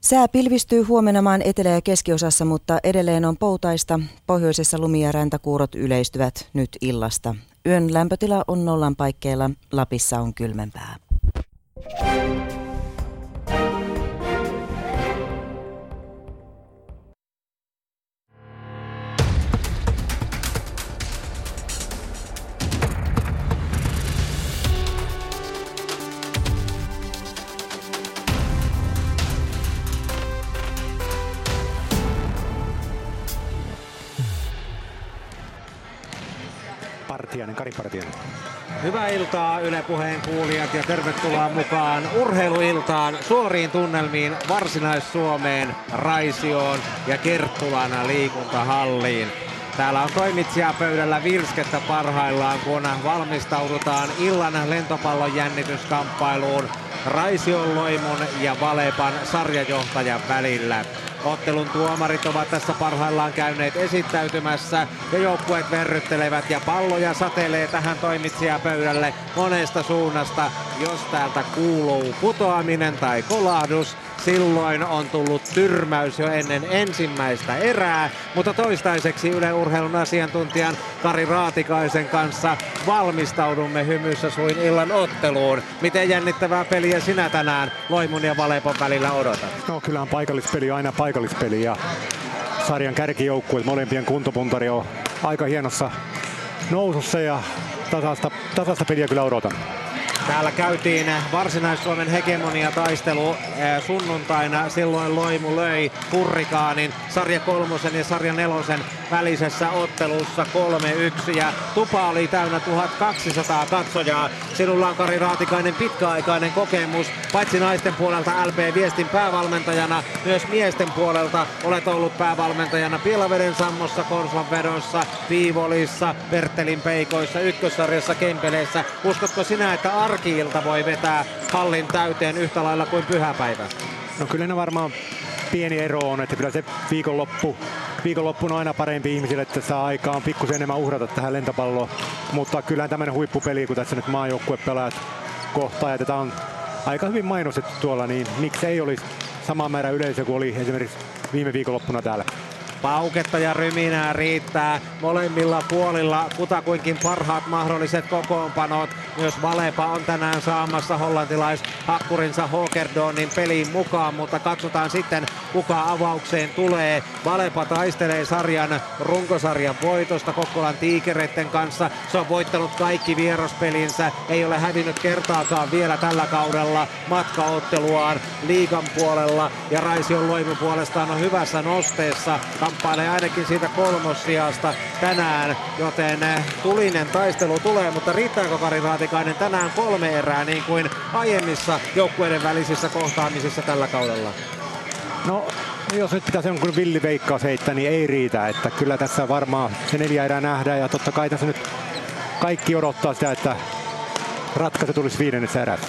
Sää pilvistyy huomenna maan etelä- ja keskiosassa, mutta edelleen on poutaista. Pohjoisessa lumi- ja räntäkuurot yleistyvät nyt illasta. Yön lämpötila on nollan paikkeilla, Lapissa on kylmempää. Partianen, Kari Partianen. Hyvää iltaa Yle Puheen kuulijat ja tervetuloa mukaan urheiluiltaan suoriin tunnelmiin Varsinais-Suomeen, Raisioon ja Kerttulan liikuntahalliin. Täällä on toimitsija pöydällä virskettä parhaillaan, kun valmistaudutaan illan lentopallon jännityskamppailuun Raision Loimun ja Valepan sarjajohtajan välillä. Ottelun tuomarit ovat tässä parhaillaan käyneet esittäytymässä ja joukkueet verryttelevät ja palloja satelee tähän toimitsijapöydälle monesta suunnasta. Jos täältä kuuluu putoaminen tai kolahdus, silloin on tullut tyrmäys jo ennen ensimmäistä erää, mutta toistaiseksi Yle Urheilun asiantuntijan Kari Raatikaisen kanssa valmistaudumme hymyssä suin illan otteluun. Miten jännittävää peliä sinä tänään Loimun ja Valepon välillä odotat? No paikallispeli on aina paikallispeli ja sarjan kärkijoukkueet, molempien kuntopuntari on aika hienossa nousussa ja tasasta, tasasta peliä kyllä odotan. Täällä käytiin Varsinais-Suomen hegemonia-taistelu eh, sunnuntaina. Silloin Loimu löi Hurrikaanin sarja kolmosen ja sarja nelosen välisessä ottelussa 3-1 ja tupa oli täynnä 1200 katsojaa. Sinulla on Kari Raatikainen pitkäaikainen kokemus, paitsi naisten puolelta LP Viestin päävalmentajana, myös miesten puolelta olet ollut päävalmentajana Pielaveden sammossa, Korsvan vedossa, Viivolissa, Perttelin peikoissa, ykkössarjassa, Kempeleissä. Uskotko sinä, että arkiilta voi vetää hallin täyteen yhtä lailla kuin pyhäpäivä? No kyllä ne varmaan pieni ero on, että kyllä se viikonloppu, viikonloppu on aina parempi ihmisille, että saa aikaan pikkusen enemmän uhrata tähän lentopalloon. Mutta kyllä tämmöinen huippupeli, kun tässä nyt pelaat kohtaa ja tätä on aika hyvin mainostettu tuolla, niin miksi ei olisi sama määrä yleisö kuin oli esimerkiksi viime viikonloppuna täällä. Pauketta ja ryminää riittää molemmilla puolilla kutakuinkin parhaat mahdolliset kokoonpanot. Myös Valepa on tänään saamassa hollantilais hakkurinsa Hokerdonin peliin mukaan, mutta katsotaan sitten kuka avaukseen tulee. Valepa taistelee sarjan runkosarjan voitosta Kokkolan tiikereiden kanssa. Se on voittanut kaikki vieraspelinsä, ei ole hävinnyt kertaakaan vielä tällä kaudella matkaotteluaan liigan puolella ja Raision Loimu puolestaan on hyvässä nosteessa kamppailee ainakin siitä kolmossijasta tänään, joten eh, tulinen taistelu tulee, mutta riittääkö Kari Raatikainen tänään kolme erää niin kuin aiemmissa joukkueiden välisissä kohtaamisissa tällä kaudella? No jos nyt pitäisi jonkun villiveikkaus heittää, niin ei riitä. Että kyllä tässä varmaan se neljä erää nähdään ja totta kai tässä nyt kaikki odottaa sitä, että ratkaisu tulisi viidennessä erässä.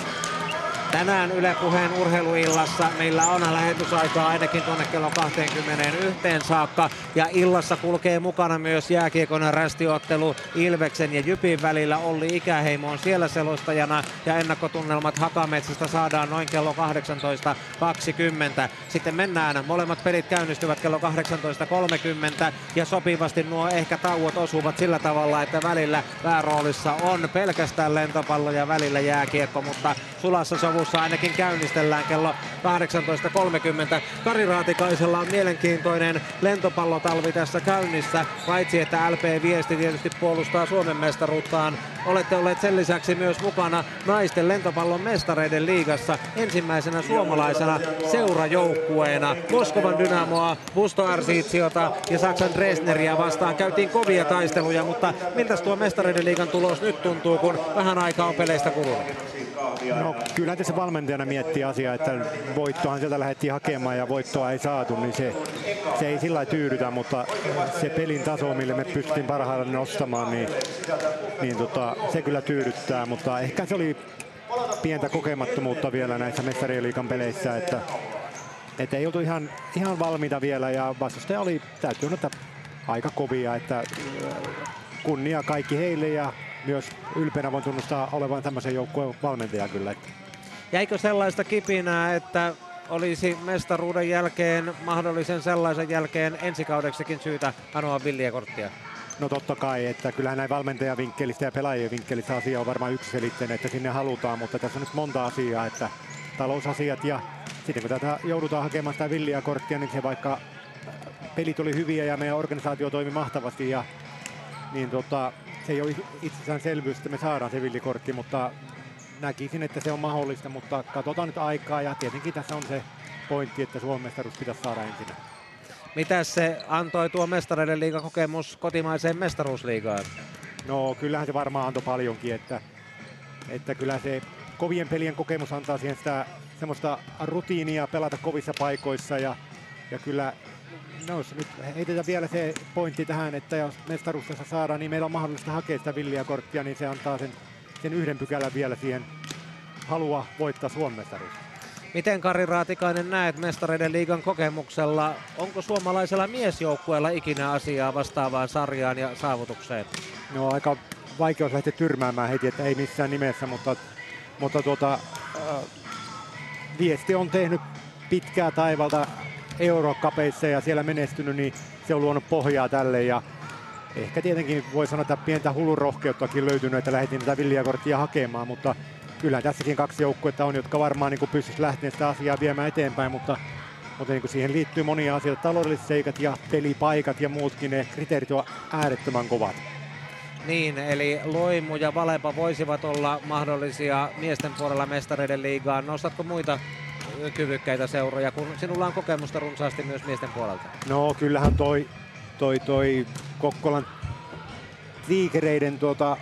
Tänään Yle Puheen urheiluillassa meillä on lähetysaikaa ainakin tuonne kello 21 saakka. Ja illassa kulkee mukana myös jääkiekon rästiottelu Ilveksen ja Jypin välillä. Olli Ikäheimo on siellä selostajana ja ennakkotunnelmat Hakametsästä saadaan noin kello 18.20. Sitten mennään, molemmat pelit käynnistyvät kello 18.30 ja sopivasti nuo ehkä tauot osuvat sillä tavalla, että välillä pääroolissa on pelkästään lentopallo ja välillä jääkiekko, mutta sulassa sovu lopussa ainakin käynnistellään kello 18.30. Kari Raatikaisella on mielenkiintoinen lentopallotalvi tässä käynnissä, paitsi että LP Viesti tietysti puolustaa Suomen mestaruuttaan. Olette olleet sen lisäksi myös mukana naisten lentopallon mestareiden liigassa ensimmäisenä suomalaisena seurajoukkueena. Moskovan Dynamoa, Busto Arsiitsiota ja Saksan Dresdneriä vastaan käytiin kovia taisteluja, mutta miltä tuo mestareiden liigan tulos nyt tuntuu, kun vähän aikaa on peleistä kulunut? No kyllä tässä valmentajana miettii asiaa, että voittohan sieltä lähdettiin hakemaan ja voittoa ei saatu, niin se, se ei sillä tyydytä, mutta se pelin taso, mille me pystyttiin parhaillaan nostamaan, niin, niin tota, se kyllä tyydyttää, mutta ehkä se oli pientä kokemattomuutta vielä näissä mestarien peleissä, että, että ei oltu ihan, ihan valmiita vielä ja vastustaja oli, täytyy että aika kovia, että kunnia kaikki heille ja myös ylpeänä voin tunnustaa olevan tämmöisen joukkueen valmentaja kyllä. Jäikö sellaista kipinää, että olisi mestaruuden jälkeen, mahdollisen sellaisen jälkeen ensikaudeksikin syytä anoa villiä korttia? No totta kai, että kyllähän näin valmentajan vinkkelistä ja pelaajien vinkkelistä asia on varmaan yksiselitteinen, että sinne halutaan, mutta tässä on nyt monta asiaa, että talousasiat ja sitten kun tätä joudutaan hakemaan sitä villiä korttia, niin se vaikka pelit oli hyviä ja meidän organisaatio toimi mahtavasti ja niin tota, se ei ole itsestäänselvyys, että me saadaan se villikortti, mutta näkisin, että se on mahdollista, mutta katsotaan nyt aikaa ja tietenkin tässä on se pointti, että Suomen mestaruus pitäisi saada ensin. Mitä se antoi tuo mestareiden liigakokemus kotimaiseen mestaruusliigaan? No kyllähän se varmaan antoi paljonkin, että, että kyllä se kovien pelien kokemus antaa siihen sitä semmoista rutiinia pelata kovissa paikoissa ja, ja kyllä no, jos nyt heitetään vielä se pointti tähän, että jos mestaruudessa saadaan, niin meillä on mahdollista hakea sitä villiä korttia, niin se antaa sen, sen yhden pykälän vielä siihen halua voittaa Suomen mestaruus. Miten Kari Raatikainen näet mestareiden liigan kokemuksella? Onko suomalaisella miesjoukkueella ikinä asiaa vastaavaan sarjaan ja saavutukseen? No aika vaikeus lähteä tyrmäämään heti, että ei missään nimessä, mutta, mutta tuota, äh, viesti on tehnyt pitkää taivalta eurokapeissa ja siellä menestynyt, niin se on luonut pohjaa tälle ja ehkä tietenkin voi sanoa, että pientä hullurohkeuttakin löytynyt, että lähdettiin tätä villiakorttia hakemaan, mutta kyllä tässäkin kaksi joukkuetta on, jotka varmaan niin pystyisivät lähteä sitä asiaa viemään eteenpäin, mutta, mutta niin siihen liittyy monia asioita, taloudelliset seikat ja pelipaikat ja muutkin, ne kriteerit on äärettömän kovat. Niin, eli Loimu ja Valepa voisivat olla mahdollisia miesten puolella mestareiden liigaan. Nostatko muita kyvykkäitä seuroja, kun sinulla on kokemusta runsaasti myös miesten puolelta? No kyllähän toi, toi, toi Kokkolan tiikereiden tuota,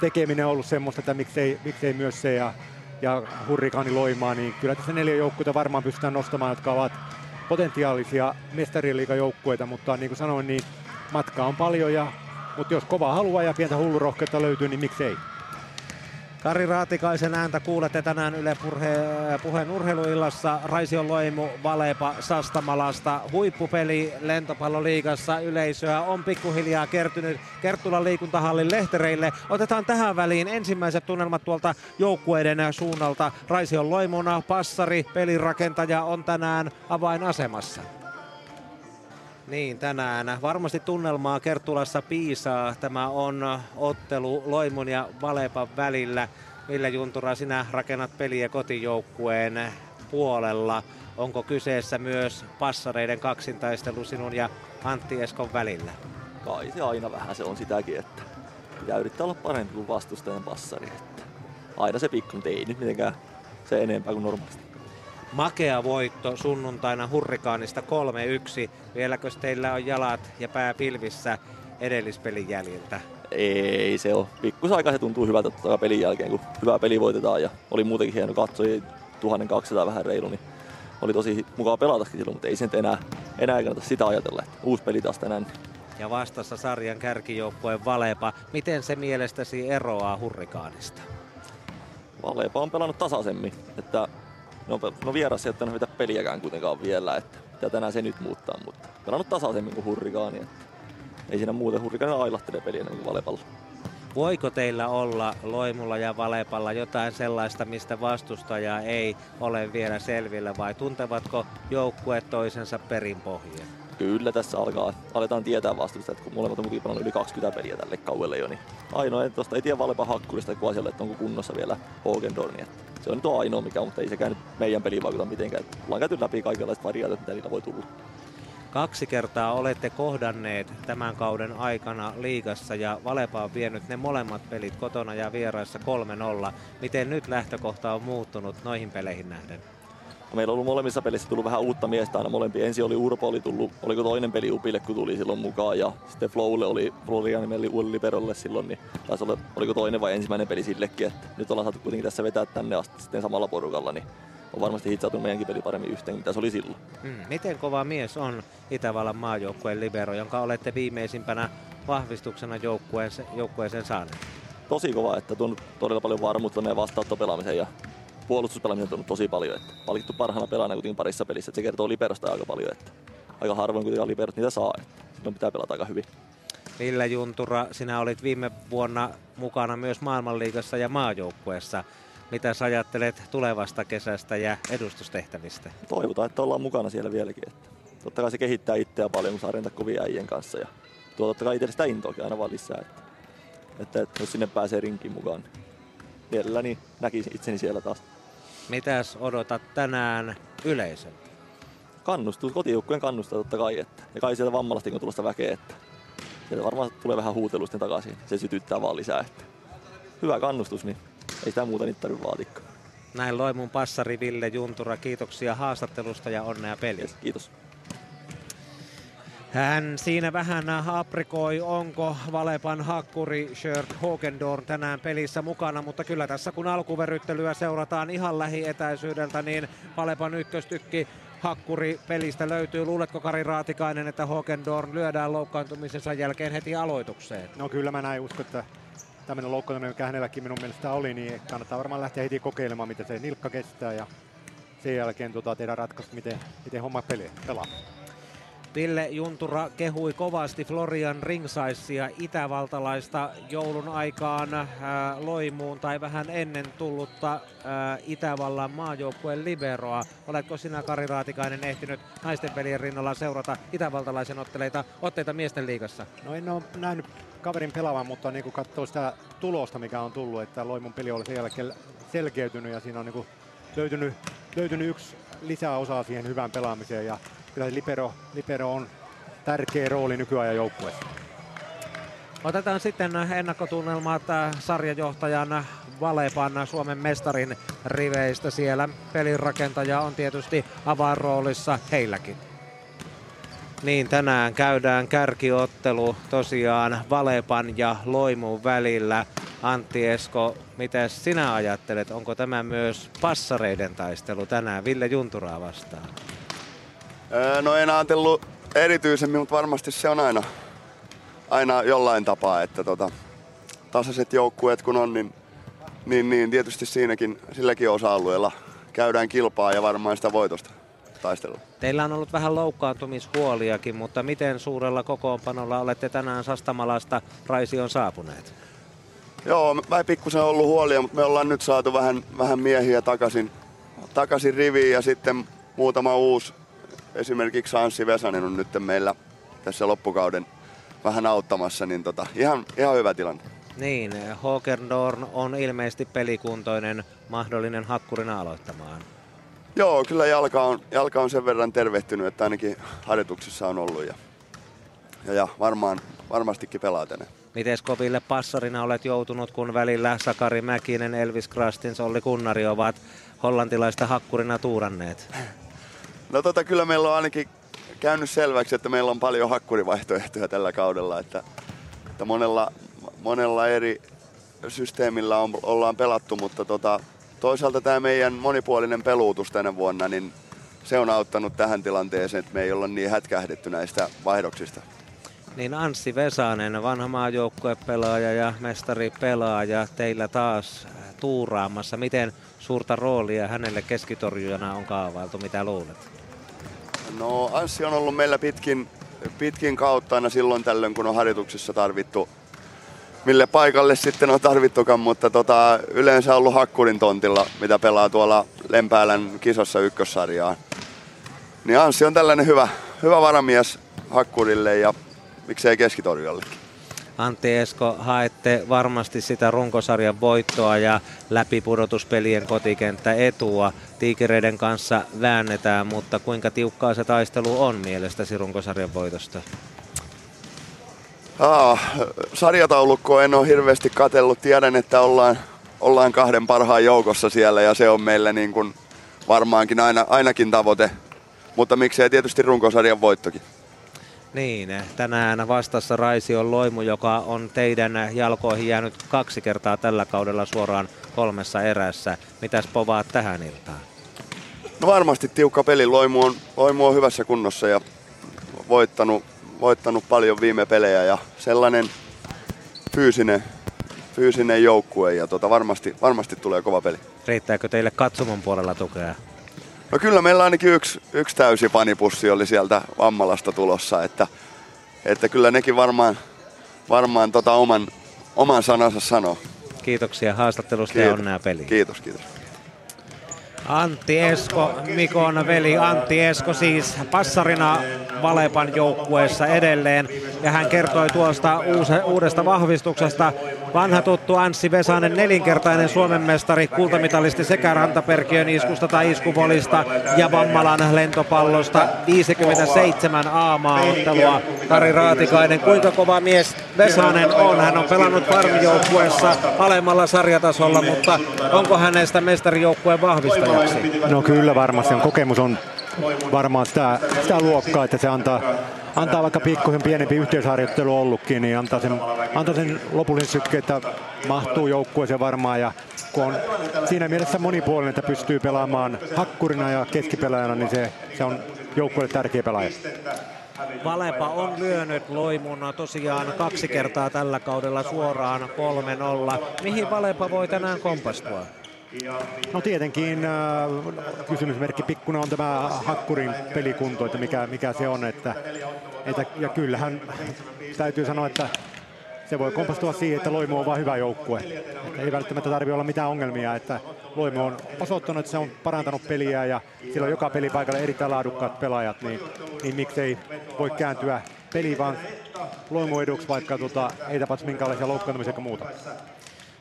tekeminen on ollut semmoista, että miksei, miksei myös se ja, ja hurrikaani loimaa, niin kyllä tässä neljä joukkuetta varmaan pystytään nostamaan, jotka ovat potentiaalisia mestariliigajoukkueita, mutta niin kuin sanoin, niin matkaa on paljon, ja, mutta jos kova haluaa ja pientä hullurohkeutta löytyy, niin miksei. Kari Raatikaisen ääntä kuulette tänään Yle puheen urheiluillassa. Raision Loimu, Valepa, Sastamalasta. Huippupeli lentopalloliigassa. Yleisöä on pikkuhiljaa kertynyt Kerttulan liikuntahallin lehtereille. Otetaan tähän väliin ensimmäiset tunnelmat tuolta joukkueiden suunnalta. Raision Loimuna, passari, pelirakentaja on tänään avainasemassa. Niin, tänään varmasti tunnelmaa Kertulassa piisaa. Tämä on ottelu Loimun ja Valepan välillä. Millä Juntura sinä rakennat peliä kotijoukkueen puolella? Onko kyseessä myös passareiden kaksintaistelu sinun ja Antti Eskon välillä? Kai se aina vähän se on sitäkin, että pitää yrittää olla parempi kuin vastustajan passari. Että aina se pikku, ei nyt mitenkään se enempää kuin normaalisti makea voitto sunnuntaina Hurrikaanista 3-1. Vieläkö teillä on jalat ja pää pilvissä edellispelin jäljiltä? Ei se on. Pikkusaikaa se tuntuu hyvältä tuota pelin jälkeen, kun hyvää peli voitetaan ja oli muutenkin hieno katsoi 1200 vähän reilu, niin oli tosi mukava pelatakin silloin, mutta ei se enää, enää kannata sitä ajatella, että uusi peli taas tänään. Ja vastassa sarjan kärkijoukkueen Valepa. Miten se mielestäsi eroaa Hurrikaanista? Valepa on pelannut tasaisemmin, että No, no vieras ei ottanut mitään peliäkään kuitenkaan vielä, että ja tänään se nyt muuttaa, mutta pelannut tasaisemmin kuin hurrikaani, että ei siinä muuten hurrikaani ailahtele peliä kuin Valepalla. Voiko teillä olla Loimulla ja Valepalla jotain sellaista, mistä vastustaja ei ole vielä selvillä vai tuntevatko joukkueet toisensa perinpohjia? Kyllä tässä alkaa, aletaan tietää vastusta, että kun molemmat on pelannut yli 20 peliä tälle kauelle jo, niin ainoa, että tosta ei tiedä Valepan hakkurista kuin asialle, että onko kunnossa vielä Hogendorni. Se on nyt ainoa mikä, mutta ei sekään nyt meidän peliin vaikuta mitenkään. Ollaan käyty läpi kaikenlaiset variaatiot, mitä niillä voi tulla. Kaksi kertaa olette kohdanneet tämän kauden aikana liigassa ja Valepa on vienyt ne molemmat pelit kotona ja vieraissa 3-0. Miten nyt lähtökohta on muuttunut noihin peleihin nähden? Meillä on ollut molemmissa pelissä tullut vähän uutta miestä aina molempia. Ensin oli Urpo, oli tullut, oliko toinen peli Upille, kun tuli silloin mukaan. Ja sitten Flowlle oli Florian eli uudelle Liberolle silloin, niin taisi olla, oliko toinen vai ensimmäinen peli sillekin. Että nyt ollaan saatu kuitenkin tässä vetää tänne asti sitten samalla porukalla, niin on varmasti hitsautunut meidänkin peli paremmin yhteen, mitä se oli silloin. Hmm. Miten kova mies on Itävallan maajoukkueen libero, jonka olette viimeisimpänä vahvistuksena joukkueeseen, joukkueeseen saaneet? Tosi kova, että tuon todella paljon varmuutta meidän vastaanottopelaamiseen ja puolustuspelaaminen on tosi paljon. Että valittu parhaana pelaajana kuitenkin parissa pelissä. Että se kertoo Liberosta aika paljon. Että aika harvoin kuitenkaan Liberot niitä saa. Että silloin pitää pelata aika hyvin. Ville Juntura, sinä olit viime vuonna mukana myös maailmanliigassa ja maajoukkueessa. Mitä sä ajattelet tulevasta kesästä ja edustustehtävistä? Toivotaan, että ollaan mukana siellä vieläkin. Että totta kai se kehittää itseä paljon, kun saa rentää kovia äijien kanssa. Ja tuo totta kai itse sitä intoakin aina vaan lisää. Että, että, että jos sinne pääsee rinkiin mukaan, niin mielelläni näkisin itseni siellä taas. Mitäs odotat tänään yleisöltä? Kannustus, kotijoukkueen kannustaa totta kai. Että, ja kai sieltä vammalasti on tulosta väkeä, että sieltä varmaan tulee vähän huutelusta takaisin. Se sytyttää vaan lisää. Että hyvä kannustus, niin ei sitä muuta niitä tarvitse vaatikkaa. Näin loi mun passari Ville Juntura. Kiitoksia haastattelusta ja onnea peliä. Yes, kiitos. Hän siinä vähän aprikoi, onko Valepan hakkuri Shirt Hogendorn tänään pelissä mukana, mutta kyllä tässä kun alkuveryttelyä seurataan ihan lähietäisyydeltä, niin Valepan ykköstykki hakkuri pelistä löytyy. Luuletko Kari Raatikainen, että Hogendorn lyödään loukkaantumisensa jälkeen heti aloitukseen? No kyllä mä näin uskon, että tämmöinen loukkaantuminen, mikä hänelläkin minun mielestä oli, niin kannattaa varmaan lähteä heti kokeilemaan, mitä se nilkka kestää ja sen jälkeen tota, tehdä ratkaista, miten, miten homma peli, pelaa. Ville Juntura kehui kovasti Florian Ringsaisia itävaltalaista joulun aikaan äh, Loimuun tai vähän ennen tullutta äh, Itävallan maajoukkueen liberoa. Oletko sinä Kari Raatikainen ehtinyt naisten pelien rinnalla seurata itävaltalaisen otteleita, otteita miesten liigassa? No en ole nähnyt kaverin pelaavan, mutta niin katsoo sitä tulosta, mikä on tullut, että Loimun peli on sen jälkeen selkeytynyt ja siinä on niin löytynyt, löytynyt yksi lisäosa siihen hyvään pelaamiseen ja kyllä libero, libero on tärkeä rooli nykyajan joukkueessa. Otetaan sitten ennakkotunnelmat sarjajohtajan Valepan Suomen mestarin riveistä siellä. Pelirakentaja on tietysti avainroolissa heilläkin. Niin, tänään käydään kärkiottelu tosiaan Valepan ja Loimun välillä. Antti Esko, mitä sinä ajattelet? Onko tämä myös passareiden taistelu tänään Ville Junturaa vastaan? No en ajatellut erityisemmin, mutta varmasti se on aina, aina jollain tapaa, että tota, tasaiset joukkueet kun on, niin, niin, niin tietysti siinäkin, silläkin osa-alueella käydään kilpaa ja varmaan sitä voitosta taistella. Teillä on ollut vähän loukkaantumishuoliakin, mutta miten suurella kokoonpanolla olette tänään Sastamalasta Raision saapuneet? Joo, mä pikkusen ollut huolia, mutta me ollaan nyt saatu vähän, vähän miehiä takaisin, takaisin riviin ja sitten muutama uusi esimerkiksi Anssi Vesanen on nyt meillä tässä loppukauden vähän auttamassa, niin tota, ihan, ihan hyvä tilanne. Niin, Hokerdorn on ilmeisesti pelikuntoinen mahdollinen hakkurina aloittamaan. Joo, kyllä jalka on, jalka on sen verran tervehtynyt, että ainakin harjoituksissa on ollut ja, ja, ja varmaan, varmastikin pelaa tänne. Miten koville passarina olet joutunut, kun välillä Sakari Mäkinen, Elvis Krastins, Olli Kunnari ovat hollantilaista hakkurina tuuranneet? No tota, kyllä meillä on ainakin käynyt selväksi, että meillä on paljon hakkurivaihtoehtoja tällä kaudella, että, että monella, monella eri systeemillä on, ollaan pelattu, mutta tota, toisaalta tämä meidän monipuolinen peluutus tänä vuonna, niin se on auttanut tähän tilanteeseen, että me ei olla niin hätkähdetty näistä vaihdoksista. Niin Anssi Vesanen, vanha maajoukkuepelaaja ja mestari pelaaja, teillä taas tuuraamassa. Miten suurta roolia hänelle keskitorjujana on kaavailtu, mitä luulet? No Anssi on ollut meillä pitkin, pitkin kautta aina silloin tällöin, kun on harjoituksissa tarvittu mille paikalle sitten on tarvittukaan, mutta tota, yleensä ollut Hakkurin tontilla, mitä pelaa tuolla Lempäälän kisossa ykkössarjaa. Niin Anssi on tällainen hyvä, hyvä varamies Hakkurille ja miksei keskitorjallekin. Antti Esko, haette varmasti sitä runkosarjan voittoa ja läpipudotuspelien kotikenttä etua. Tiikereiden kanssa väännetään, mutta kuinka tiukkaa se taistelu on mielestäsi runkosarjan voitosta? Ah, sarjataulukko en ole hirveästi katellut. Tiedän, että ollaan, ollaan kahden parhaan joukossa siellä ja se on meillä niin kuin varmaankin aina, ainakin tavoite. Mutta miksei tietysti runkosarjan voittokin. Niin, tänään vastassa Raisi on Loimu, joka on teidän jalkoihin jäänyt kaksi kertaa tällä kaudella suoraan kolmessa erässä. Mitäs povaat tähän iltaan? No varmasti tiukka peli. Loimu on, Loimu on hyvässä kunnossa ja voittanut, voittanut paljon viime pelejä ja sellainen fyysinen, fyysinen joukkue ja tota varmasti, varmasti tulee kova peli. Riittääkö teille katsomon puolella tukea? No kyllä meillä ainakin yksi, yksi täysi panipussi oli sieltä Vammalasta tulossa, että, että kyllä nekin varmaan, varmaan tota oman, oman sanansa sanoo. kiitoksia haastattelusta kiitos. ja onnea peliin. Kiitos, kiitos. Antti Esko, Mikon veli Antti Esko siis passarina Valepan joukkueessa edelleen. Ja hän kertoi tuosta uudesta vahvistuksesta. Vanha tuttu Anssi Vesanen, nelinkertainen Suomen mestari, kultamitalisti sekä rantaperkiön iskusta tai iskuvolista ja Vammalan lentopallosta. 57 A-maaottelua. Kari Raatikainen, kuinka kova mies Vesanen on? Hän on pelannut farmijoukkueessa alemmalla sarjatasolla, mutta onko hänestä mestarijoukkueen vahvistajaksi? No kyllä varmasti. Kokemus on varmaan sitä, sitä luokkaa, että se antaa, antaa vaikka pikkusen pienempi yhteisharjoittelu ollutkin, niin antaa sen, antaa sen lopullisen sykke, että mahtuu joukkueeseen varmaan. Ja kun on siinä mielessä monipuolinen, että pystyy pelaamaan hakkurina ja keskipelaajana, niin se, se on joukkueelle tärkeä pelaaja. Valepa on lyönyt Loimuna tosiaan kaksi kertaa tällä kaudella suoraan 3-0. Mihin Valepa voi tänään kompastua? No tietenkin äh, kysymysmerkki pikkuna on tämä Hakkurin pelikunto, että mikä, mikä se on. Että, että, ja kyllähän täytyy sanoa, että se voi kompastua siihen, että Loimo on vain hyvä joukkue. Että ei välttämättä tarvitse olla mitään ongelmia, että Loimo on osoittanut, että se on parantanut peliä ja sillä on joka pelipaikalle erittäin laadukkaat pelaajat, niin, niin miksei voi kääntyä peli vaan Loimo eduksi, vaikka tota, ei tapahtu minkäänlaisia loukkaantumisia ja muuta.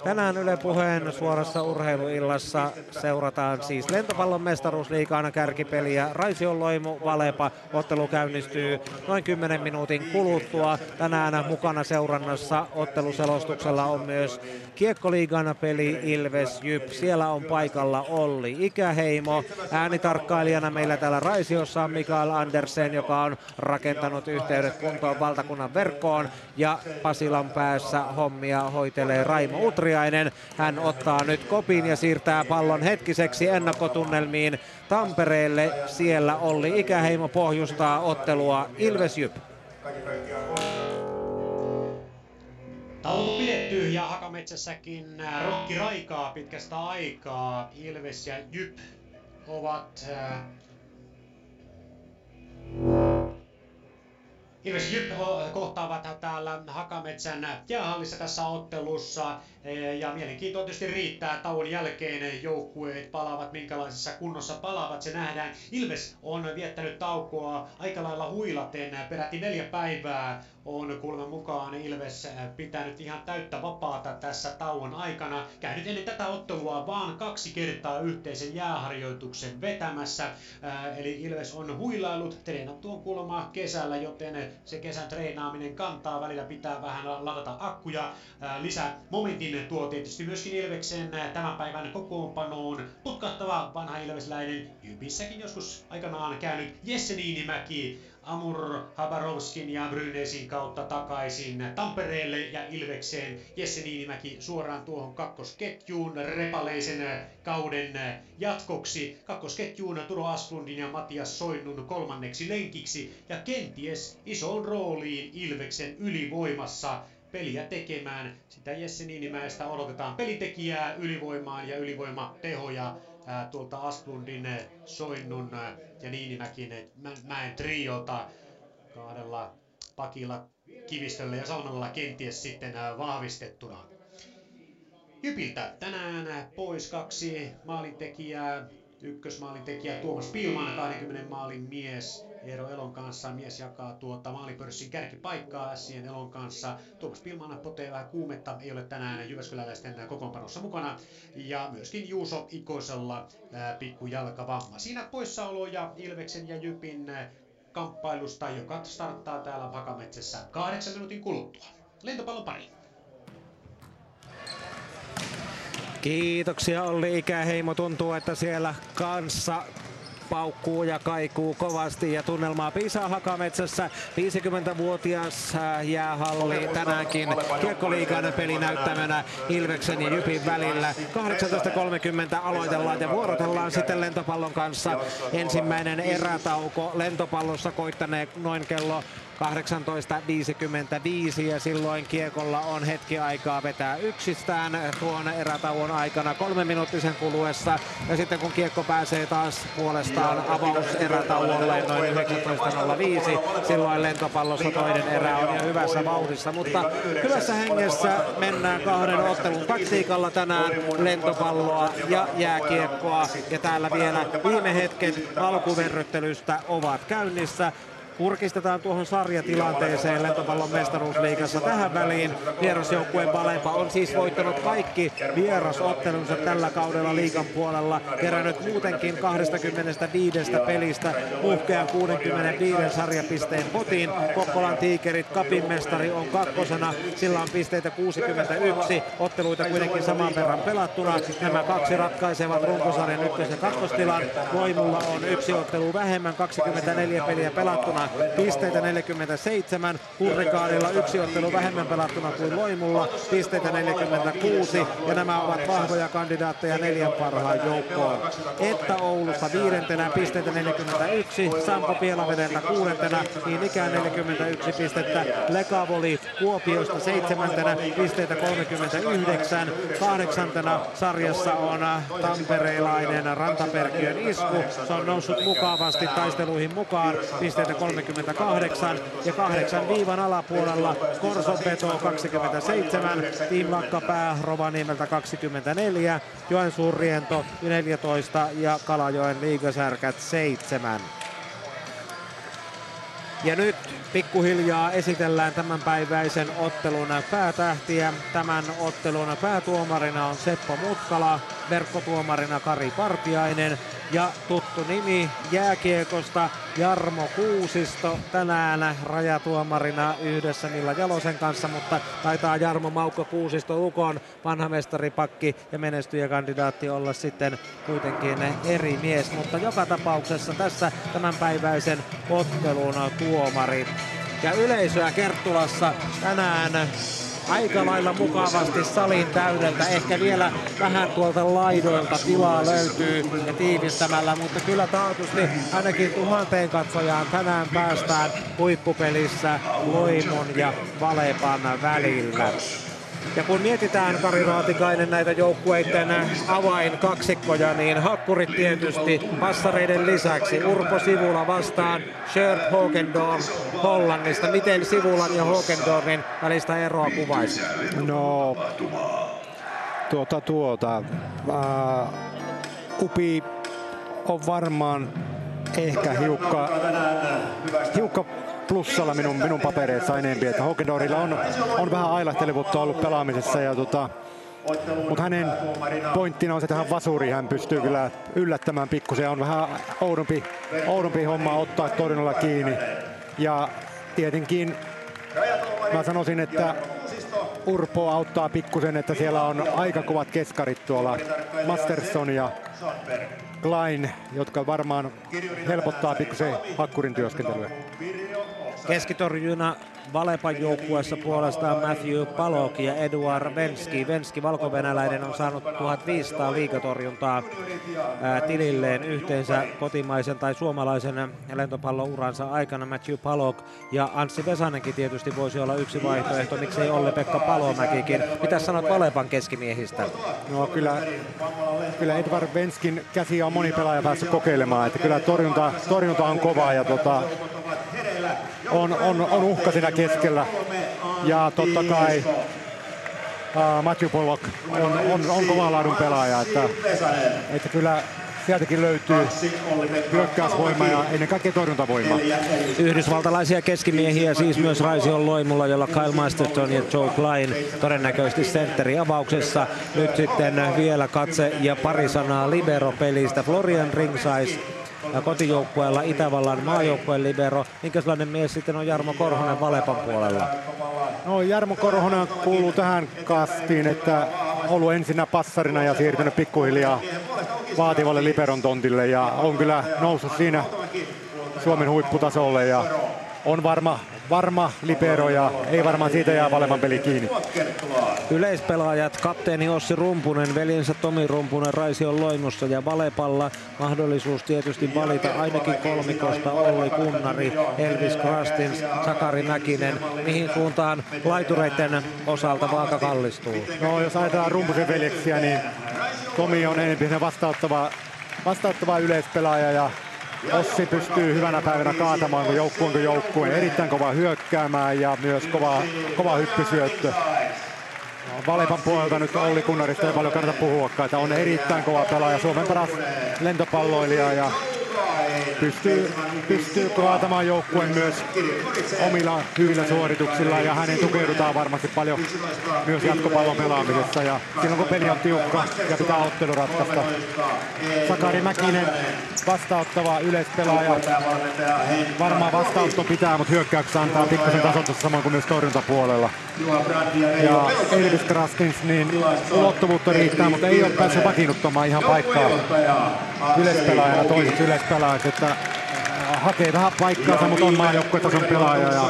Tänään Yle Puheen suorassa urheiluillassa seurataan siis lentopallon mestaruusliikaan kärkipeliä. Raision Loimu Valepa ottelu käynnistyy noin 10 minuutin kuluttua. Tänään mukana seurannassa otteluselostuksella on myös Kiekkoliigan peli Ilves Jyp. Siellä on paikalla Olli Ikäheimo. Äänitarkkailijana meillä täällä Raisiossa on Mikael Andersen, joka on rakentanut yhteydet kuntoon valtakunnan verkkoon. Ja Pasilan päässä hommia hoitelee Raimo Utri Kurjainen. Hän ottaa nyt kopin ja siirtää pallon hetkiseksi ennakkotunnelmiin Tampereelle. Siellä Olli Ikäheimo pohjustaa ottelua Ilves Jyp. Taulu pidetty ja Hakametsässäkin rokki raikaa pitkästä aikaa. Ilves ja Jyp ovat äh, Ilves Jyp kohtaavat täällä Hakametsän jäähallissa tässä ottelussa. E, ja mielenkiintoa tietysti riittää tauon jälkeen. Joukkueet palaavat, minkälaisessa kunnossa palaavat, se nähdään. Ilves on viettänyt taukoa aika lailla huilaten, peräti neljä päivää on kuulemma mukaan Ilves pitänyt ihan täyttä vapaata tässä tauon aikana. Käynyt ennen tätä ottelua vaan kaksi kertaa yhteisen jääharjoituksen vetämässä. Eli Ilves on huilailut, treenattu on kuulemma kesällä, joten se kesän treenaaminen kantaa. Välillä pitää vähän ladata akkuja. Lisää momentin tuo tietysti myöskin Ilveksen tämän päivän kokoonpanoon. Putkahtava vanha ilvesläinen, Jypissäkin joskus aikanaan käynyt Jesse Niinimäki Amur Habarovskin ja Brynesin kautta takaisin Tampereelle ja Ilvekseen. Jesse Niinimäki suoraan tuohon kakkosketjuun repaleisen kauden jatkoksi. Kakkosketjuun Turo Asplundin ja Matias Soinnun kolmanneksi lenkiksi ja kenties isoon rooliin Ilveksen ylivoimassa peliä tekemään. Sitä Jesse Niinimäestä odotetaan pelitekijää ylivoimaan ja ylivoimatehoja tuolta Asplundin, Soinnun ja Niinimäkin mäen triolta kahdella pakilla Kivistöllä ja Salmella kenties sitten vahvistettuna. Jypiltä tänään pois kaksi maalintekijää. Ykkösmaalintekijä Tuomas Pilman, 20 maalin mies. Eero Elon kanssa mies jakaa tuota maalipörssin kärkipaikkaa Sien Elon kanssa. Tuomas Pilmana potee vähän kuumetta, ei ole tänään Jyväskyläläisten kokoonpanossa mukana. Ja myöskin Juuso Ikosella pikku jalkavamma. Siinä poissaolo ja Ilveksen ja Jypin kamppailusta, joka starttaa täällä Vakametsässä kahdeksan minuutin kuluttua. Lentopallon pari. Kiitoksia Olli Ikäheimo. Tuntuu, että siellä kanssa paukkuu ja kaikuu kovasti ja tunnelmaa piisaa Hakametsässä. 50-vuotias äh, jäähalli tänäänkin Kiekkoliigan pelinäyttämönä Ilveksen ja Jypin välillä. 18.30 aloitellaan ja vuorotellaan sitten lentopallon kanssa. Ensimmäinen erätauko lentopallossa koittanee noin kello 18.55 ja silloin kiekolla on hetki aikaa vetää yksistään tuon erätauon aikana kolme minuuttisen kuluessa. Ja sitten kun kiekko pääsee taas puolestaan avaus erätauolle noin 19.05, silloin lentopallossa toinen erä on jo hyvässä vauhdissa. Mutta hyvässä hengessä mennään kahden ottelun taktiikalla tänään lentopalloa ja jääkiekkoa. Ja täällä vielä viime hetken alkuverryttelystä ovat käynnissä kurkistetaan tuohon sarjatilanteeseen lentopallon mestaruusliigassa tähän väliin. Vierasjoukkueen Valepa on siis voittanut kaikki vierasottelunsa tällä kaudella liigan puolella. Kerännyt muutenkin 25 pelistä muhkean 65 sarjapisteen potiin. Kokkolan tiikerit Kapin mestari on kakkosena. Sillä on pisteitä 61. Otteluita kuitenkin saman verran pelattuna. Nämä kaksi ratkaisevat runkosarjan ykkös- ja kakkostilan. Loimulla on yksi ottelu vähemmän, 24 peliä pelattuna pisteitä 47. Hurrikaanilla yksi ottelu vähemmän pelattuna kuin Loimulla, pisteitä 46. Ja nämä ovat vahvoja kandidaatteja neljän parhaan joukkoon. Että Oulusta viidentenä, pisteitä 41. Sampo Pielavedeltä kuudentena, niin ikään 41 pistettä. Lekavoli Kuopiosta seitsemäntenä, pisteitä 39. Kahdeksantena sarjassa on tampereilainen Rantaperkiön isku. Se on noussut mukavasti taisteluihin mukaan, pisteitä 30 28 ja kahdeksan viivan alapuolella Korsopeto 27, Team Lakkapää Rovaniemeltä 24, Joensuun Riento 14 ja Kalajoen Liigasärkät 7. Ja nyt pikkuhiljaa esitellään tämänpäiväisen ottelun päätähtiä. Tämän ottelun päätuomarina on Seppo Mutkala, verkkotuomarina Kari Partiainen ja tuttu nimi jääkiekosta Jarmo Kuusisto tänään rajatuomarina yhdessä Milla Jalosen kanssa, mutta taitaa Jarmo Maukko Kuusisto Ukon vanha mestaripakki ja menestyjäkandidaatti olla sitten kuitenkin eri mies, mutta joka tapauksessa tässä tämänpäiväisen ottelun tuomari. Ja yleisöä Kerttulassa tänään aika lailla mukavasti salin täydeltä. Ehkä vielä vähän tuolta laidoilta tilaa löytyy ja tiivistämällä, mutta kyllä taatusti ainakin tuhanteen katsojaan tänään päästään huippupelissä Loimon ja Valepan välillä. Ja kun mietitään Kari Raatikainen näitä joukkueiden avainkaksikkoja, niin hakkurit tietysti passareiden lisäksi. Urpo Sivula vastaan Shirt Hogendorn Hollannista. Miten Sivulan ja Hogendornin välistä eroa kuvaisi? No, tuota tuota. Uh, Upi on varmaan ehkä hiukka, hiukka plussalla minun, minun papereissa enempi. Että Hokedorilla on, on vähän ailahtelevuutta ollut pelaamisessa ja tota, mutta hänen pointtina on se tähän vasuriin. Hän pystyy kyllä yllättämään pikkusen. On vähän oudompi, oudompi homma ottaa torjunnalla kiinni. Ja tietenkin mä sanoisin, että Urpo auttaa pikkusen, että siellä on aika kovat keskarit tuolla Masterson ja Klein, jotka varmaan helpottaa pikkusen hakkurin työskentelyä. que es que te rindo una Valepan joukkueessa puolestaan Matthew Palok ja Eduard Venski. Venski, valkovenäläinen, on saanut 1500 liikatorjuntaa tililleen yhteensä kotimaisen tai suomalaisen lentopallouransa aikana. Matthew Palok ja Anssi Vesanenkin tietysti voisi olla yksi vaihtoehto, miksei Olle-Pekka Palomäkikin. Mitä sanot Valepan keskimiehistä? No kyllä, kyllä Edvard Venskin käsi on moni pelaaja päässyt kokeilemaan, että kyllä torjunta, torjunta on kova ja tota, on, on, on uhka siinä keskellä. Ja totta kai uh, Matthew Pollock on, on, on kovan laadun pelaaja, että, että kyllä sieltäkin löytyy hyökkäysvoima ja ennen kaikkea torjuntavoima. Yhdysvaltalaisia keskimiehiä siis myös Raision Loimulla, jolla Kyle Masterton ja Joe Klein todennäköisesti sentteri avauksessa. Nyt sitten vielä katse ja pari sanaa libero-pelistä. Florian Ringsais kotijoukkueella Itävallan maajoukkueen libero. Minkälainen mies sitten on Jarmo Korhonen Valepan puolella? No Jarmo Korhonen kuuluu tähän kastiin, että ollut ensinnä passarina ja siirtynyt pikkuhiljaa vaativalle liberon tontille ja on kyllä noussut siinä Suomen huipputasolle ja on varma, varma libero ja ei varmaan siitä jää Valepan peli kiinni. Yleispelaajat, kapteeni Ossi Rumpunen, veljensä Tomi Rumpunen Raision Loimussa ja Valepalla. Mahdollisuus tietysti valita ainakin kolmikosta Olli Kunnari, Elvis Krastins, Sakari Mäkinen. Mihin suuntaan laitureiden osalta vaaka kallistuu? No jos ajatellaan Rumpusen veljeksiä, niin Tomi on enemmän vastauttava, vastauttava yleispelaaja ja Ossi pystyy hyvänä päivänä kaatamaan kuin joukkueen kuin joukkueen. Erittäin kova hyökkäämään ja myös kova, kova hyppysyöttö. No, Valepan puolelta nyt Olli Kunnarista ei paljon kannata puhuakaan, että on erittäin kova pelaaja, Suomen paras lentopalloilija ja pystyy, pystyy kaatamaan joukkueen myös omilla hyvillä suorituksilla ja hänen tukeudutaan varmasti paljon myös jatkopallon pelaamisessa ja silloin kun peli on tiukka ja pitää ottelu ratkaista. Sakari Mäkinen vastaanottava yleispelaaja. Varmaan vastaanotto pitää, mutta hyökkäyksessä antaa pikkasen tasoitusta samoin kuin myös torjuntapuolella. Ja Elvis Krastins, niin ulottuvuutta riittää, mutta ei ole päässyt vakiinnuttamaan ihan paikkaa. yleispelaajana toiseksi yleispelaajaksi, että hakee vähän paikkaansa, mutta on maajoukkuetason pelaaja. Ja,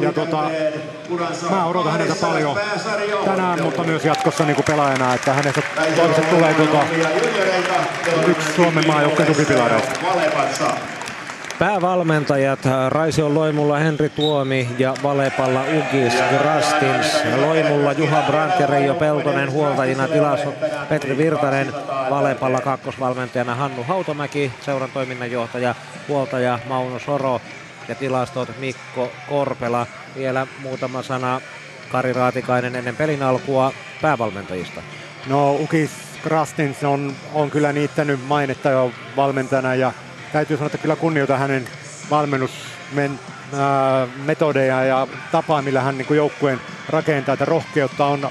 ja tota, mä odotan häneltä paljon tänään, mutta myös jatkossa niin kuin pelaajana, että hänestä toivottavasti tulee tota, yksi Suomen maajoukkueen tukipilareista. Päävalmentajat Raision Loimulla Henri Tuomi ja Valepalla Ugis Grastins. Loimulla Juha Brandt ja Reijo Peltonen huoltajina tilassa Petri Virtanen. Valepalla kakkosvalmentajana Hannu Hautomäki, seuran toiminnanjohtaja, huoltaja Mauno Soro ja tilastot Mikko Korpela. Vielä muutama sana Kari Raatikainen ennen pelin alkua päävalmentajista. No Ugis Grastins on, on kyllä niittänyt mainetta jo valmentajana ja täytyy sanoa, että kyllä kunnioita hänen valmennusmetodeja ja tapaa, millä hän niin joukkueen rakentaa, että rohkeutta on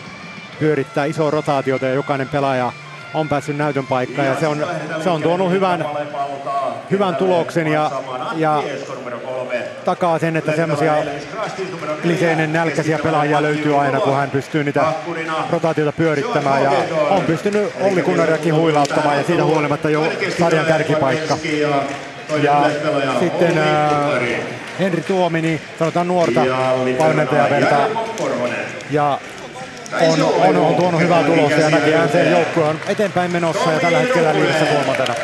pyörittää isoa rotaatiota ja jokainen pelaaja on päässyt näytön paikkaan ja se on, se on tuonut hyvän, hyvän tuloksen ja, ja takaa sen, että semmoisia kliseinen nälkäisiä pelaajia löytyy aina, kun hän pystyy niitä rotaatiota pyörittämään ja on pystynyt Olli Kunnariakin huilauttamaan ja siitä huolimatta jo sarjan kärkipaikka. Ja sitten äh, Henri Tuomi, niin sanotaan nuorta valmentajaverta ja on, on, on tuonut hyvää tulosta ja näkee sen joukkue on eteenpäin menossa ja tällä hetkellä liidessä kolmantena.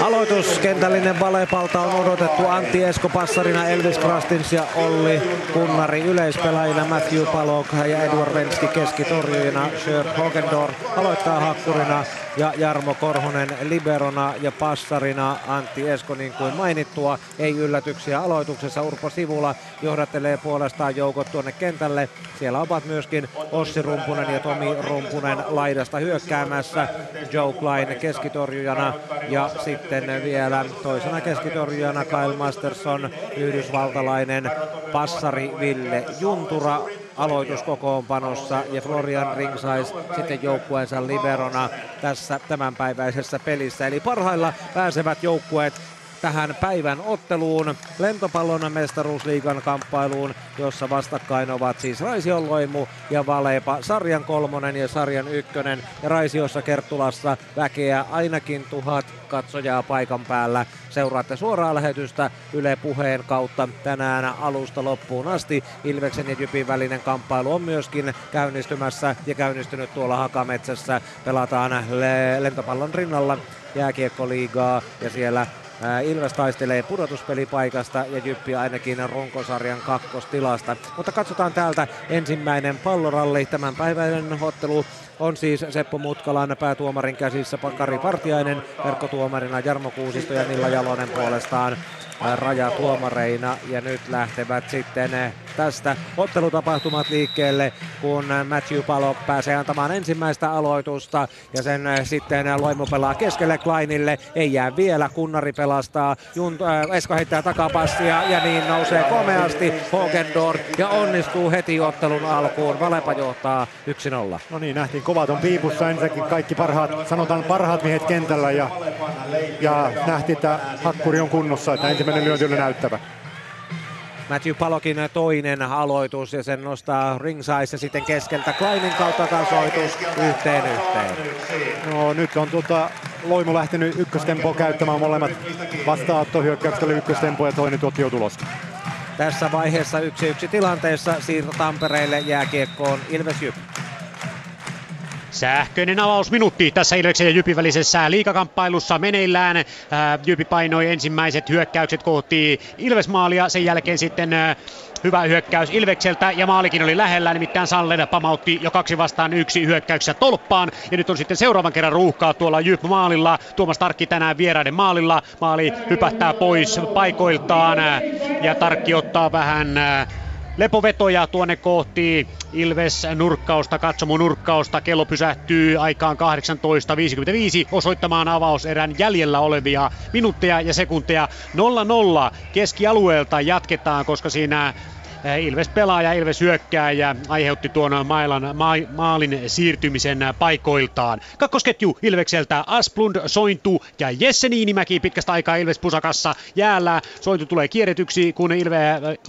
Aloituskentällinen Valepalta on odotettu Antti Esko Passarina, Elvis Krastins ja Olli Kunnari yleispelaajina, Matthew Palok ja Edward Venski keskitorjujina, Shirt Hogendor aloittaa hakkurina ja Jarmo Korhonen liberona ja passarina Antti Esko niin kuin mainittua. Ei yllätyksiä aloituksessa. Urpo Sivula johdattelee puolestaan joukot tuonne kentälle. Siellä ovat myöskin Ossi Rumpunen ja Tomi Rumpunen laidasta hyökkäämässä. Joe Klein keskitorjujana ja sitten vielä toisena keskitorjujana Kyle Masterson, yhdysvaltalainen passari Ville Juntura aloituskokoonpanossa ja Florian Ringsais sitten joukkueensa liberona tässä tämänpäiväisessä pelissä. Eli parhailla pääsevät joukkueet tähän päivän otteluun, lentopallon mestaruusliigan kamppailuun, jossa vastakkain ovat siis Raision Loimu ja Valepa, sarjan kolmonen ja sarjan ykkönen. Ja Raisiossa Kerttulassa väkeä ainakin tuhat katsojaa paikan päällä. Seuraatte suoraa lähetystä Yle Puheen kautta tänään alusta loppuun asti. Ilveksen ja Jypin välinen kamppailu on myöskin käynnistymässä ja käynnistynyt tuolla Hakametsässä. Pelataan lentopallon rinnalla jääkiekkoliigaa ja siellä Ilves taistelee pudotuspelipaikasta ja Jyppi ainakin runkosarjan kakkostilasta. Mutta katsotaan täältä ensimmäinen palloralli. Tämän päiväinen ottelu on siis Seppo Mutkalan päätuomarin käsissä Kari Partiainen, verkkotuomarina Jarmo Kuusisto ja Nilla Jalonen puolestaan rajatuomareina ja nyt lähtevät sitten tästä ottelutapahtumat liikkeelle, kun Matthew Palo pääsee antamaan ensimmäistä aloitusta ja sen sitten Loimu pelaa keskelle Kleinille, ei jää vielä, Kunnari pelastaa, Junt, äh, Esko heittää takapassia ja niin nousee komeasti Hogendor ja onnistuu heti ottelun alkuun, Valepa johtaa 1-0. No niin, nähtiin kovat on piipussa. Ensinnäkin kaikki parhaat, sanotaan parhaat miehet kentällä ja, ja nähtiin, että hakkuri on kunnossa, että lyönti oli näyttävä. Matthew Palokin toinen aloitus ja sen nostaa Ringsize ja sitten keskeltä Kleinin kautta tasoitus yhteen yhteen. No nyt on tuota, Loimu lähtenyt ykköstempoa käyttämään molemmat vastaanottohyökkäykset oli ykköstempo ja toinen tuotti jo tulosta. Tässä vaiheessa yksi yksi tilanteessa siirto Tampereelle jääkiekkoon Ilves Jyp. Sähköinen avausminuutti tässä Ilveksen ja Jypin välisessä liikakamppailussa meneillään. Jypi painoi ensimmäiset hyökkäykset kohti Ilvesmaalia, sen jälkeen sitten hyvä hyökkäys Ilvekseltä ja maalikin oli lähellä, nimittäin Sallen pamautti jo kaksi vastaan yksi hyökkäyksessä tolppaan. Ja nyt on sitten seuraavan kerran ruuhkaa tuolla Jyp maalilla. Tuomas Tarkki tänään vieraiden maalilla. Maali hypähtää pois paikoiltaan ja Tarkki ottaa vähän lepovetoja tuonne kohti Ilves nurkkausta, katsomu nurkkausta. Kello pysähtyy aikaan 18.55 osoittamaan avauserän jäljellä olevia minuutteja ja sekunteja 0-0 keskialueelta jatketaan, koska siinä Ilves pelaaja, Ilves hyökkääjä aiheutti tuon mailan, ma, maalin siirtymisen paikoiltaan. Kakkosketju Ilvekseltä Asplund, Sointu ja Jesse Niinimäki pitkästä aikaa Ilves pusakassa jäällä. Sointu tulee kierretyksi, kun, Ilve,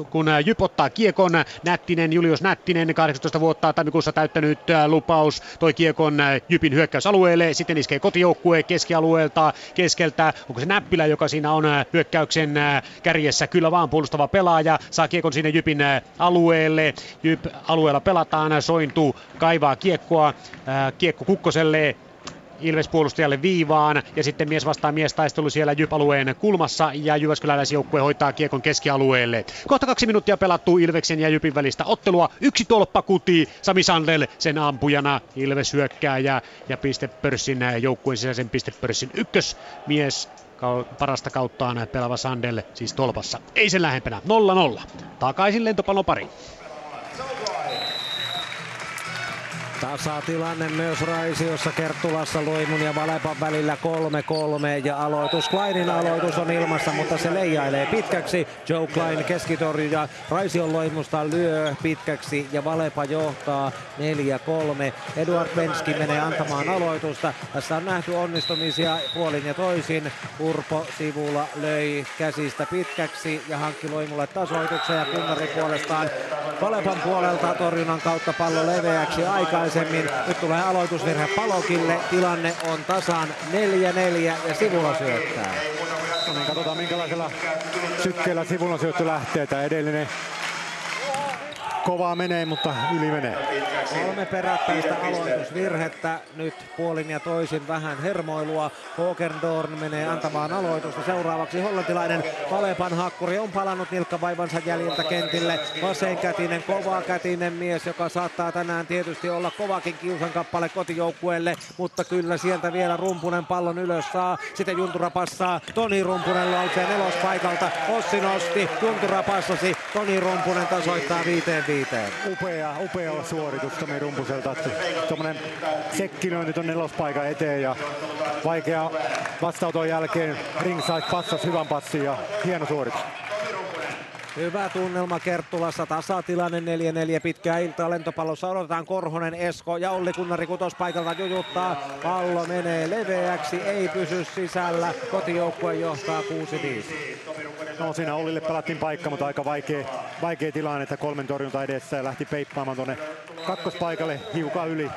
kun Jyp ottaa kiekon. Nättinen, Julius Nättinen, 18 vuotta tammikuussa täyttänyt lupaus, toi kiekon Jypin hyökkäysalueelle. Sitten iskee kotijoukkue keskialueelta, keskeltä. Onko se Näppilä, joka siinä on hyökkäyksen kärjessä? Kyllä vaan puolustava pelaaja. Saa kiekon sinne Jypin alueelle. Jyp alueella pelataan, Sointu kaivaa kiekkoa, kiekko Kukkoselle, Ilves puolustajalle viivaan ja sitten mies vastaa mies taistelu siellä Jyp-alueen kulmassa ja Jyväskyläläisjoukkue hoitaa kiekon keskialueelle. Kohta kaksi minuuttia pelattu Ilveksen ja Jypin välistä ottelua. Yksi tolppa kuti Sami Sandel sen ampujana Ilves hyökkääjä ja pistepörssin joukkueen sisäisen pistepörssin ykkösmies parasta kauttaan pelava Sandel siis tolpassa. Ei sen lähempänä. 0-0. Takaisin lentopallon pari. Tasatilanne myös Raisiossa Kerttulassa Loimun ja Valepan välillä 3-3 ja aloitus Kleinin aloitus on ilmassa, mutta se leijailee pitkäksi. Joe Klein keskitorjuja Raision Loimusta lyö pitkäksi ja Valepa johtaa 4-3. Eduard Benski menee antamaan aloitusta. Tässä on nähty onnistumisia puolin ja toisin. Urpo sivulla löi käsistä pitkäksi ja hankki Loimulle tasoituksen ja Kunnari puolestaan Valepan puolelta torjunnan kautta pallo leveäksi aikaa aikaisemmin. Nyt tulee aloitusvirhe Palokille. Tilanne on tasan 4-4 ja Sivula syöttää. No niin, katsotaan minkälaisella sykkeellä Sivula syöttö lähtee. Tämä edellinen kovaa menee, mutta yli menee. Kolme perättäistä aloitusvirhettä. Nyt puolin ja toisin vähän hermoilua. Hokendorn menee antamaan aloitusta. Seuraavaksi hollantilainen Valepan hakkuri on palannut nilkkavaivansa jäljiltä kentille. Vasenkätinen, kätinen mies, joka saattaa tänään tietysti olla kovakin kiusan kappale kotijoukkueelle, mutta kyllä sieltä vielä Rumpunen pallon ylös saa. Sitten Juntura passaa. Toni Rumpunen lausee nelospaikalta. Ossi nosti. Juntura passasi. Toni Rumpunen tasoittaa viiteen viiteen. Upea, upea suoritus Tomi Rumpuselta. Tuommoinen sekkinöinti tuonne nelospaikan eteen ja vaikea vastauton jälkeen ringside passas hyvän passin ja hieno suoritus. Hyvä tunnelma Kerttulassa, tasatilanne 4-4 pitkää iltaa lentopallossa. Odotetaan Korhonen, Esko ja Olli Kunnari kutospaikalta jujuttaa. Pallo menee leveäksi, ei pysy sisällä. Kotijoukkue johtaa 6-5. No siinä Ollille pelattiin paikka, mutta aika vaikea, vaikea tilanne, että kolmen torjunta edessä ja lähti peippaamaan tuonne kakkospaikalle hiukan yli.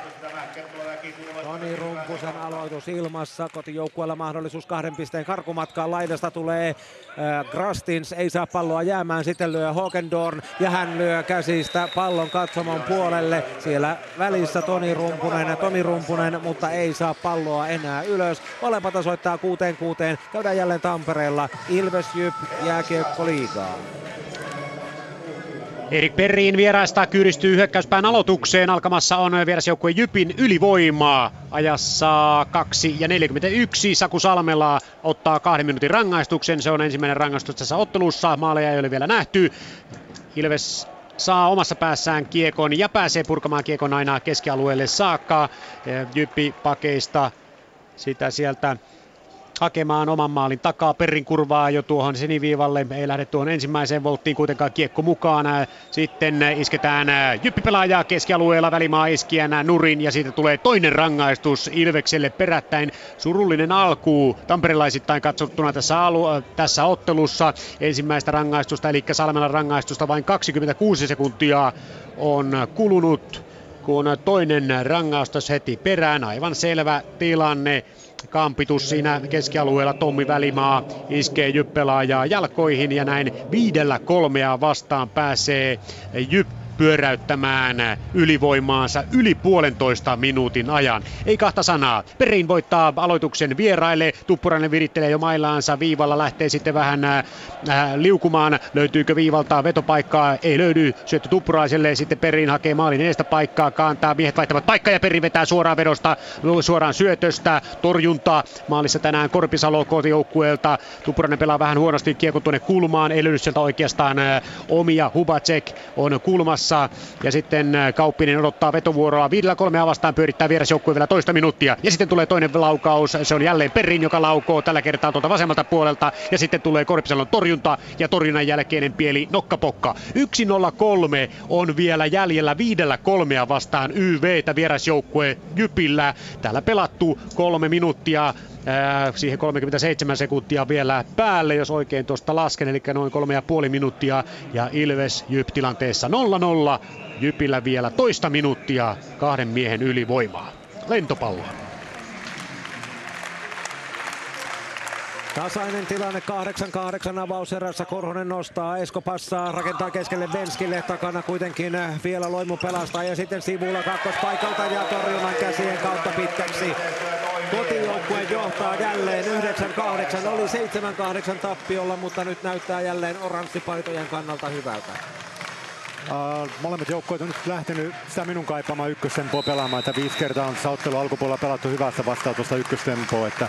Toni Rumpusen aloitus ilmassa. Kotijoukkueella mahdollisuus kahden pisteen karkumatkaan. Laidasta tulee äh, Grastins, ei saa palloa jäämään. Sitten lyö Hokendorn ja hän lyö käsistä pallon katsomon puolelle. Siellä välissä Toni Rumpunen, Toni Rumpunen, mutta ei saa palloa enää ylös. Molemmat tasoittaa kuuteen kuuteen. Käydään jälleen Tampereella. Ilves Jyp jääkiekko liigaa. Erik Perriin vieraista kyyristyy hyökkäyspään aloitukseen. Alkamassa on vierasjoukkue Jypin ylivoimaa. Ajassa 2 ja 41 Saku Salmela ottaa kahden minuutin rangaistuksen. Se on ensimmäinen rangaistus tässä ottelussa. Maaleja ei ole vielä nähty. Ilves saa omassa päässään kiekon ja pääsee purkamaan kiekon aina keskialueelle saakka. Jyppi pakeista sitä sieltä hakemaan oman maalin takaa. Perrin kurvaa jo tuohon siniviivalle. Ei lähde tuohon ensimmäiseen volttiin kuitenkaan kiekko mukaan. Sitten isketään jyppipelaajaa keskialueella välimaa iskiänä nurin ja siitä tulee toinen rangaistus Ilvekselle perättäin. Surullinen alku tamperelaisittain katsottuna tässä, alu, tässä ottelussa. Ensimmäistä rangaistusta eli Salmelan rangaistusta vain 26 sekuntia on kulunut kun toinen rangaistus heti perään. Aivan selvä tilanne. Kampitus siinä keskialueella Tommi Välimaa iskee Jyppelaajaa jalkoihin ja näin viidellä kolmea vastaan pääsee Jyppä pyöräyttämään ylivoimaansa yli puolentoista minuutin ajan. Ei kahta sanaa. Perin voittaa aloituksen vieraille. Tuppurainen virittelee jo mailaansa viivalla. Lähtee sitten vähän äh, liukumaan. Löytyykö viivalta vetopaikkaa? Ei löydy. Syöttö Tuppuraiselle. Sitten Perin hakee maalin edestä paikkaa. Kaantaa. Miehet vaihtavat paikkaa ja Perin vetää suoraan vedosta. Suoraan syötöstä. Torjunta. Maalissa tänään Korpisalo kotijoukkueelta. Tuppurainen pelaa vähän huonosti kiekko tuonne kulmaan. Ei löydy sieltä oikeastaan äh, omia. Hubacek on kulmassa vieressä. Ja sitten äh, Kauppinen odottaa vetovuoroa. Viidellä kolmea vastaan pyörittää vierasjoukkue vielä toista minuuttia. Ja sitten tulee toinen laukaus. Se on jälleen Perin, joka laukoo tällä kertaa tuolta vasemmalta puolelta. Ja sitten tulee Korpisalon torjunta ja torjunnan jälkeinen pieli nokkapokka. 1-0-3 on vielä jäljellä viidellä kolmea vastaan YVtä vierasjoukkue Jypillä. Täällä pelattu kolme minuuttia siihen 37 sekuntia vielä päälle, jos oikein tuosta lasken, eli noin kolme ja puoli minuuttia. Ja Ilves Jyp tilanteessa 0-0. Jypillä vielä toista minuuttia kahden miehen ylivoimaa. Lentopallo. Tasainen tilanne 8-8 avauserässä. Korhonen nostaa, Esko passaa, rakentaa keskelle Venskille. Takana kuitenkin vielä Loimu pelastaa ja sitten sivulla kakkospaikalta ja torjunnan käsien kautta pitkäksi. Kotijoukkue johtaa jälleen 9-8. Oli 7-8 tappiolla, mutta nyt näyttää jälleen oranssipaitojen kannalta hyvältä. Molemmat joukkueet on nyt lähtenyt sitä minun kaipaamaan ykköstempoa pelaamaan, että viisi kertaa on ottelun alkupuolella pelattu hyvässä vastautusta ykköstempoa, että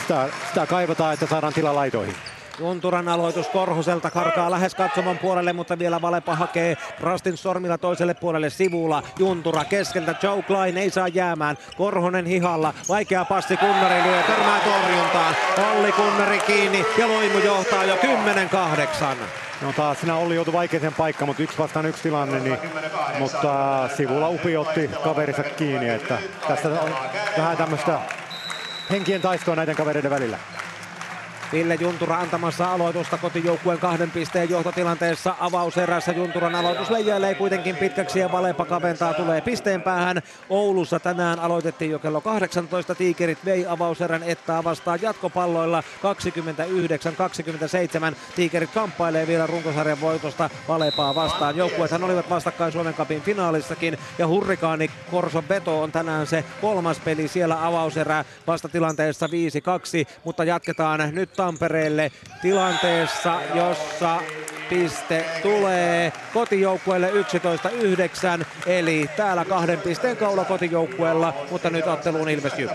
sitä, sitä kaivataan, että saadaan tila laitoihin. Junturan aloitus Korhoselta karkaa lähes katsomon puolelle, mutta vielä Valepa hakee Rastin sormilla toiselle puolelle sivulla. Juntura keskeltä, Joe Klein ei saa jäämään. Korhonen hihalla, vaikea passi Kunnari lyö, törmää torjuntaan. Olli Kunnari kiinni ja Loimu johtaa jo 10-8. No taas siinä oli joutu vaikeeseen paikkaan, mutta yksi vastaan yksi tilanne, niin, mutta sivulla Upi otti kaverinsa kiinni, että tästä on vähän tämmöistä henkien taistoa näiden kavereiden välillä. Ville Juntura antamassa aloitusta kotijoukkueen kahden pisteen johtotilanteessa avauserässä. Junturan aloitus leijailee kuitenkin pitkäksi ja Valepa kaventaa tulee pisteen päähän. Oulussa tänään aloitettiin jo kello 18. Tiikerit vei avauserän Ettaa vastaan jatkopalloilla 29-27. Tiikerit kamppailee vielä runkosarjan voitosta Valepaa vastaan. Joukkueethan olivat vastakkain Suomen kapin finaalissakin ja Hurrikaani Korso Beto on tänään se kolmas peli siellä avauserä vastatilanteessa 5-2, mutta jatketaan nyt Tampereelle tilanteessa, jossa piste tulee kotijoukkueelle 11-9, eli täällä kahden pisteen kaula kotijoukkueella, mutta nyt otteluun Ilves Jyp.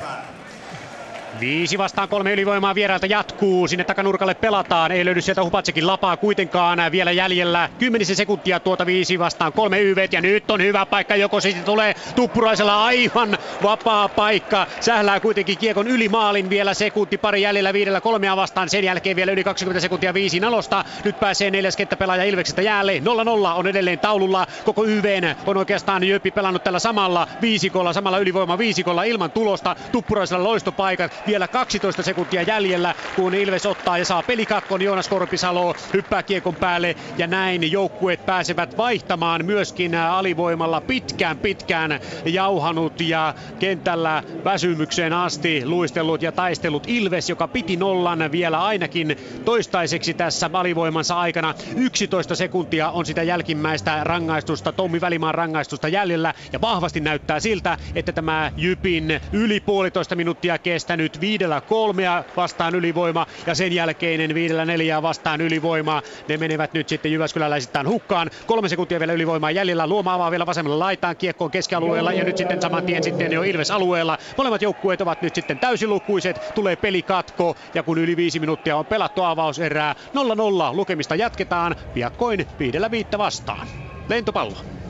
Viisi vastaan kolme ylivoimaa vierailta jatkuu. Sinne takanurkalle pelataan. Ei löydy sieltä Hupatsekin lapaa kuitenkaan vielä jäljellä. Kymmenisen sekuntia tuota viisi vastaan kolme YVt. Ja nyt on hyvä paikka. Joko sitten tulee Tuppuraisella aivan vapaa paikka. Sählää kuitenkin kiekon yli maalin vielä sekunti pari jäljellä viidellä kolmea vastaan. Sen jälkeen vielä yli 20 sekuntia viisi nalosta. Nyt pääsee neljäs kenttäpelaaja Ilveksestä jäälle. 0-0 on edelleen taululla. Koko YVn on oikeastaan Jöppi pelannut tällä samalla viisikolla, samalla ylivoima viisikolla ilman tulosta. Tuppuraisella loistopaikat vielä 12 sekuntia jäljellä, kun Ilves ottaa ja saa pelikatkon. Joonas Korpisalo hyppää kiekon päälle ja näin joukkueet pääsevät vaihtamaan myöskin alivoimalla pitkään pitkään jauhanut ja kentällä väsymykseen asti luistellut ja taistellut Ilves, joka piti nollan vielä ainakin toistaiseksi tässä alivoimansa aikana. 11 sekuntia on sitä jälkimmäistä rangaistusta, Tommi Välimaan rangaistusta jäljellä ja vahvasti näyttää siltä, että tämä Jypin yli puolitoista minuuttia kestänyt viidellä kolmea vastaan ylivoima ja sen jälkeinen viidellä neljää vastaan ylivoima. Ne menevät nyt sitten Jyväskyläläisittäin hukkaan. Kolme sekuntia vielä ylivoimaa jäljellä. Luoma avaa vielä vasemmalla laitaan kiekkoon keskialueella ja nyt sitten saman tien sitten jo Ilves alueella. Molemmat joukkueet ovat nyt sitten täysilukuiset. Tulee pelikatko ja kun yli viisi minuuttia on pelattu avauserää 0-0 lukemista jatketaan piakkoin viidellä viittä vastaan. Lentopallo.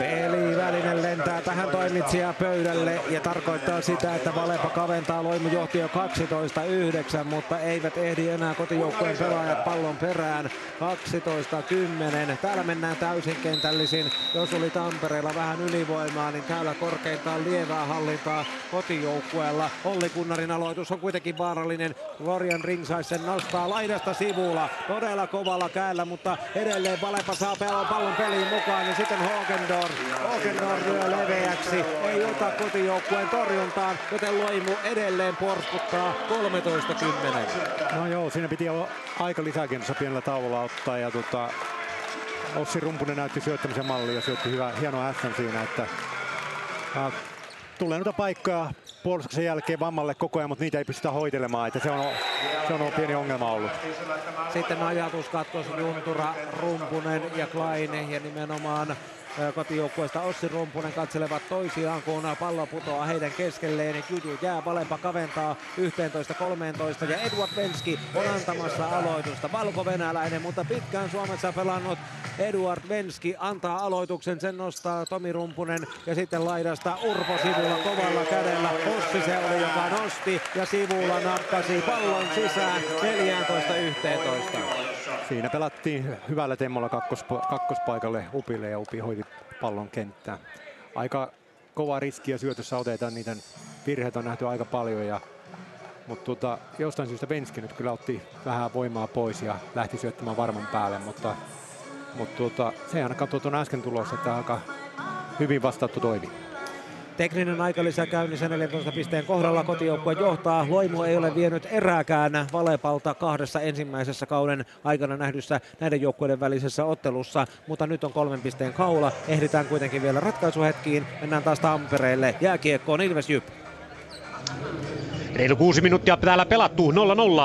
Peli väline lentää tähän toimitsija pöydälle ja tarkoittaa sitä, että Valepa kaventaa Loimu johti jo 12-9, mutta eivät ehdi enää kotijoukkojen pelaajat pallon perään. 12-10. Täällä mennään täysin kentällisin. Jos oli Tampereella vähän ylivoimaa, niin täällä korkeintaan lievää hallintaa kotijoukkueella. Olli Kunnarin aloitus on kuitenkin vaarallinen. Florian Ringsais sen nostaa laidasta sivulla. Todella kovalla käällä, mutta edelleen Valepa saa pallon peliin mukaan. Ja sitten Hogendor. Lyö leveäksi. Ei ota kotijoukkueen torjuntaan, joten Loimu edelleen porskuttaa 13-10. No joo, siinä piti olla aika lisääkin pienellä tauolla ottaa ja tota, Ossi Rumpunen näytti syöttämisen mallia ja syötti hyvä, hieno S siinä, että äh, tulee noita paikkoja puolustuksen jälkeen vammalle koko ajan, mutta niitä ei pystytä hoitelemaan, että se on, se on ollut pieni ongelma ollut. Sitten ajatuskatkos Juntura, Rumpunen ja Klein ja nimenomaan kotijoukkueesta Ossi Rumpunen katselevat toisiaan, kun pallo putoaa heidän keskelleen. Kydy jää, Valepa kaventaa 11-13 ja Edward Venski on antamassa aloitusta. Valko-venäläinen, mutta pitkään Suomessa pelannut Eduard Venski antaa aloituksen, sen nostaa Tomi Rumpunen ja sitten laidasta Urpo sivulla kovalla kädellä. Ossi se oli, joka nosti ja sivulla nappasi pallon sisään 14-11. Siinä pelattiin hyvällä temmolla kakkospa- kakkospaikalle Upille ja Upi hoiti pallon kenttään. Aika kova riski ja syötössä otetaan, niiden virheet on nähty aika paljon ja mutta tota, jostain syystä Venski nyt kyllä otti vähän voimaa pois ja lähti syöttämään varman päälle, mutta, mutta tota, se ei ainakaan tuon äsken tulossa, että aika hyvin vastattu toimi. Tekninen aikalisä käynnissä 14 pisteen kohdalla kotijoukkue johtaa. Loimu ei ole vienyt erääkään Valepalta kahdessa ensimmäisessä kauden aikana nähdyssä näiden joukkueiden välisessä ottelussa, mutta nyt on kolmen pisteen kaula. Ehditään kuitenkin vielä ratkaisuhetkiin. Mennään taas Tampereelle. Jääkiekkoon Ilves Jyp. Reilu kuusi minuuttia täällä pelattu 0-0,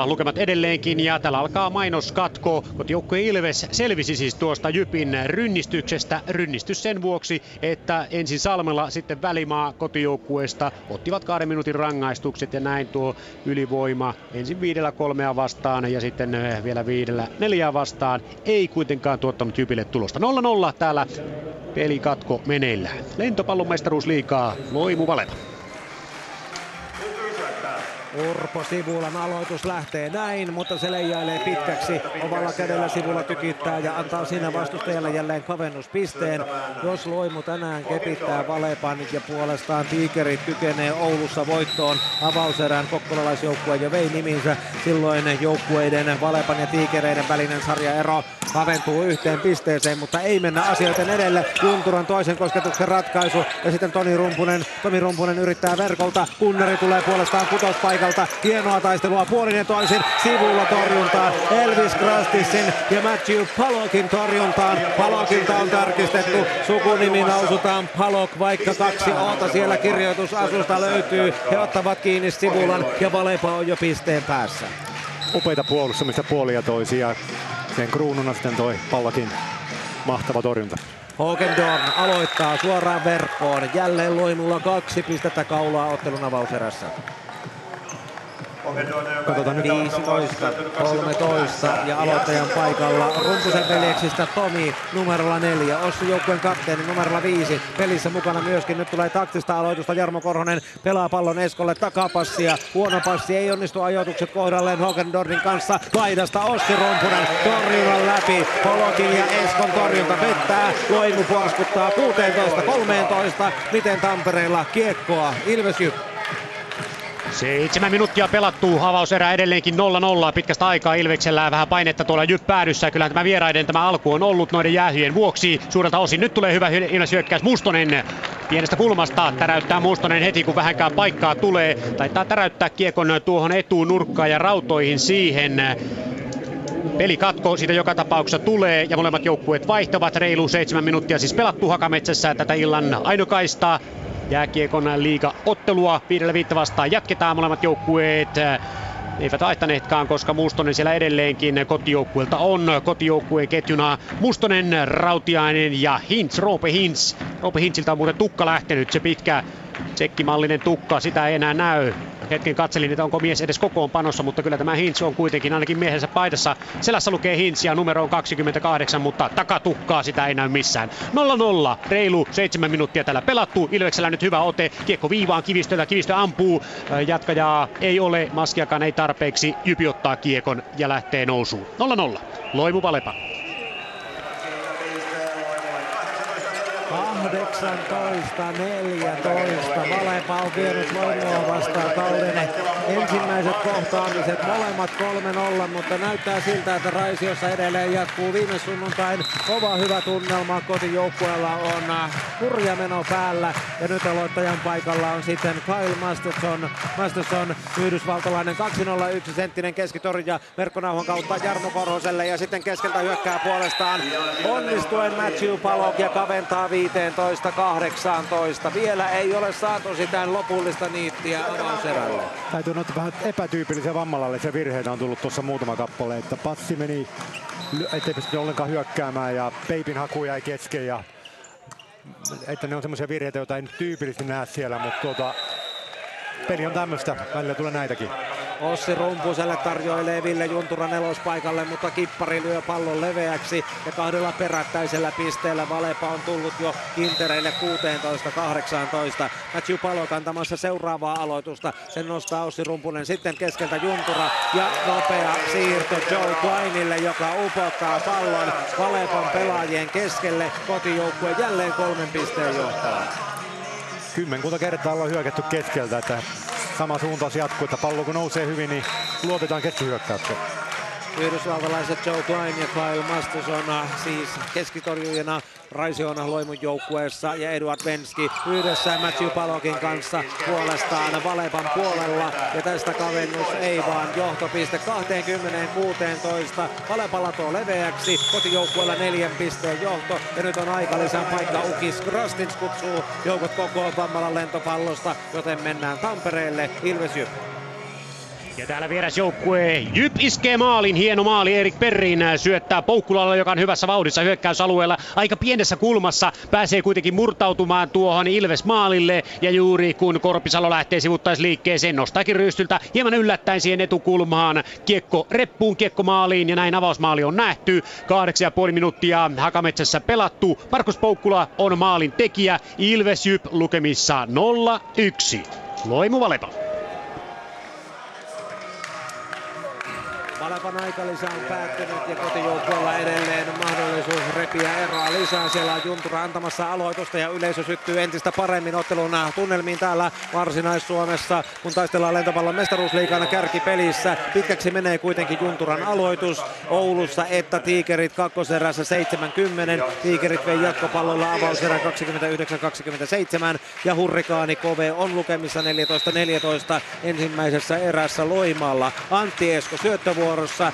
lukemat edelleenkin ja täällä alkaa mainoskatko. Kotijoukkue Ilves selvisi siis tuosta Jypin rynnistyksestä. Rynnistys sen vuoksi, että ensin Salmella sitten Välimaa kotijoukkueesta ottivat kahden minuutin rangaistukset ja näin tuo ylivoima ensin viidellä kolmea vastaan ja sitten eh, vielä viidellä neljää vastaan. Ei kuitenkaan tuottanut Jypille tulosta. 0-0 täällä pelikatko meneillään. Lentopallon mestaruusliikaa Loimu Valeta. Urpo Sivulan aloitus lähtee näin, mutta se leijailee pitkäksi. Ovalla kädellä Sivulla tykittää ja antaa siinä vastustajalle jälleen kavennuspisteen. Jos Loimu tänään kepittää Valepan ja puolestaan Tiikerit kykenee Oulussa voittoon avauserään kokkolalaisjoukkue jo vei niminsä. Silloin joukkueiden Valepan ja Tiikereiden välinen sarjaero kaventuu yhteen pisteeseen, mutta ei mennä asioiden edelle. Junturan toisen kosketuksen ratkaisu ja sitten Toni Rumpunen, Tomi Rumpunen yrittää verkolta. Kunneri tulee puolestaan kutospaikalta. Hienoa taistelua puolin ja toisin sivulla torjuntaan. Elvis Krastissin ja Matthew Palokin torjuntaan. Palokilta on tarkistettu. Sukunimi lausutaan Palok, vaikka kaksi oota siellä kirjoitusasusta löytyy. He ottavat kiinni sivulan ja Valepa on jo pisteen päässä. Upeita puolustamista puolia toisia. Sen kruununa sitten toi pallakin mahtava torjunta. Hogendorn aloittaa suoraan verkkoon. Jälleen Loimulla kaksi pistettä kaulaa ottelun avauserässä. Katsotaan nyt. 15, 13 ja aloittajan paikalla Rumpusen veljeksistä Tomi numerolla 4, Ossi joukkueen kapteeni numerolla 5, pelissä mukana myöskin. Nyt tulee taktista aloitusta. Jarmo Korhonen pelaa pallon Eskolle takapassia, huono passi. Ei onnistu ajoitukset kohdalleen Hogendornin kanssa, laidasta Ossi Rumpunen torjunnan läpi, Polokin ja Eskon torjunta pettää, Loimu porskuttaa 16-13, miten Tampereella kiekkoa? Ilves. Seitsemän minuuttia pelattu, avauserä edelleenkin 0-0, pitkästä aikaa Ilveksellä vähän painetta tuolla jyppäädyssä. Kyllä tämä vieraiden tämä alku on ollut noiden jäähyjen vuoksi suurelta osin. Nyt tulee hyvä Ilves hyökkäys Mustonen pienestä kulmasta. Täräyttää Mustonen heti kun vähänkään paikkaa tulee. Taitaa täräyttää kiekon tuohon etuun nurkkaan ja rautoihin siihen. Pelikatko siitä joka tapauksessa tulee ja molemmat joukkueet vaihtavat reilu seitsemän minuuttia siis pelattu Hakametsässä tätä illan ainokaista jääkiekon liiga ottelua viidellä viittä vastaan jatketaan molemmat joukkueet äh, eivät vaihtaneetkaan, koska Mustonen siellä edelleenkin kotijoukkueelta on. Kotijoukkueen ketjuna Mustonen, Rautiainen ja Hintz, Roope Hintz. Roope Hintziltä on muuten tukka lähtenyt, se pitkä tsekkimallinen tukka, sitä ei enää näy. hetken katselin, että onko mies edes kokoon panossa, mutta kyllä tämä Hintz on kuitenkin ainakin miehensä paidassa. Selässä lukee Hintz ja numero on 28, mutta takatukkaa sitä ei näy missään. 0-0, reilu 7 minuuttia täällä pelattu. Ilveksellä nyt hyvä ote, kiekko viivaan Kivistöltä, Kivistö ampuu, jatkajaa ei ole, Maskiakaan ei tarpeeksi, Jypi ottaa kiekon ja lähtee nousuun. 0-0, Loimu Valepa. 18-14. Valepa on vienyt Loimua vastaan kauden ensimmäiset kohtaamiset. Molemmat 3-0, mutta näyttää siltä, että Raisiossa edelleen jatkuu viime sunnuntain kova hyvä tunnelma. Kotijoukkueella on äh, hurja meno päällä ja nyt aloittajan paikalla on sitten Kyle Masterson. Masterson, yhdysvaltalainen 201 senttinen keskitorja verkkonauhan kautta Jarmo Korhoselle ja sitten keskeltä hyökkää puolestaan onnistuen Matthew Palok ja kaventaa 15-18. Vielä ei ole saatu sitä lopullista niittiä avauserälle. Täytyy noita vähän epätyypillisiä vammalalle. virheitä on tullut tuossa muutama kappale. Että passi meni, ettei pysty ollenkaan hyökkäämään ja peipin haku jäi kesken. Ja, että ne on semmoisia virheitä, joita ei nyt tyypillisesti näe siellä, mutta tuota, peli on tämmöistä. Välillä tulee näitäkin. Ossi Rumpuselle tarjoilee Ville Juntura nelospaikalle, mutta kippari lyö pallon leveäksi ja kahdella perättäisellä pisteellä Valepa on tullut jo Kintereille 16-18. Matthew Palo kantamassa seuraavaa aloitusta. Sen nostaa Ossi Rumpunen sitten keskeltä Juntura ja nopea siirto Joe Kleinille, joka upottaa pallon Valepan pelaajien keskelle. Kotijoukkue jälleen kolmen pisteen johtaa. Kymmenkunta kertaa ollaan hyökätty keskeltä, että sama suuntaus jatkuu, että pallo kun nousee hyvin, niin luotetaan keskihyökkäykseen. Yhdysvaltalaiset Joe Klein ja Kyle Masterson siis keskitorjujina Raisioona Loimun joukkueessa ja Eduard Venski yhdessä Matthew Palokin kanssa puolestaan Valepan puolella. Ja tästä kavennus ei vaan johtopiste. 20-16 Valepalla tuo leveäksi. Kotijoukkueella neljän pisteen johto. Ja nyt on aika lisää paikka Ukis Krastins kutsuu joukot koko Vammalan lentopallosta joten mennään Tampereelle. Ilves Jyp. Ja täällä vierasjoukkue Jyp iskee maalin. Hieno maali Erik Perrin syöttää Poukkulalle, joka on hyvässä vauhdissa hyökkäysalueella. Aika pienessä kulmassa pääsee kuitenkin murtautumaan tuohon Ilves maalille. Ja juuri kun Korpisalo lähtee sivuttaisliikkeeseen, nostaakin rystyltä hieman yllättäen siihen etukulmaan. Kiekko reppuun, kiekko maaliin ja näin avausmaali on nähty. Kahdeksan ja puoli minuuttia Hakametsässä pelattu. Markus Poukkula on maalin tekijä. Ilves Jyp lukemissa 0-1. Loimu Valepa. Valepan aikalisä on päättynyt ja kotijoukkueella edelleen mahdollisuus repiä eroa lisää. Siellä on Juntura antamassa aloitusta ja yleisö syttyy entistä paremmin ottelun tunnelmiin täällä Varsinais-Suomessa, kun taistellaan lentopallon mestaruusliikana kärkipelissä. Pitkäksi menee kuitenkin Junturan aloitus Oulussa, että Tiikerit kakkoserässä 70. Tiikerit vei jatkopallolla avauserän 29-27 ja Hurrikaani KV on lukemissa 14-14 ensimmäisessä erässä Loimalla. Antti Esko syöttövuoro vuorossa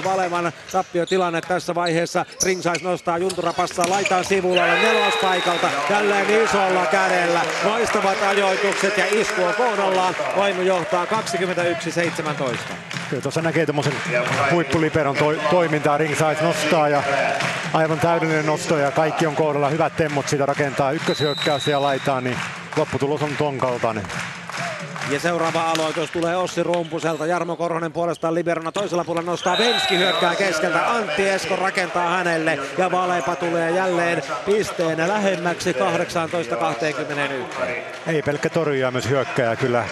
17-20 Valeman tappiotilanne tässä vaiheessa. Ringsais nostaa Juntura passaa laitaan sivulla nelospaikalta. Jälleen isolla kädellä. Loistavat ajoitukset ja isku on kohdallaan. Voimu johtaa 21-17. Kyllä tuossa näkee tuommoisen huippuliperon to- toimintaa. Ringside nostaa ja aivan täydellinen nosto ja kaikki on kohdalla. Hyvät temmot siitä rakentaa ykköshyökkäys ja laitaa, niin lopputulos on ton kaltainen. Ja seuraava aloitus tulee Ossi Rumpuselta. Jarmo Korhonen puolestaan liberona toisella puolella nostaa Venski hyökkää keskeltä. Antti Esko rakentaa hänelle ja Valepa tulee jälleen pisteenä lähemmäksi 18-21. Ei pelkkä torjuja myös hyökkääjä kyllä.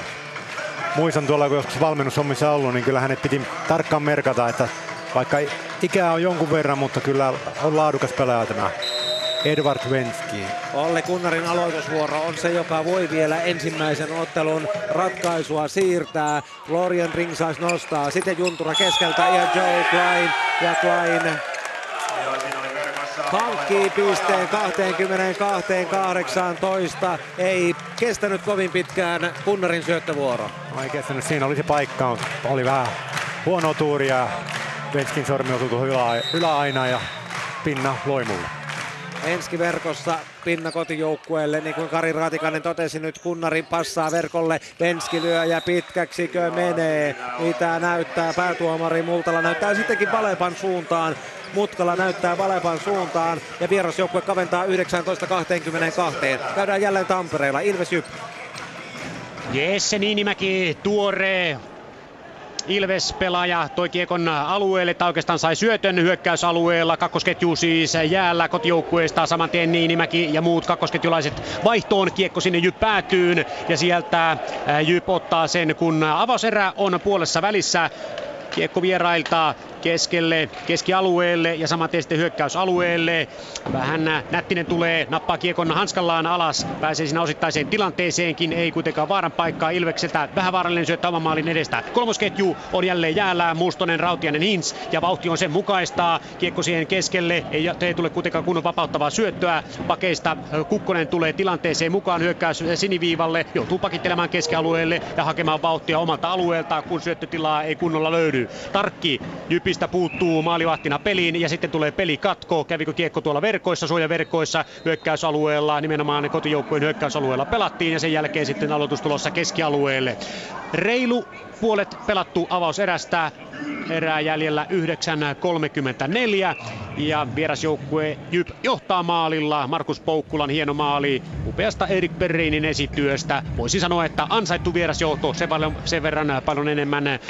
Muistan tuolla, kun joskus valmennushommissa ollut, niin kyllä hänet piti tarkkaan merkata, että vaikka ikää on jonkun verran, mutta kyllä on laadukas pelaaja tämä Edward Venski. Olle Kunnarin aloitusvuoro on se, joka voi vielä ensimmäisen ottelun ratkaisua siirtää. Florian Ringsais nostaa, sitten Juntura keskeltä ja Joe Klein. Ja Klein hankkii pisteen 22-18. Ei kestänyt kovin pitkään Kunnarin syöttövuoro. No ei kestänyt, siinä oli se paikka. Oli vähän huono tuuria. Venskin sormi osui yläaina ja pinna loimulle. Enski verkossa pinna kotijoukkueelle, niin kuin Kari Raatikainen totesi nyt Kunnari passaa verkolle, Venski lyö ja pitkäksikö menee, mitä näyttää päätuomari Multala, näyttää sittenkin Valepan suuntaan, Mutkalla näyttää Valepan suuntaan. Ja vierasjoukkue kaventaa 19-22. Käydään jälleen Tampereella, Ilves Jyp. Jesse Niinimäki, tuore Ilves-pelaaja toi kiekon alueelle, tai oikeastaan sai syötön hyökkäysalueella. Kakkosketju siis jäällä kotijoukkueesta saman tien Niinimäki ja muut kakkosketjulaiset vaihtoon. Kiekko sinne Jyp päätyyn ja sieltä Jyp ottaa sen, kun avaserä on puolessa välissä. Kiekko vierailta keskelle, keskialueelle ja samaten sitten hyökkäysalueelle. Vähän Nättinen tulee, nappaa kiekon hanskallaan alas, pääsee siinä osittaiseen tilanteeseenkin, ei kuitenkaan vaaran paikkaa Ilvekseltä. Vähän vaarallinen syöttö oman maalin edestä. Kolmosketju on jälleen jäällä, Mustonen, Rautianen, Hins ja vauhti on sen mukaista. Kiekko siihen keskelle, ei, ei tule kuitenkaan kunnon vapauttavaa syöttöä. Pakeista Kukkonen tulee tilanteeseen mukaan hyökkäys siniviivalle, joutuu pakittelemaan keskialueelle ja hakemaan vauhtia omalta alueelta, kun syöttötilaa ei kunnolla löydy. Tarkki Jypi Jypistä puuttuu maalivahtina peliin ja sitten tulee peli katko. Kävikö kiekko tuolla verkoissa, suojaverkoissa hyökkäysalueella, nimenomaan kotijoukkueen hyökkäysalueella pelattiin ja sen jälkeen sitten aloitus tulossa keskialueelle. Reilu puolet pelattu avauserästä, erää jäljellä 9.34 ja vierasjoukkue Jyp johtaa maalilla. Markus Poukkulan hieno maali upeasta Erik Perreinin esityöstä. Voisi sanoa, että ansaittu vierasjohto, sen verran paljon enemmän eh,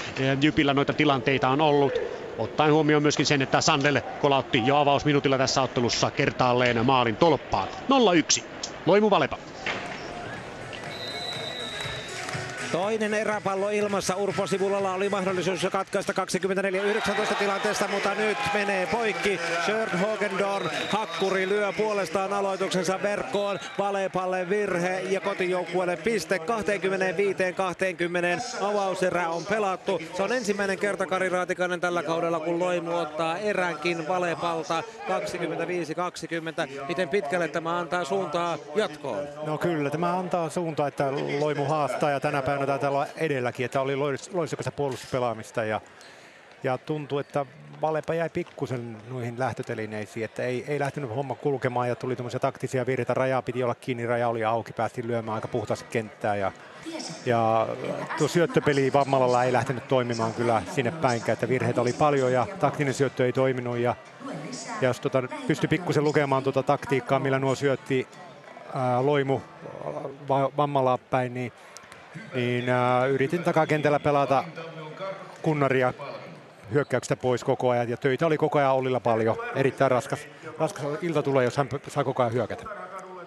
Jypillä noita tilanteita on ollut. Ottaen huomioon myöskin sen, että Sandel kolautti jo avausminuutilla tässä ottelussa kertaalleen maalin tolppaan. 0-1. Loimu Valepa. Toinen eräpallo ilmassa. Urpo Sivulalla oli mahdollisuus katkaista 24-19 tilanteesta, mutta nyt menee poikki. Sjörn Hogendorn hakkuri lyö puolestaan aloituksensa verkkoon. Valepalle virhe ja kotijoukkueelle piste 25-20. Avauserä on pelattu. Se on ensimmäinen kerta Kari Raatikainen tällä kaudella, kun Loimu ottaa eränkin Valepalta 25-20. Miten pitkälle tämä antaa suuntaa jatkoon? No kyllä, tämä antaa suuntaa, että Loimu haastaa ja tänä päivänä aina taitaa olla edelläkin, että oli loistukasta puolustuspelaamista ja, ja tuntuu, että Valepa jäi pikkusen noihin lähtötelineisiin, että ei, ei lähtenyt homma kulkemaan ja tuli tämmöisiä taktisia virheitä. Raja piti olla kiinni, raja oli auki, päästiin lyömään aika puhtaasti kenttää ja, ja tuo syöttöpeli Vammalalla ei lähtenyt toimimaan kyllä sinne päinkään, että virheitä oli paljon ja taktinen syöttö ei toiminut ja, ja jos tota, pystyi pikkusen lukemaan tuota taktiikkaa, millä nuo syötti ää, Loimu Vammalaa päin, niin niin äh, yritin takakentällä pelata kunnaria hyökkäyksestä pois koko ajan ja töitä oli koko ajan Ollilla paljon. Erittäin raskas, raskas ilta tulee, jos hän saa koko ajan hyökätä.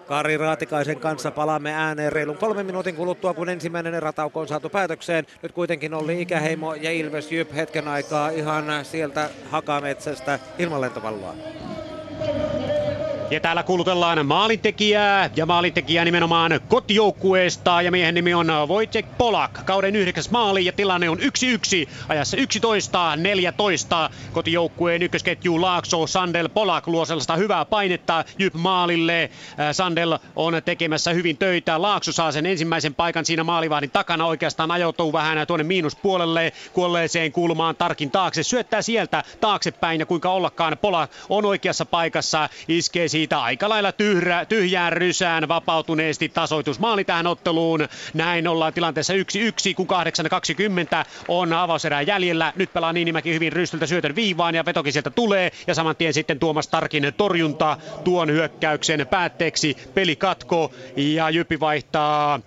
Kari Raatikaisen kanssa palaamme ääneen reilun kolmen minuutin kuluttua, kun ensimmäinen erätauko on saatu päätökseen. Nyt kuitenkin oli Ikäheimo ja Ilves Jyp hetken aikaa ihan sieltä Hakametsästä ilman lentopalloa. Ja täällä kuulutellaan maalintekijää ja maalintekijää nimenomaan kotijoukkueesta ja miehen nimi on Wojciech Polak. Kauden yhdeksäs maali ja tilanne on 1-1 ajassa 11-14. Kotijoukkueen ykkösketju Laakso Sandel Polak luo sellaista hyvää painetta Jyp maalille. Äh, Sandel on tekemässä hyvin töitä. Laakso saa sen ensimmäisen paikan siinä maalivahdin takana oikeastaan ajautuu vähän tuonne miinuspuolelle kuolleeseen kulmaan tarkin taakse. Syöttää sieltä taaksepäin ja kuinka ollakaan Polak on oikeassa paikassa. Iskee siitä aika lailla tyhjä, tyhjään rysään vapautuneesti tasoitusmaali tähän otteluun. Näin ollaan tilanteessa 1-1, kun 8-20 on avauserää jäljellä. Nyt pelaa Niinimäki hyvin rystyltä syötön viivaan ja vetokin sieltä tulee. Ja saman tien sitten Tuomas Tarkin torjunta tuon hyökkäyksen päätteeksi. Peli katko ja Jyppi vaihtaa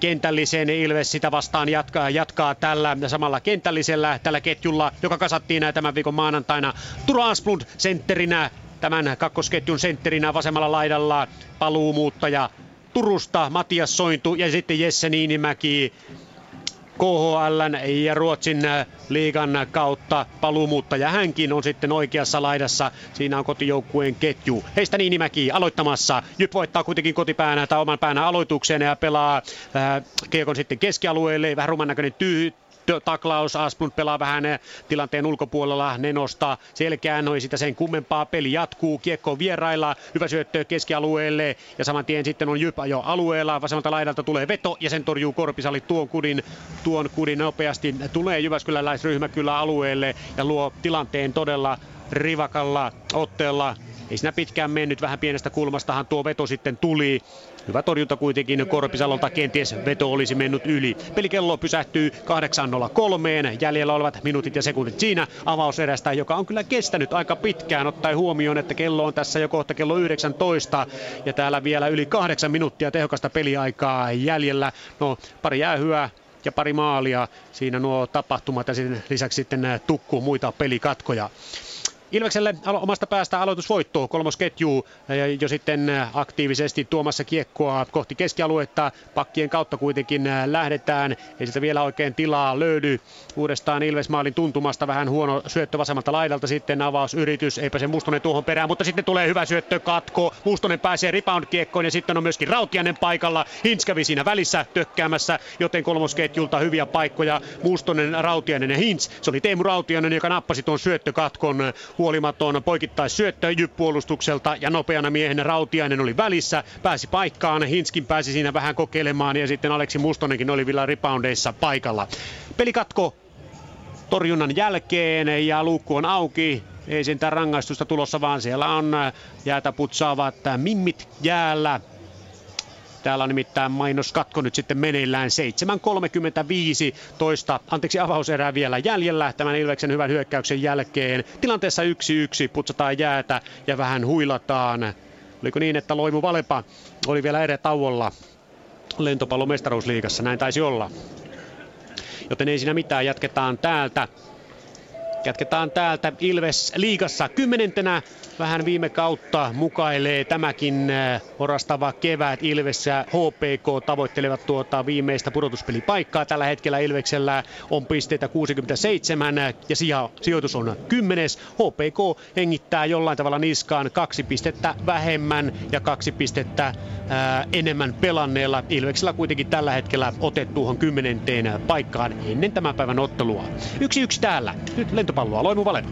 kentällisen Ilves sitä vastaan jatkaa, jatkaa tällä samalla kentällisellä tällä ketjulla, joka kasattiin tämän viikon maanantaina. Turo Asplund sentterinä tämän kakkosketjun sentterinä vasemmalla laidalla paluumuuttaja Turusta Matias Sointu ja sitten Jesse Niinimäki KHL ja Ruotsin liigan kautta paluumuuttaja hänkin on sitten oikeassa laidassa. Siinä on kotijoukkueen ketju. Heistä Niinimäki aloittamassa. Jyp voittaa kuitenkin kotipäänä tai oman päänä aloitukseen ja pelaa äh, kiekon sitten keskialueelle. Vähän ruman näköinen tyy, taklaus, Asplund pelaa vähän eh, tilanteen ulkopuolella, Nenosta. Selkeään, noin sitä sen kummempaa, peli jatkuu, kiekko vierailla, hyvä syöttö keskialueelle. Ja saman tien sitten on Jyp jo alueella, vasemmalta laidalta tulee veto ja sen torjuu Korpisali tuon kudin, tuon kudin nopeasti, tulee Jyväskyläläisryhmä kyllä alueelle ja luo tilanteen todella rivakalla otteella. Ei siinä pitkään mennyt, vähän pienestä kulmastahan tuo veto sitten tuli. Hyvä torjunta kuitenkin Korpisalolta, kenties veto olisi mennyt yli. Pelikello pysähtyy 8.03, jäljellä olevat minuutit ja sekunnit siinä avauserästä, joka on kyllä kestänyt aika pitkään, ottaen huomioon, että kello on tässä jo kohta kello 19 ja täällä vielä yli kahdeksan minuuttia tehokasta peliaikaa jäljellä. No pari jäähyä, ja pari maalia. Siinä nuo tapahtumat ja lisäksi sitten tukkuu muita pelikatkoja. Ilvekselle omasta päästä aloitusvoitto, kolmosketju jo sitten aktiivisesti tuomassa kiekkoa kohti keskialuetta. Pakkien kautta kuitenkin lähdetään, ei siltä vielä oikein tilaa löydy. Uudestaan Ilves maalin tuntumasta vähän huono syöttö vasemmalta laidalta, sitten avausyritys, eipä se Mustonen tuohon perään, mutta sitten tulee hyvä syöttö, katko. Mustonen pääsee rebound-kiekkoon ja sitten on myöskin Rautianen paikalla. Hintz kävi siinä välissä tökkäämässä, joten kolmosketjulta hyviä paikkoja. Mustonen, Rautianen ja Hintz. Se oli Teemu Rautianen, joka nappasi tuon syöttökatkon huolimaton poikittaisyöttö puolustukselta ja nopeana miehenä Rautiainen oli välissä, pääsi paikkaan, Hinskin pääsi siinä vähän kokeilemaan ja sitten Aleksi Mustonenkin oli vielä reboundeissa paikalla. Pelikatko torjunnan jälkeen ja luukku on auki. Ei sentään rangaistusta tulossa, vaan siellä on jäätä putsaavat mimmit jäällä. Täällä on nimittäin mainoskatko nyt sitten meneillään 7.35 toista, anteeksi avauserää vielä jäljellä tämän Ilveksen hyvän hyökkäyksen jälkeen. Tilanteessa 1-1 putsataan jäätä ja vähän huilataan. Oliko niin, että Loimu Valepa oli vielä eri tauolla lentopallon mestaruusliigassa, näin taisi olla. Joten ei siinä mitään, jatketaan täältä. Jatketaan täältä Ilves liigassa kymmenentenä. Vähän viime kautta mukailee tämäkin äh, orastava kevät. Ilves ja HPK tavoittelevat tuota viimeistä pudotuspelipaikkaa. Tällä hetkellä Ilveksellä on pisteitä 67 ja sijoitus on 10. HPK hengittää jollain tavalla niskaan kaksi pistettä vähemmän ja kaksi pistettä äh, enemmän pelanneella. Ilveksellä kuitenkin tällä hetkellä otettuuhon kymmenenteen paikkaan ennen tämän päivän ottelua. Yksi yksi täällä. Nyt lento palloa. Loimu Valena.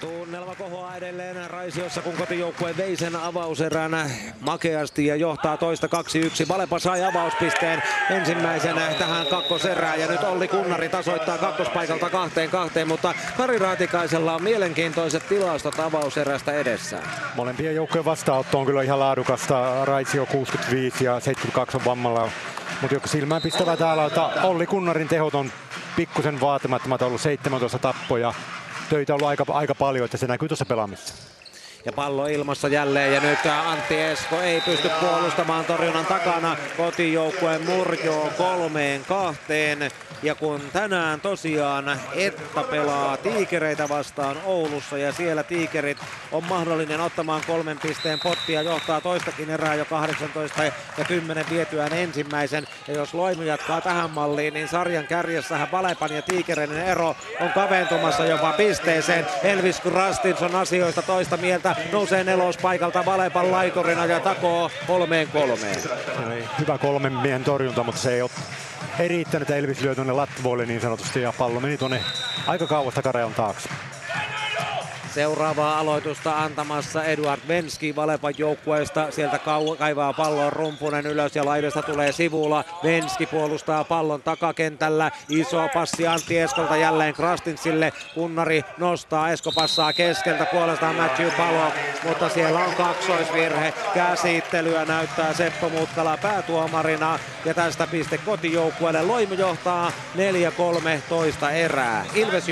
Tunnelma kohoaa edelleen Raisiossa, kun kotijoukkue vei sen avauserän makeasti ja johtaa toista 2-1. Valepa sai avauspisteen ensimmäisenä tähän kakkoserään ja nyt Olli Kunnari tasoittaa kakkospaikalta kahteen kahteen, mutta Kari Raatikaisella on mielenkiintoiset tilastot avauserästä edessä. Molempien joukkojen vastaanotto on kyllä ihan laadukasta. Raisio 65 ja 72 on vammalla mutta joka silmään pistävää täällä, että Olli Kunnarin tehot on pikkusen vaatimattomat ollut 17 tappoja. Töitä on ollut aika, aika paljon, että se näkyy tuossa pelaamisessa ja pallo ilmassa jälleen. Ja nyt Antti Esko ei pysty puolustamaan torjunnan takana. Kotijoukkueen murjoo kolmeen kahteen. Ja kun tänään tosiaan Etta pelaa tiikereitä vastaan Oulussa ja siellä tiikerit on mahdollinen ottamaan kolmen pisteen pottia johtaa toistakin erää jo 18 ja 10 vietyään ensimmäisen. Ja jos Loimu jatkaa tähän malliin niin sarjan kärjessähän Valepan ja tiikereiden ero on kaventumassa jopa pisteeseen. Elvis Rastinson asioista toista mieltä että nousee nelospaikalta Valepan laiturina ja takoo kolmeen kolmeen. Hyvä kolmen miehen torjunta, mutta se ei ole ei riittänyt, Elvis lyö tuonne niin sanotusti ja pallo meni tuonne aika kauas takarajan taakse. Seuraavaa aloitusta antamassa Eduard Venski Valepan joukkueesta. Sieltä kaivaa pallon rumpunen ylös ja laidasta tulee sivulla. Venski puolustaa pallon takakentällä. Iso passi Antti Eskolta jälleen Krastinsille. Kunnari nostaa, Esko passaa keskeltä puolestaan Matthew Palo. Mutta siellä on kaksoisvirhe. Käsittelyä näyttää Seppo Mutkala päätuomarina. Ja tästä piste kotijoukkueelle. Loimu johtaa 4-13 erää. Ilves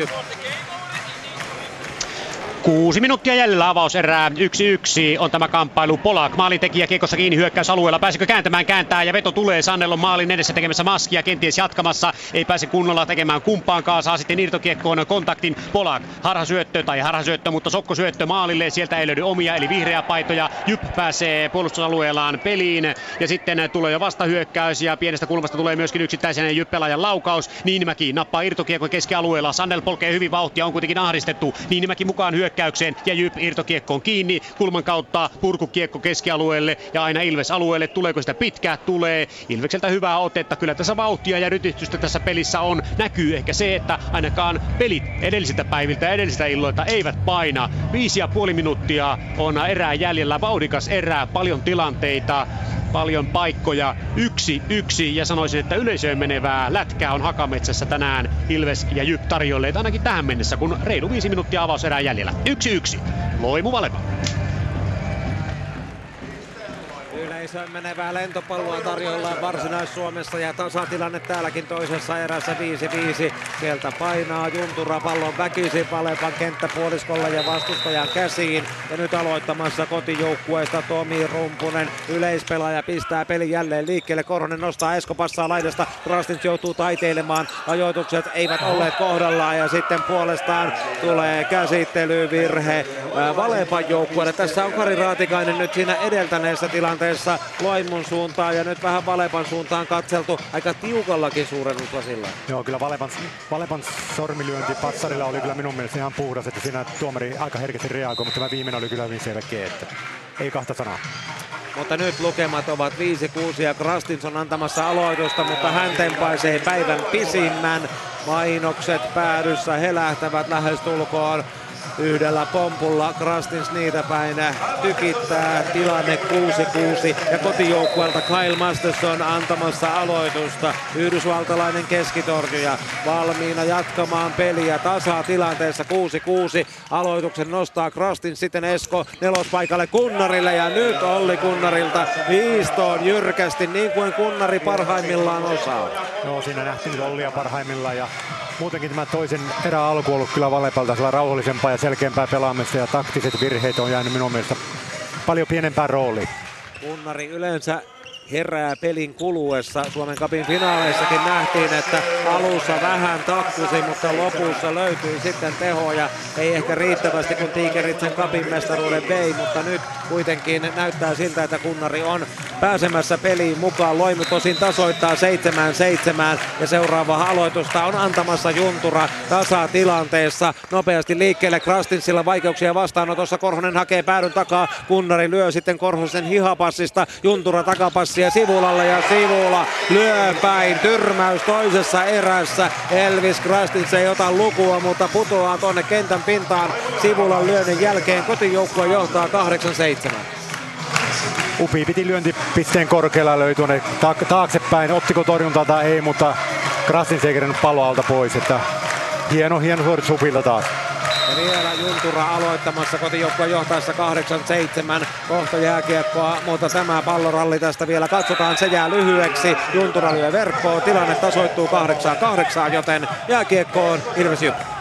Kuusi minuuttia jäljellä avauserää. Yksi yksi on tämä kamppailu. Polak maalintekijä kiekossa kiinni hyökkäysalueella. Pääsikö kääntämään kääntää ja veto tulee. Sannel on maalin edessä tekemässä maskia. Kenties jatkamassa. Ei pääse kunnolla tekemään kumpaankaan. Saa sitten irtokiekkoon kontaktin. Polak harhasyöttö tai harhasyöttö, mutta sokkosyöttö maalille. Sieltä ei löydy omia eli vihreä paitoja. Jyp pääsee puolustusalueellaan peliin. Ja sitten tulee jo vastahyökkäys ja pienestä kulmasta tulee myöskin yksittäisen Jyppelaajan laukaus. Niinimäki nappaa irtokiekko keskialueella. Sannel polkee hyvin vauhtia. On kuitenkin ahdistettu. Niinimäki mukaan hyökkäys hyökkäykseen ja Jyp irtokiekkoon kiinni. Kulman kautta purkukiekko keskialueelle ja aina Ilves alueelle. Tuleeko sitä pitkää? Tulee. Ilvekseltä hyvää otetta. Kyllä tässä vauhtia ja rytistystä tässä pelissä on. Näkyy ehkä se, että ainakaan pelit edellisiltä päiviltä ja edellisiltä illoilta eivät paina. Viisi ja puoli minuuttia on erää jäljellä. Vauhdikas erää, paljon tilanteita. paljon paikkoja. Yksi, yksi ja sanoisin, että yleisöön menevää lätkää on Hakametsässä tänään Ilves ja Jyp tarjolleet ainakin tähän mennessä, kun reilu viisi minuuttia avauserää jäljellä. Yksi, yksi. Loimu Valepa. Yleisöön menevää lentopalloa tarjolla Varsinais-Suomessa ja tasatilanne täälläkin toisessa erässä 5-5. Sieltä painaa Juntura pallon väkisin Valepan kenttäpuoliskolla ja vastustajan käsiin. Ja nyt aloittamassa kotijoukkueesta Tomi Rumpunen. Yleispelaaja pistää peli jälleen liikkeelle. Korhonen nostaa Esko passaa laidasta. Krastins joutuu taiteilemaan. Ajoitukset eivät olleet kohdallaan ja sitten puolestaan tulee käsittelyvirhe Valepan joukkueelle. Tässä on Kari Raatikainen nyt siinä edeltäneessä tilanteessa Loimun suuntaan ja nyt vähän Valepan suuntaan katseltu aika tiukallakin suurennuslasilla. Joo, kyllä Valepan, Valepan sormilyönti Passarilla oli kyllä minun mielestä ihan puhdas, että siinä tuomari aika herkästi reagoi, mutta tämä viimeinen oli kyllä hyvin selkeä, että ei kahta sanaa. Mutta nyt lukemat ovat 5-6 ja Krastinson antamassa aloitusta, mutta hän tempaisee päivän pisimmän. Mainokset päädyssä helähtävät lähestulkoon yhdellä pompulla Krastins niitä päin tykittää tilanne 6-6 ja kotijoukkueelta Kyle Masterson antamassa aloitusta. Yhdysvaltalainen keskitorjuja valmiina jatkamaan peliä tasa tilanteessa 6-6. Aloituksen nostaa Krastin sitten Esko nelospaikalle Kunnarille ja nyt Olli Kunnarilta viistoon jyrkästi niin kuin Kunnari parhaimmillaan osaa. Joo, siinä nähtiin Ollia parhaimmillaan ja muutenkin tämä toisen erä alku ollut kyllä Valepalta rauhallisempaa ja selkeämpää pelaamista ja taktiset virheet on jäänyt minun mielestä paljon pienempään rooliin. Kunnari yleensä herää pelin kuluessa. Suomen kapin finaaleissakin nähtiin, että alussa vähän takkusi, mutta lopussa löytyi sitten tehoja. Ei ehkä riittävästi, kun Tiikerit sen kapin mestaruuden vei, mutta nyt kuitenkin näyttää siltä, että Kunnari on pääsemässä peliin mukaan. Loimu tosin tasoittaa 7-7 ja seuraava aloitusta on antamassa Juntura tasatilanteessa. Nopeasti liikkeelle Krastinsilla vaikeuksia vastaanotossa. Korhonen hakee päädyn takaa. Kunnari lyö sitten Korhosen hihapassista. Juntura takapassia Sivulalle ja Sivula lyö päin. Tyrmäys toisessa erässä. Elvis Krastins ei ota lukua, mutta putoaa tuonne kentän pintaan. Sivulan lyönnin jälkeen kotijoukkue johtaa 8-7. Upi piti lyöntipisteen korkealla, löi tuonne taaksepäin. Ottiko torjuntaa tai ei, mutta Krasins ei kerännyt pois. Että hieno, hieno suoritus Upilta taas. Ja vielä Juntura aloittamassa kotijoukkueen johtaessa 8-7 kohta jääkiekkoa, mutta tämä palloralli tästä vielä katsotaan, se jää lyhyeksi. Juntura lyö verkkoon, tilanne tasoittuu 8-8, joten jääkiekkoon Ilves Jyp.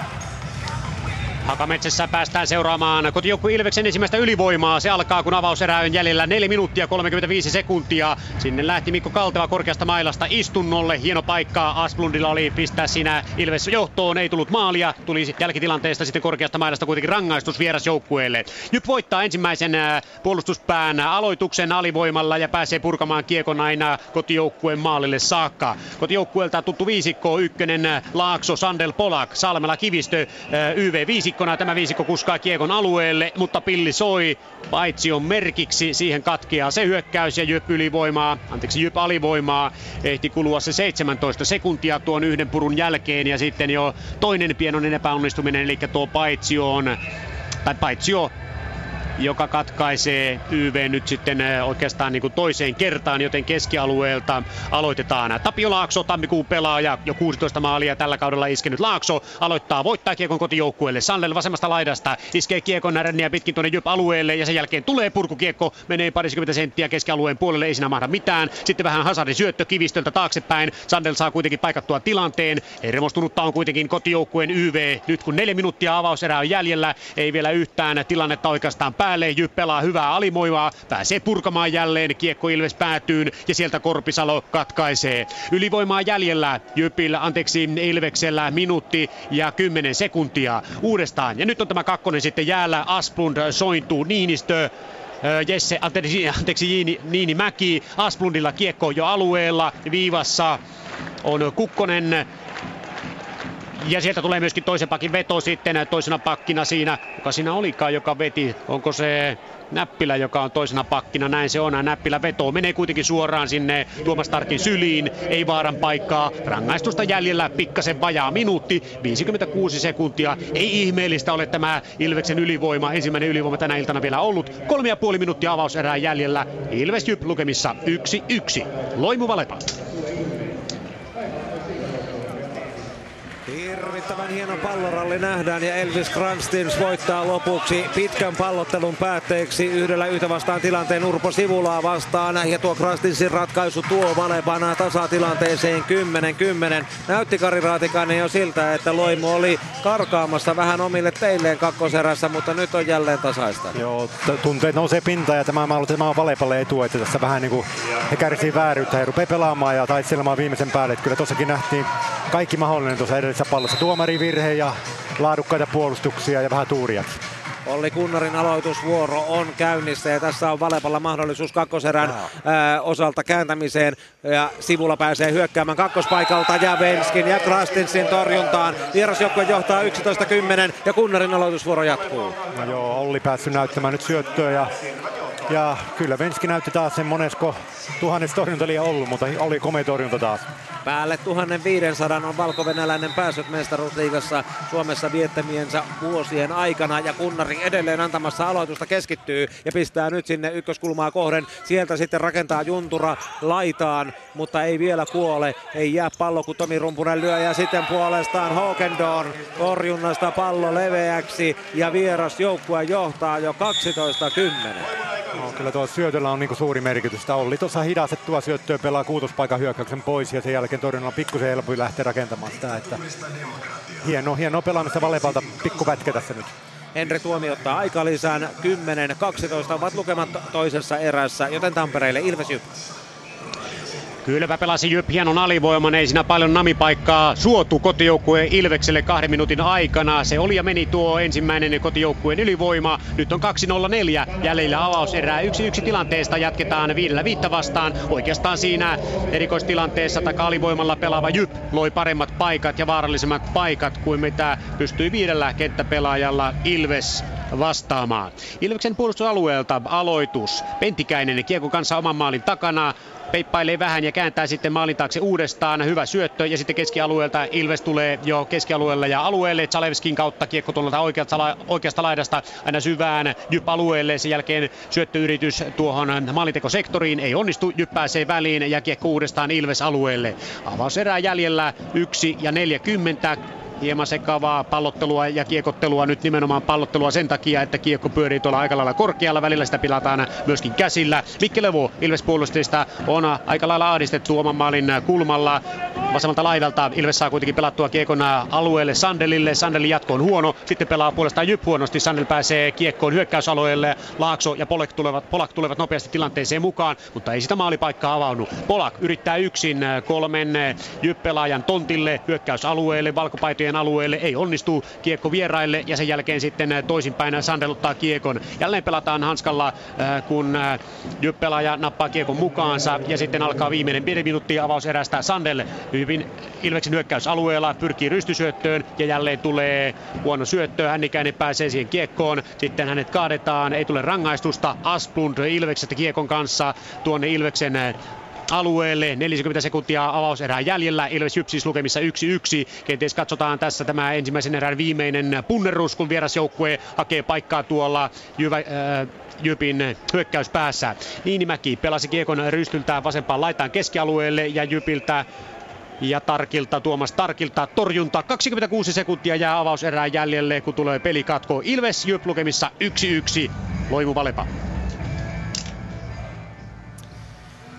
Hakametsässä päästään seuraamaan kotijoukkue Ilveksen ensimmäistä ylivoimaa. Se alkaa kun avauserä on jäljellä 4 minuuttia 35 sekuntia. Sinne lähti Mikko Kalteva korkeasta mailasta istunnolle. Hieno paikka Asplundilla oli pistää siinä Ilves johtoon. Ei tullut maalia. Tuli jälkitilanteesta sitten korkeasta mailasta kuitenkin rangaistus vierasjoukkueelle. Jyp voittaa ensimmäisen äh, puolustuspään aloituksen alivoimalla ja pääsee purkamaan kiekon aina kotijoukkueen maalille saakka. Kotijoukkueelta tuttu viisikko, ykkönen Laakso, Sandel, Polak, Salmela, Kivistö, äh, YV viisikkona. Tämä viisikko kuskaa kiekon alueelle, mutta pilli soi. Paitsi on merkiksi, siihen katkeaa se hyökkäys ja Jyp ylivoimaa, anteeksi Jyp alivoimaa. Ehti kulua se 17 sekuntia tuon yhden purun jälkeen ja sitten jo toinen pienoinen epäonnistuminen, eli tuo Paitsio on tai Paitsio joka katkaisee YV nyt sitten oikeastaan niin kuin toiseen kertaan, joten keskialueelta aloitetaan. Tapio Laakso, tammikuun pelaaja, jo 16 maalia tällä kaudella iskenyt Laakso, aloittaa voittaa kiekon kotijoukkueelle. Sandel vasemmasta laidasta iskee kiekon ränniä pitkin tuonne Jyp-alueelle ja sen jälkeen tulee purkukiekko, menee parisikymmentä senttiä keskialueen puolelle, ei siinä mahda mitään. Sitten vähän Hazardin syöttö kivistöltä taaksepäin. Sandel saa kuitenkin paikattua tilanteen. Hermostunutta on kuitenkin kotijoukkueen YV. Nyt kun neljä minuuttia avauserää on jäljellä, ei vielä yhtään tilannetta oikeastaan päälle päälle. Jyp pelaa hyvää alimoivaa, pääsee purkamaan jälleen. Kiekko Ilves päätyyn ja sieltä Korpisalo katkaisee. Ylivoimaa jäljellä Jypillä, anteeksi Ilveksellä minuutti ja 10 sekuntia uudestaan. Ja nyt on tämä kakkonen sitten jäällä. Asplund sointuu Niinistö. Jesse, anteeksi, anteeksi Niini Mäki, Asplundilla kiekko jo alueella, viivassa on Kukkonen, Ja sieltä tulee myöskin toisen pakin veto sitten toisena pakkina siinä. Kuka siinä olikaan, joka veti? Onko se Näppilä, joka on toisena pakkina, näin se on. Näppilä vetoo, menee kuitenkin suoraan sinne Tuomas Tarkin syliin, ei vaaran paikkaa. Rangaistusta jäljellä pikkasen vajaa minuutti, 56 sekuntia. Ei ihmeellistä ole tämä Ilveksen ylivoima, ensimmäinen ylivoima tänä iltana vielä ollut. Kolme ja puoli minuuttia avauserää jäljellä. Ilves Jyp lukemissa 1-1. Loimu Valepa. Hirvittävän hieno palloralli nähdään ja Elvis Kranstins voittaa lopuksi pitkän pallottelun päätteeksi yhdellä yhtä vastaan tilanteen Urpo Sivulaa vastaan. Ja tuo Kranstinsin ratkaisu tuo Valepana tasatilanteeseen 10-10. Näytti Kari Raatikainen jo siltä, että Loimu oli karkaamassa vähän omille teilleen kakkoserässä, mutta nyt on jälleen tasaista. Joo, tunteet nousee pinta ja tämä, mä tämä on Valepalle etu, että tässä vähän niin kuin he kärsii vääryyttä ja rupeaa pelaamaan ja taistelemaan viimeisen päälle. Että kyllä tuossakin nähtiin kaikki mahdollinen tuossa edellisessä pallossa. Tuomarivirhe ja laadukkaita puolustuksia ja vähän tuuria. Olli Kunnarin aloitusvuoro on käynnissä ja tässä on Valepalla mahdollisuus kakkoserän ää, osalta kääntämiseen. Ja sivulla pääsee hyökkäämään kakkospaikalta ja Venskin ja Krastinsin torjuntaan. Vierasjoukkue johtaa 11-10 ja Kunnarin aloitusvuoro jatkuu. No joo, Olli päässyt näyttämään nyt syöttöä ja ja kyllä Venski näytti taas sen monesko tuhannes torjunta ollut, mutta oli komea torjunta taas. Päälle 1500 on valkovenäläinen päässyt mestaruusliigassa Suomessa viettämiensä vuosien aikana ja Kunnari edelleen antamassa aloitusta keskittyy ja pistää nyt sinne ykköskulmaa kohden. Sieltä sitten rakentaa Juntura laitaan, mutta ei vielä kuole. Ei jää pallo, kun Tomi Rumpunen lyö ja sitten puolestaan Hokendorn torjunnasta pallo leveäksi ja vieras joukkue johtaa jo 12-10. No, kyllä tuo syötöllä on niinku suuri merkitys. Olli tuossa hidastettua syöttöä pelaa kuutospaikan hyökkäyksen pois ja sen jälkeen Paikin torjunnalla pikkusen helpompi lähteä rakentamaan sitä. Että hieno, hieno pelaamista Valepalta pikkupätkä tässä nyt. Henri Tuomi ottaa aika lisään. 10-12 ovat lukemat toisessa erässä, joten Tampereille Ilves Jyppi. Kylpä pelasi Jyp hienon alivoiman, ei siinä paljon namipaikkaa suotu kotijoukkueen Ilvekselle kahden minuutin aikana. Se oli ja meni tuo ensimmäinen kotijoukkueen ylivoima. Nyt on 2-0-4 jäljellä avauserää 1-1 tilanteesta jatketaan viidellä viitta vastaan. Oikeastaan siinä erikoistilanteessa taka-alivoimalla pelaava Jyp loi paremmat paikat ja vaarallisemmat paikat kuin mitä pystyi viidellä kenttäpelaajalla Ilves vastaamaan. Ilveksen puolustusalueelta aloitus. Pentikäinen kiekko kanssa oman maalin takana peippailee vähän ja kääntää sitten maalin taakse uudestaan. Hyvä syöttö ja sitten keskialueelta Ilves tulee jo keskialueelle ja alueelle. Zalewskin kautta kiekko tuolta oikeasta, oikeasta laidasta aina syvään Jyp-alueelle. Sen jälkeen syöttöyritys tuohon maalintekosektoriin ei onnistu. Jyp pääsee väliin ja kiekko uudestaan Ilves alueelle. Avauserää jäljellä 1 ja 40 hieman sekavaa pallottelua ja kiekottelua, nyt nimenomaan pallottelua sen takia, että kiekko pyörii tuolla aika lailla korkealla, välillä sitä pilataan myöskin käsillä. Mikke Levo Ilves on aika lailla ahdistettu oman maalin kulmalla vasemmalta laidalta. Ilves saa kuitenkin pelattua kiekon alueelle Sandelille, Sandelin jatko on huono, sitten pelaa puolestaan Jyp huonosti, Sandel pääsee kiekkoon hyökkäysalueelle, Laakso ja Polak tulevat, Polak tulevat nopeasti tilanteeseen mukaan, mutta ei sitä maalipaikkaa avaudu. Polak yrittää yksin kolmen Jyp-pelaajan tontille hyökkäysalueelle, valkopaitojen Tampereen alueelle. Ei onnistu kiekko vieraille ja sen jälkeen sitten toisinpäin sandeluttaa kiekon. Jälleen pelataan hanskalla, äh, kun äh, Jyppelaaja nappaa kiekon mukaansa ja sitten alkaa viimeinen pieni minuutti avauserästä Sandel hyvin Ilveksen hyökkäysalueella pyrkii rystysyöttöön ja jälleen tulee huono syöttö. Hännikäinen pääsee siihen kiekkoon. Sitten hänet kaadetaan, ei tule rangaistusta. Asplund Ilveksestä kiekon kanssa tuonne Ilveksen alueelle. 40 sekuntia avauserää jäljellä. Ilves Jyp siis lukemissa 1-1. Kenties katsotaan tässä tämä ensimmäisen erän viimeinen punnerus, kun vierasjoukkue hakee paikkaa tuolla Jyvä, äh, Jypin hyökkäyspäässä. Niinimäki pelasi kiekon rystyltään vasempaan laitaan keskialueelle ja Jypiltä ja Tarkilta, Tuomas Tarkilta torjunta. 26 sekuntia jää avauserää jäljelle, kun tulee pelikatko. Ilves Jyp lukemissa 1-1. Loimu Valepa.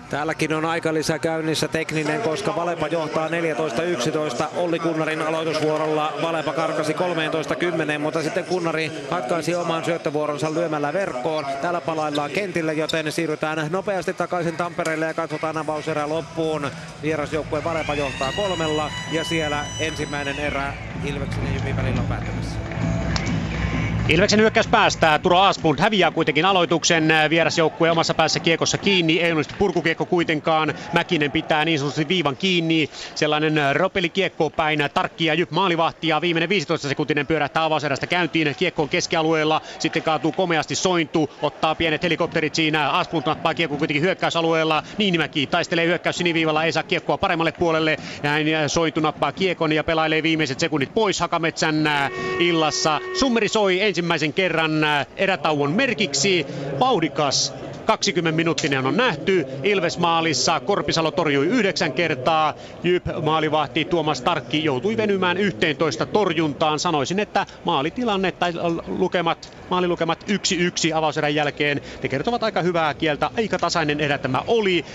Täälläkin on lisä käynnissä tekninen, koska Valepa johtaa 14-11. Olli Kunnarin aloitusvuorolla Valepa karkasi 13-10, mutta sitten Kunnari hatkaisi oman syöttövuoronsa lyömällä verkkoon. Täällä palaillaan kentille, joten siirrytään nopeasti takaisin Tampereelle ja katsotaan avauserä loppuun. Vierasjoukkue Valepa johtaa kolmella ja siellä ensimmäinen erä Ilveksen ja Jypin välillä on päättämässä. Ilveksen hyökkäys päästää. Turo Asplund häviää kuitenkin aloituksen. Vierasjoukkue omassa päässä kiekossa kiinni. Ei onnistu purkukiekko kuitenkaan. Mäkinen pitää niin sanotusti viivan kiinni. Sellainen ropeli kiekko päin. Tarkki ja Jyp maalivahtia. Viimeinen 15 sekuntinen pyörähtää avauserästä käyntiin. Kiekko on keskialueella. Sitten kaatuu komeasti sointu. Ottaa pienet helikopterit siinä. Asplund nappaa kiekko kuitenkin hyökkäysalueella. Niinimäki taistelee hyökkäys siniviivalla. Ei saa kiekkoa paremmalle puolelle. Näin sointu nappaa kiekon ja pelailee viimeiset sekunnit pois Hakametsän illassa. Summeri soi ensin ensimmäisen kerran erätauon merkiksi. Vauhdikas 20 minuuttinen on nähty. Ilves maalissa Korpisalo torjui yhdeksän kertaa. Jyp maalivahti Tuomas Tarkki joutui venymään 11 torjuntaan. Sanoisin, että maalitilanne tai lukemat, maalilukemat 1-1 avauserän jälkeen. Ne kertovat aika hyvää kieltä. Aika tasainen erä tämä oli.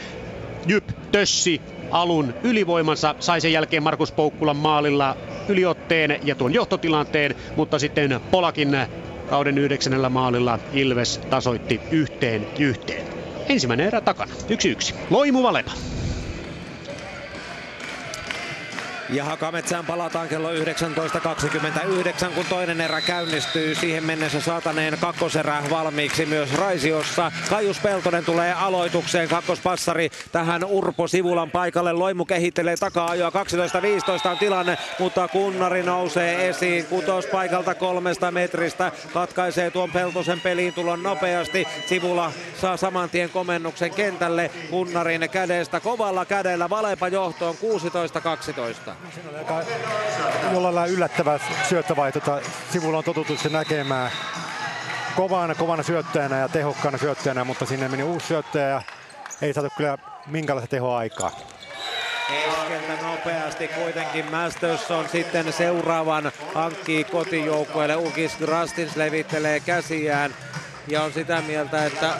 Jyp tössi alun ylivoimansa, sai sen jälkeen Markus Poukkulan maalilla yliotteen ja tuon johtotilanteen, mutta sitten Polakin kauden yhdeksännellä maalilla Ilves tasoitti yhteen yhteen. Ensimmäinen erä takana, yksi yksi. Loimu Valepa. Ja Hakametsään palataan kello 19.29, kun toinen erä käynnistyy. Siihen mennessä saataneen kakkoserä valmiiksi myös Raisiossa. Kaius Peltonen tulee aloitukseen. Kakkospassari tähän Urpo Sivulan paikalle. Loimu kehittelee takaa-ajoa. 12.15 on tilanne, mutta Kunnari nousee esiin kutospaikalta kolmesta metristä. Katkaisee tuon Peltosen peliin tulon nopeasti. Sivula saa saman tien komennuksen kentälle. Kunnarin kädestä kovalla kädellä. Valepa johtoon 16-12. Siinä oli aika jollain lailla yllättävä syöttövaihto. Sivulla on totuttu se näkemään kovana, kovana syöttäjänä ja tehokkaana syöttäjänä, mutta sinne meni uusi syöttäjä ja ei saatu kyllä minkälaista tehoaikaa. Keskeltä nopeasti kuitenkin Masterson sitten seuraavan hankkii kotijoukkueelle. Ukis Grastins levittelee käsiään ja on sitä mieltä, että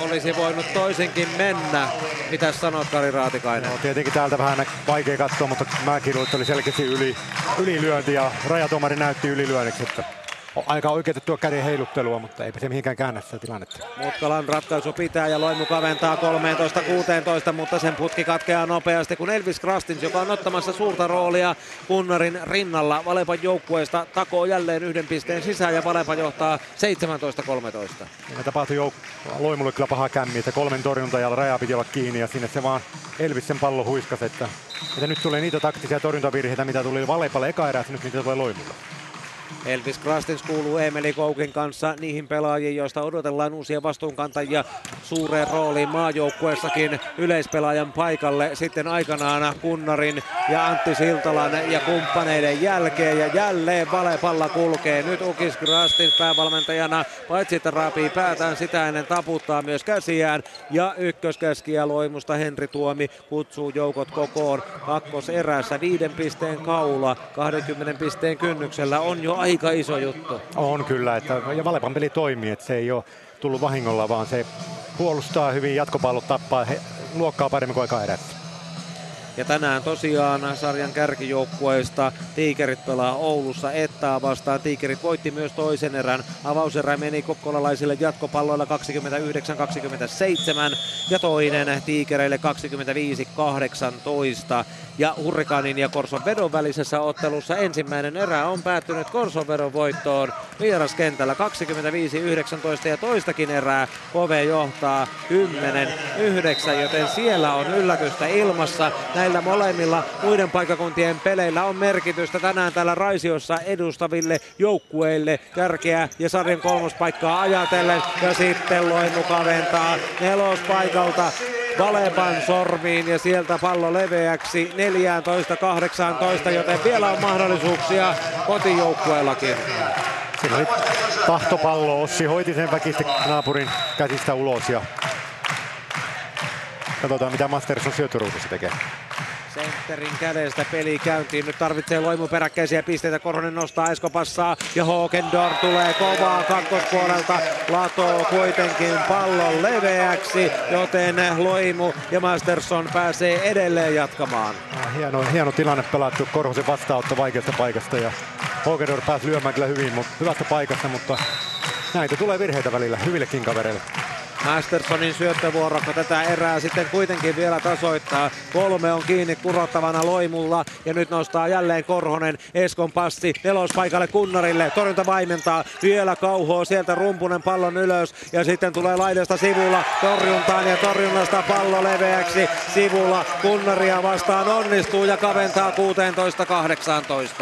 olisi voinut toisenkin mennä. Mitä sanot Kari Raatikainen? No, tietenkin täältä vähän vaikea katsoa, mutta mäkin oli selkeästi yli, ylilyönti ja rajatuomari näytti ylilyönniksi. Että aika oikeutettua käden heiluttelua, mutta eipä se mihinkään käännä sitä tilannetta. Mutkalan ratkaisu pitää ja Loimu kaventaa 13-16, mutta sen putki katkeaa nopeasti, kun Elvis Krastins, joka on ottamassa suurta roolia Kunnarin rinnalla Valepan joukkueesta, takoo jälleen yhden pisteen sisään ja Valepa johtaa 17-13. Ja tapahtui jouk- Loimulle kyllä paha kämmi, että kolmen torjunta ja raja piti olla kiinni ja sinne se vaan Elvis sen pallo huiskasi, että, että nyt tulee niitä taktisia torjuntavirheitä, mitä tuli Valepalle eka erässä, nyt niitä tulee Loimulle. Elvis Krastins kuuluu Emeli Koukin kanssa niihin pelaajiin, joista odotellaan uusia vastuunkantajia suureen rooliin maajoukkueessakin yleispelaajan paikalle sitten aikanaan Kunnarin ja Antti Siltalan ja kumppaneiden jälkeen ja jälleen valepalla kulkee. Nyt Ukis Krastins päävalmentajana paitsi että raapii päätään sitä ennen taputtaa myös käsiään ja ykköskäskiä loimusta Henri Tuomi kutsuu joukot kokoon kakkoserässä viiden pisteen kaula 20 pisteen kynnyksellä on jo aika iso juttu. On kyllä, että, ja Valepan peli toimii, että se ei ole tullut vahingolla, vaan se puolustaa hyvin, jatkopallot tappaa he, luokkaa paremmin kuin aika erässä. Ja tänään tosiaan sarjan kärkijoukkueista Tiikerit pelaa Oulussa Ettaa vastaan. Tiikerit voitti myös toisen erän. Avauserä meni kokkolalaisille jatkopalloilla 29-27 ja toinen Tiikereille 25-18. Ja Hurrikanin ja Korson vedon välisessä ottelussa ensimmäinen erä on päättynyt Korson vedon voittoon vieraskentällä 25-19 ja toistakin erää Kove johtaa 10-9, joten siellä on yllätystä ilmassa. Näillä molemmilla muiden paikakuntien peleillä on merkitystä tänään täällä Raisiossa edustaville joukkueille kärkeä ja sarjan kolmospaikkaa ajatellen. Ja sitten Loimu kaventaa nelospaikalta Valepan sormiin ja sieltä pallo leveäksi 14-18, joten vielä on mahdollisuuksia kotijoukkueellakin. Siinä oli tahtopallo, Ossi hoiti sen väkistä naapurin käsistä ulos ja katsotaan mitä Masterson syötyruudussa tekee. Sentterin kädestä peli käyntiin. Nyt tarvitsee Loimu peräkkäisiä pisteitä. Korhonen nostaa, Esko passaa ja Hokendor tulee kovaa kakkospuolelta. Lato kuitenkin pallon leveäksi, joten Loimu ja Masterson pääsee edelleen jatkamaan. Hieno, hieno tilanne pelattu. Korhosen vastaanotto vaikeasta paikasta ja Hokendor pääsi lyömään kyllä hyvin, mutta hyvästä paikasta, mutta näitä tulee virheitä välillä hyvillekin kavereille. Mastersonin syöttövuoro, kun tätä erää sitten kuitenkin vielä tasoittaa. Kolme on kiinni kurottavana Loimulla ja nyt nostaa jälleen Korhonen Eskon passi nelospaikalle Kunnarille. Torjunta vaimentaa, vielä kauhoo sieltä Rumpunen pallon ylös ja sitten tulee laidasta sivulla torjuntaan ja torjunnasta pallo leveäksi sivulla. Kunnaria vastaan onnistuu ja kaventaa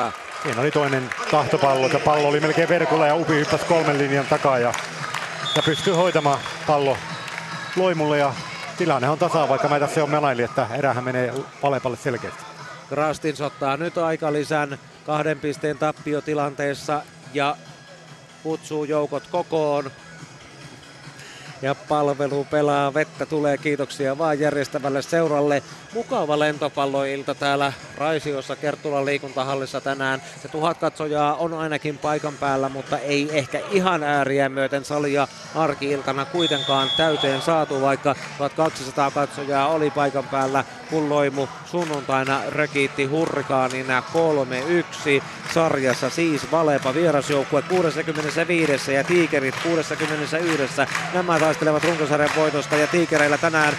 16-18. Siinä oli toinen tahtopallo, ja pallo oli melkein verkolla ja Upi hyppäsi kolmen linjan takaa ja, ja pystyi hoitamaan pallo Loimulle ja tilanne on tasa, vaikka mä tässä on melaili, että erähän menee Valepalle selkeästi. Krastins ottaa nyt aika lisän kahden pisteen tappiotilanteessa ja kutsuu joukot kokoon ja palvelu pelaa. Vettä tulee kiitoksia vaan järjestävälle seuralle. Mukava lentopalloilta täällä Raisiossa Kertulan liikuntahallissa tänään. Se tuhat katsojaa on ainakin paikan päällä, mutta ei ehkä ihan ääriä myöten salia arkiiltana kuitenkaan täyteen saatu, vaikka 1200 katsojaa oli paikan päällä, kun Loimu sunnuntaina rökiitti hurrikaanina 3-1 sarjassa. Siis Valepa vierasjoukkue 65 ja Tiikerit 61. Nämä taistelevat runkosarjan voitosta ja Tiikereillä tänään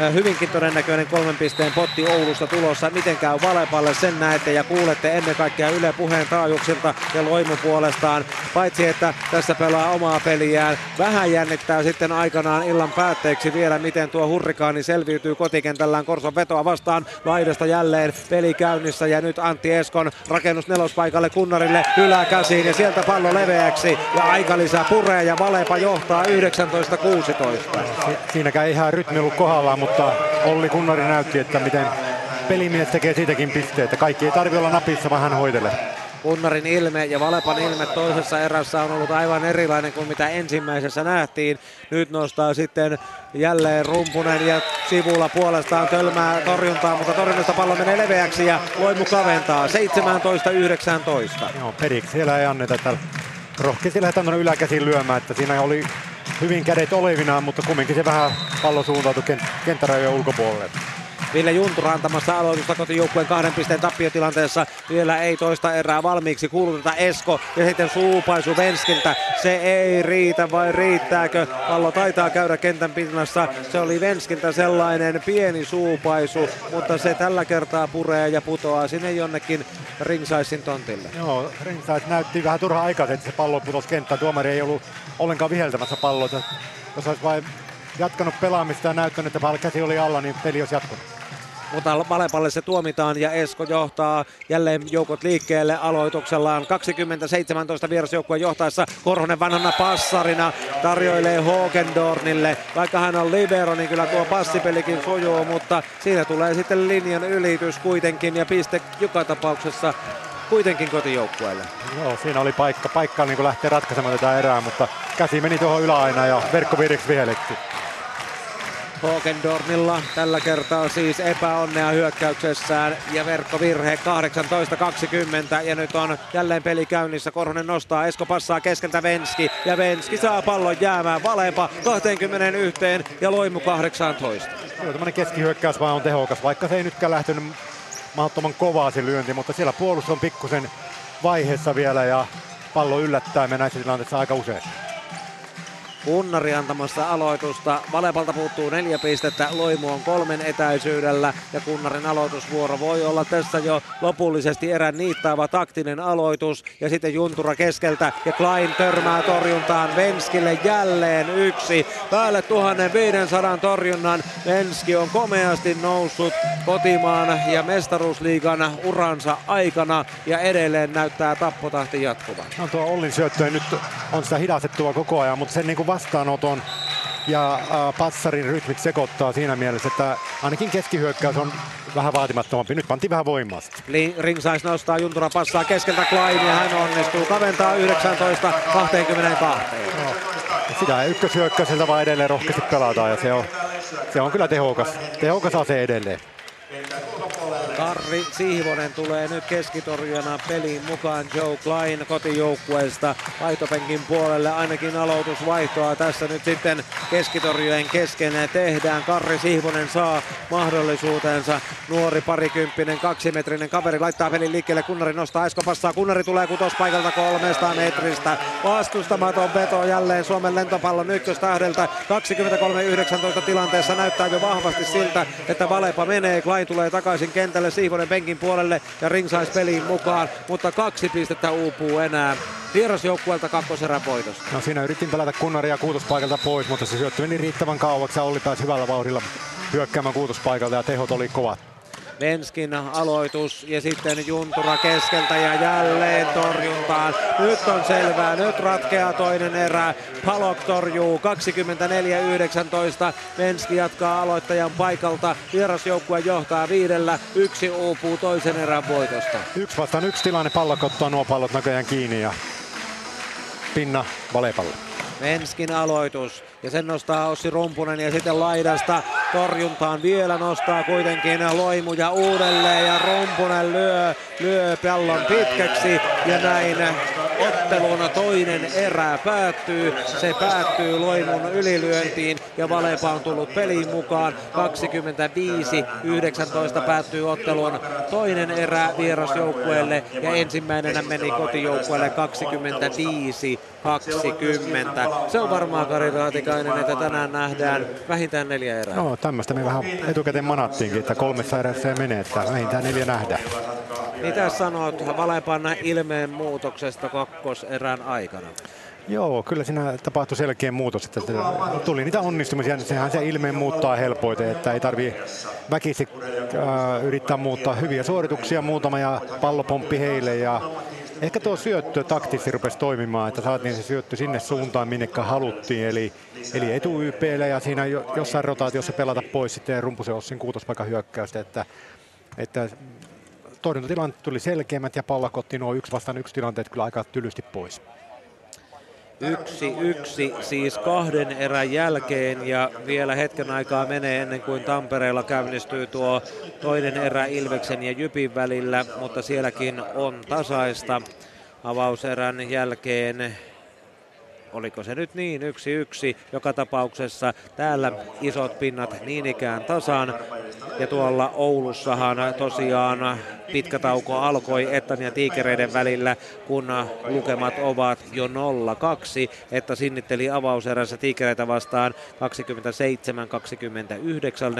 äh, hyvinkin todennäköinen kolmen potti Oulusta tulossa. Miten käy Valepalle, sen näette ja kuulette ennen kaikkea Yle puheen taajuuksilta ja Loimu puolestaan. Paitsi että tässä pelaa omaa peliään. Vähän jännittää sitten aikanaan illan päätteeksi vielä, miten tuo hurrikaani selviytyy kotikentällään Korson vetoa vastaan. Laidasta jälleen peli käynnissä ja nyt Antti Eskon rakennus nelospaikalle Kunnarille yläkäsiin ja sieltä pallo leveäksi ja aika lisää puree ja Valepa johtaa 19 16. Siinäkään ei ihan rytmi ollut kohdallaan, mutta Olli Kunnari näytti, että miten pelimies tekee siitäkin pisteitä. Kaikki ei tarvitse olla napissa, vaan hän hoitelee. Kunnarin ilme ja Valepan ilme toisessa erässä on ollut aivan erilainen kuin mitä ensimmäisessä nähtiin. Nyt nostaa sitten jälleen Rumpunen ja sivulla puolestaan tölmää torjuntaa, mutta torjunnasta pallo menee leveäksi ja Loimu kaventaa 17-19. Joo, periksi siellä ei anneta. Rohkeasti lähdetään tuonne yläkäsiin lyömään, että siinä oli hyvin kädet olevinaan, mutta kumminkin se vähän pallo suuntautui kenttärajojen ulkopuolelle. Ville Juntura antamassa aloitusta kotijoukkueen kahden pisteen tappiotilanteessa. Vielä ei toista erää valmiiksi. Kuulutetaan Esko ja sitten suupaisu Venskiltä. Se ei riitä vai riittääkö? Pallo taitaa käydä kentän pinnassa. Se oli Venskiltä sellainen pieni suupaisu, mutta se tällä kertaa puree ja putoaa sinne jonnekin Ringsaisin tontille. Joo, Ringsais näytti vähän turhaa aikaa, että se pallo putosi kenttään. Tuomari ei ollut ollenkaan viheltämässä palloa. Jos olisi vain jatkanut pelaamista ja näyttänyt, että käsi oli alla, niin peli olisi jatkunut mutta Valepalle se tuomitaan ja Esko johtaa jälleen joukot liikkeelle aloituksellaan 2017 vierasjoukkueen johtaessa Korhonen vanhana passarina tarjoilee Hogendornille. Vaikka hän on libero, niin kyllä tuo passipelikin sujuu, mutta siinä tulee sitten linjan ylitys kuitenkin ja piste joka tapauksessa kuitenkin kotijoukkueelle. Joo, siinä oli paikka, paikka niin lähteä ratkaisemaan tätä erää, mutta käsi meni tuohon yläaina ja verkkoviriksi vihellettiin. Hogendornilla tällä kertaa siis epäonnea hyökkäyksessään ja verkkovirhe 18-20 ja nyt on jälleen peli käynnissä. Korhonen nostaa, Esko passaa keskeltä Venski ja Venski saa pallon jäämään Valepa 21 ja Loimu 18. Kyllä tämmöinen keskihyökkäys vaan on tehokas, vaikka se ei nytkään lähtenyt mahdottoman kovaa se lyönti, mutta siellä puolustus on pikkusen vaiheessa vielä ja pallo yllättää me näissä tilanteissa aika usein. Unnari antamassa aloitusta. Valepalta puuttuu neljä pistettä. Loimu on kolmen etäisyydellä ja Kunnarin aloitusvuoro voi olla tässä jo lopullisesti erän niittaava taktinen aloitus. Ja sitten Juntura keskeltä ja Klein törmää torjuntaan Venskille jälleen yksi. Päälle 1500 torjunnan Venski on komeasti noussut kotimaan ja mestaruusliigan uransa aikana ja edelleen näyttää tappotahti jatkuvan. No tuo Ollin syöttö nyt on sitä hidastettua koko ajan, mutta sen niin kuin vastaanoton ja äh, passarin rytmit sekoittaa siinä mielessä, että ainakin keskihyökkäys on vähän vaatimattomampi. Nyt pantiin vähän voimaa. Ringsais nostaa, Juntura passaa keskeltä Klein ja hän onnistuu. Kaventaa 19 22. No, sitä ykköshyökkäiseltä vaan edelleen rohkeasti pelataan ja se on, se on kyllä tehokas, tehokas ase edelleen. Karri Siivonen tulee nyt keskitorjuna peliin mukaan Joe Klein kotijoukkueesta vaihtopenkin puolelle. Ainakin aloitusvaihtoa tässä nyt sitten keskitorjujen kesken tehdään. Karri Siivonen saa mahdollisuutensa. Nuori parikymppinen kaksimetrinen kaveri laittaa pelin liikkeelle. Kunnari nostaa Esko passaa. Kunnari tulee kutospaikalta 300 metristä. Vastustamaton veto jälleen Suomen lentopallon ykköstähdeltä. 23-19 tilanteessa näyttää jo vahvasti siltä, että Valepa menee. Klein tulee takaisin kentälle Siivonen penkin puolelle ja Ring saisi peliin mukaan, mutta kaksi pistettä uupuu enää vierasjoukkueelta kakkoserän voitosta. No siinä yritin pelata kunnaria kuutospaikalta pois, mutta se syöttö meni riittävän kauaksi ja Olli pääsi hyvällä vauhdilla hyökkäämään kuutospaikalta ja tehot oli kovat. Venskin aloitus ja sitten Juntura keskeltä ja jälleen torjuntaan. Nyt on selvää, nyt ratkeaa toinen erä. Palok torjuu 24-19. Venski jatkaa aloittajan paikalta. Vierasjoukkue johtaa viidellä. Yksi uupuu toisen erän voitosta. Yksi vastaan yksi tilanne. Pallok ottaa nuo pallot näköjään kiinni ja pinna Valepalle. Venskin aloitus ja sen nostaa Ossi Rumpunen ja sitten laidasta torjuntaan vielä nostaa kuitenkin Loimuja uudelleen ja Rumpunen lyö, lyö pallon pitkäksi ja näin ottelun toinen erä päättyy. Se päättyy Loimun ylilyöntiin ja Valepa on tullut peliin mukaan. 25-19 päättyy ottelun toinen erä vierasjoukkueelle ja ensimmäisenä meni kotijoukkueelle 25-20. Se on varmaan Kari Raatikainen, että tänään nähdään vähintään neljä erää. No tämmöistä me vähän etukäteen manattiinkin, että kolmessa erässä ei mene, että vähintään neljä nähdään. Mitä sanot Valepan ilmeen muutoksesta kakkoserän aikana? Joo, kyllä siinä tapahtui selkeä muutos. Että tuli niitä onnistumisia, sehän se ilmeen muuttaa helpoiten, että ei tarvi väkisi äh, yrittää muuttaa hyviä suorituksia muutama ja pallopomppi heille ja ehkä tuo syöttö taktisesti rupesi toimimaan, että saatiin se syöttö sinne suuntaan, minne haluttiin, eli, eli etu YPlle ja siinä jossain rotaatiossa pelata pois sitten Rumpusen Ossin kuutospaikan hyökkäystä, että, että torjuntatilanteet tuli selkeämmät ja pallakotti nuo yksi vastaan yksi tilanteet kyllä aika tylysti pois. Yksi yksi siis kahden erän jälkeen ja vielä hetken aikaa menee ennen kuin Tampereella käynnistyy tuo toinen erä Ilveksen ja Jypin välillä, mutta sielläkin on tasaista avauserän jälkeen oliko se nyt niin, yksi yksi. Joka tapauksessa täällä isot pinnat niin ikään tasan. Ja tuolla Oulussahan tosiaan pitkä tauko alkoi Ettan ja Tiikereiden välillä, kun lukemat ovat jo 0-2. Että sinnitteli avauserässä Tiikereitä vastaan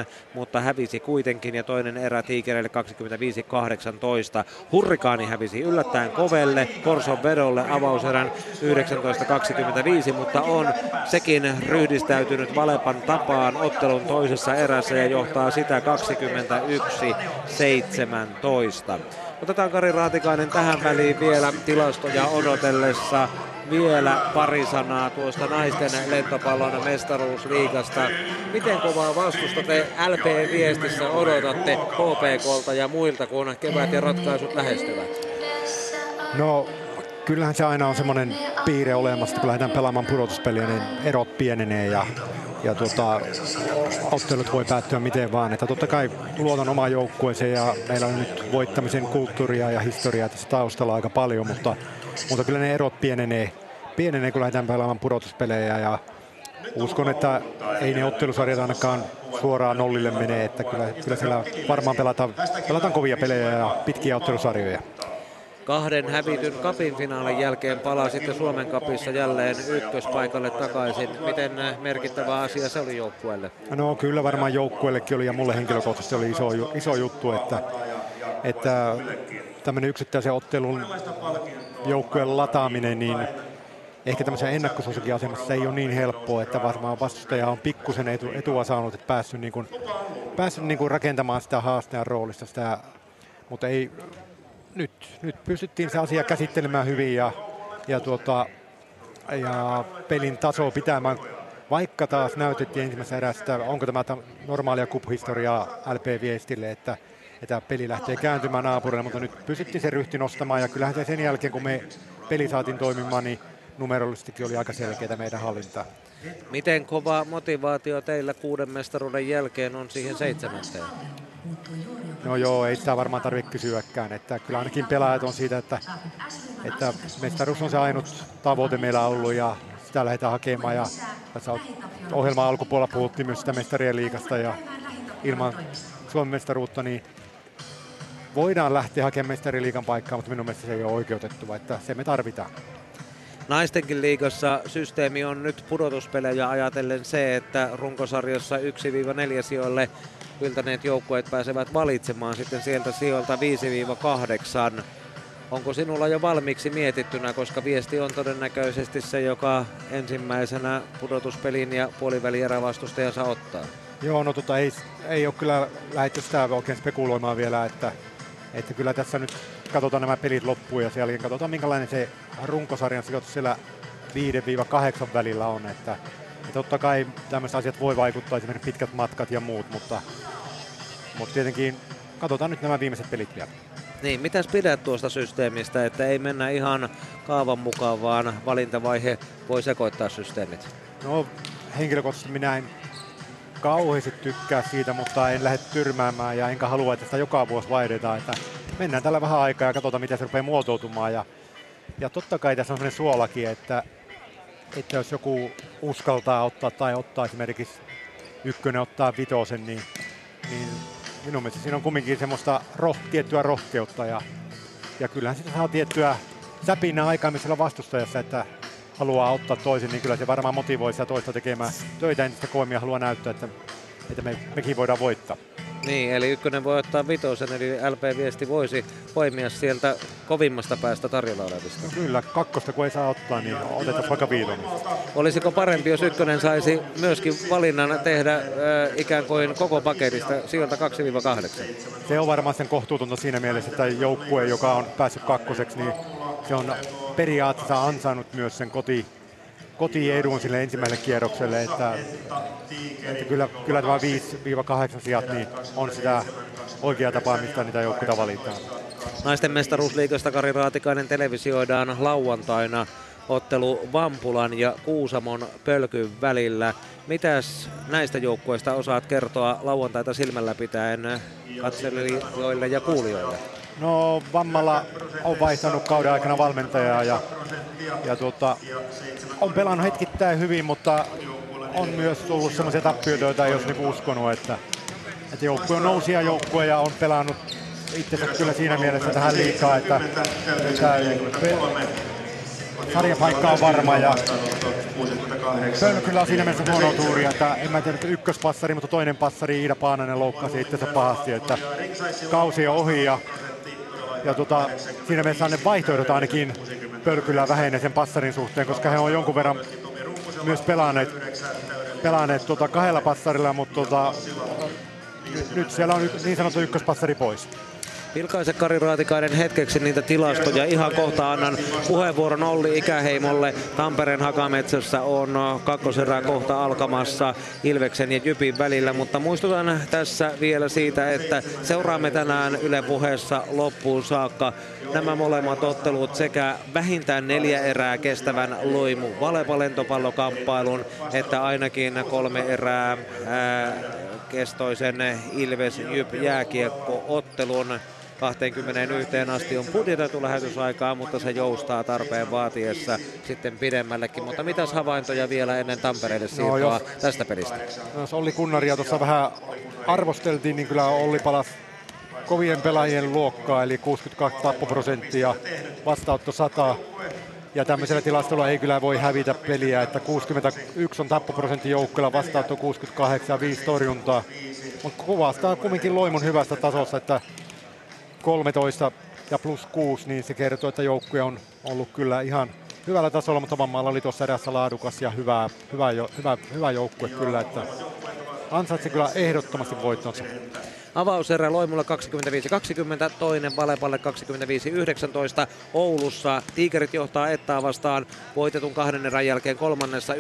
27-29, mutta hävisi kuitenkin ja toinen erä Tiikereille 25-18. Hurrikaani hävisi yllättäen Kovelle, Korson vedolle avauserän 19-25, mutta on sekin ryhdistäytynyt Valepan tapaan ottelun toisessa erässä ja johtaa sitä 21-17. Otetaan Kari Raatikainen tähän väliin vielä tilastoja odotellessa vielä pari sanaa tuosta naisten lentopallon mestaruusliigasta. Miten kovaa vastusta te LP-viestissä odotatte KPKlta ja muilta, kun kevät ja ratkaisut lähestyvät? No kyllähän se aina on semmoinen piirre olemassa, kun lähdetään pelaamaan pudotuspeliä, niin erot pienenee ja ja tuota, ottelut voi päättyä miten vaan. Että totta kai luotan omaan joukkueeseen ja meillä on nyt voittamisen kulttuuria ja historiaa tässä taustalla aika paljon, mutta, mutta kyllä ne erot pienenee, pienenee kun lähdetään pelaamaan pudotuspelejä ja uskon, että ei ne ottelusarjat ainakaan suoraan nollille menee, että kyllä, kyllä siellä varmaan pelataan, pelataan kovia pelejä ja pitkiä ottelusarjoja kahden hävityn kapin finaalin jälkeen palaa sitten Suomen kapissa jälleen ykköspaikalle takaisin. Miten merkittävä asia se oli joukkueelle? No kyllä varmaan joukkueellekin oli ja mulle henkilökohtaisesti oli iso, iso juttu, että, että tämmöinen yksittäisen ottelun joukkueen lataaminen, niin ehkä tämmöisen ennakkosuosikin asemassa ei ole niin helppoa, että varmaan vastustaja on pikkusen etu, etua saanut, että päässyt, niin kuin, päässyt niin kuin rakentamaan sitä haastajan roolista, sitä, mutta ei nyt, nyt pystyttiin se asia käsittelemään hyvin ja, ja, tuota, ja pelin taso pitämään, vaikka taas näytettiin ensimmäisessä erässä, onko tämä normaalia kup-historiaa LP-viestille, että, että peli lähtee kääntymään naapurille, mutta nyt pystyttiin se ryhti nostamaan ja kyllähän se sen jälkeen, kun me peli saatiin toimimaan, niin numerollisestikin oli aika selkeää meidän hallintaa. Miten kova motivaatio teillä kuuden mestaruuden jälkeen on siihen seitsemänteen? No joo, ei sitä varmaan tarvitse kysyäkään. Että kyllä ainakin pelaajat on siitä, että, että mestaruus on se ainut tavoite meillä ollut ja sitä lähdetään hakemaan. Ja tässä ohjelman alkupuolella puhuttiin myös sitä mestarien liikasta ja ilman Suomen mestaruutta, niin voidaan lähteä hakemaan mestariliikan paikkaa, mutta minun mielestä se ei ole oikeutettu, että se me tarvitaan. Naistenkin liigassa systeemi on nyt pudotuspelejä ajatellen se, että runkosarjassa 1-4 sijoille yltäneet joukkueet pääsevät valitsemaan sitten sieltä sijoilta 5-8. Onko sinulla jo valmiiksi mietittynä, koska viesti on todennäköisesti se, joka ensimmäisenä pudotuspelin ja puolivälierävastustajansa ottaa? Joo, no tota, ei, ei ole kyllä lähdetty sitä oikein spekuloimaan vielä, että, että kyllä tässä nyt katsotaan nämä pelit loppuun ja siellä katsotaan minkälainen se runkosarjan sijoitus siellä 5-8 välillä on, että, että totta kai tämmöiset asiat voi vaikuttaa, esimerkiksi pitkät matkat ja muut, mutta, mutta tietenkin katsotaan nyt nämä viimeiset pelit vielä. Niin, mitäs pidät tuosta systeemistä, että ei mennä ihan kaavan mukaan, vaan valintavaihe voi sekoittaa systeemit? No henkilökohtaisesti minä en kauheasti tykkää siitä, mutta en lähde tyrmäämään ja enkä halua, että sitä joka vuosi vaihdetaan. Että mennään tällä vähän aikaa ja katsotaan, miten se rupeaa muotoutumaan. Ja, ja totta kai tässä on sellainen suolakin, että, että jos joku uskaltaa ottaa tai ottaa esimerkiksi ykkönen ottaa vitosen, niin, niin minun mielestä siinä on kumminkin semmoista roh, tiettyä rohkeutta ja, ja kyllähän sitä saa tiettyä säpinä aikaamisella vastustajassa, että haluaa ottaa toisen, niin kyllä se varmaan motivoi sitä toista tekemään töitä entistä kovemmin haluaa näyttää, että, että me, mekin voidaan voittaa. Niin, eli ykkönen voi ottaa vitosen, eli LP-viesti voisi poimia sieltä kovimmasta päästä tarjolla olevista. No kyllä, kakkosta kun ei saa ottaa, niin otetaan vaikka viitonen. Olisiko parempi, jos ykkönen saisi myöskin valinnan tehdä äh, ikään kuin koko paketista sieltä 2-8? Se on varmaan sen kohtuutonta siinä mielessä, että joukkue, joka on päässyt kakkoseksi, niin se on periaatteessa ansainnut myös sen koti, kotiedun sille ensimmäiselle kierrokselle, että, että kyllä, kyllä tämä 5-8 sijat niin on sitä oikea tapa, mistä niitä joukkueita valitaan. Naisten mestaruusliikasta Kari Raatikainen televisioidaan lauantaina ottelu Vampulan ja Kuusamon pölkyn välillä. Mitäs näistä joukkueista osaat kertoa lauantaita silmällä pitäen katselijoille ja kuulijoille? No Vammalla on vaihtanut kauden aikana valmentajaa ja, ja tuota, on pelannut hetkittäin hyvin, mutta on myös tullut sellaisia tappioita, joita ei olisi niinku uskonut, että, että joukkue on nousia joukkue ja on pelannut itsensä kyllä siinä mielessä tähän liikaa, että, että sarjapaikka on varma ja kyllä on siinä mielessä huono tuuri, että en mä tiedä, että ykköspassari, mutta toinen passari Iida Paananen loukkasi itsensä pahasti, että kausi on ohi ja ja tota, siinä mielessä ne vaihtoehdot ainakin Pölkyllä vähenee sen passarin suhteen, koska he on jonkun verran myös pelaaneet, pelaaneet tota kahdella passarilla, mutta tota, nyt siellä on niin sanottu ykköspassari pois. Vilkaise Kari Raatikainen hetkeksi niitä tilastoja. Ihan kohta annan puheenvuoron Olli Ikäheimolle. Tampereen Hakametsässä on kakkoserää kohta alkamassa Ilveksen ja Jypin välillä, mutta muistutan tässä vielä siitä, että seuraamme tänään Yle puheessa loppuun saakka nämä molemmat ottelut sekä vähintään neljä erää kestävän loimu Valepa lentopallokamppailun, että ainakin kolme erää ää, kestoisen Ilves Jyp jääkiekko ottelun 21 asti on budjetoitu lähetysaikaa, mutta se joustaa tarpeen vaatiessa sitten pidemmällekin. Mutta mitäs havaintoja vielä ennen Tampereelle no, siirtoa no, jos, tästä pelistä? No, jos Olli Kunnaria tuossa vähän arvosteltiin, niin kyllä Olli palasi kovien pelaajien luokkaa, eli 62 tappoprosenttia, vastautto 100. Ja tämmöisellä tilastolla ei kyllä voi hävitä peliä, että 61 on tappoprosentti joukkueella, vastautto 68 ja 5 torjuntaa. Mutta kuvastaa kumminkin Loimun hyvästä tasossa, että 13 ja plus 6, niin se kertoo, että joukkue on ollut kyllä ihan hyvällä tasolla, mutta Vammaalla oli tuossa erässä laadukas ja hyvä, hyvä, hyvä, hyvä joukkue kyllä, että ansaitsi kyllä ehdottomasti voittonsa. Avauserä Loimulla 25-20, toinen Valepalle 25-19. Oulussa Tiikerit johtaa Ettaa vastaan voitetun kahden erän jälkeen kolmannessa 9-8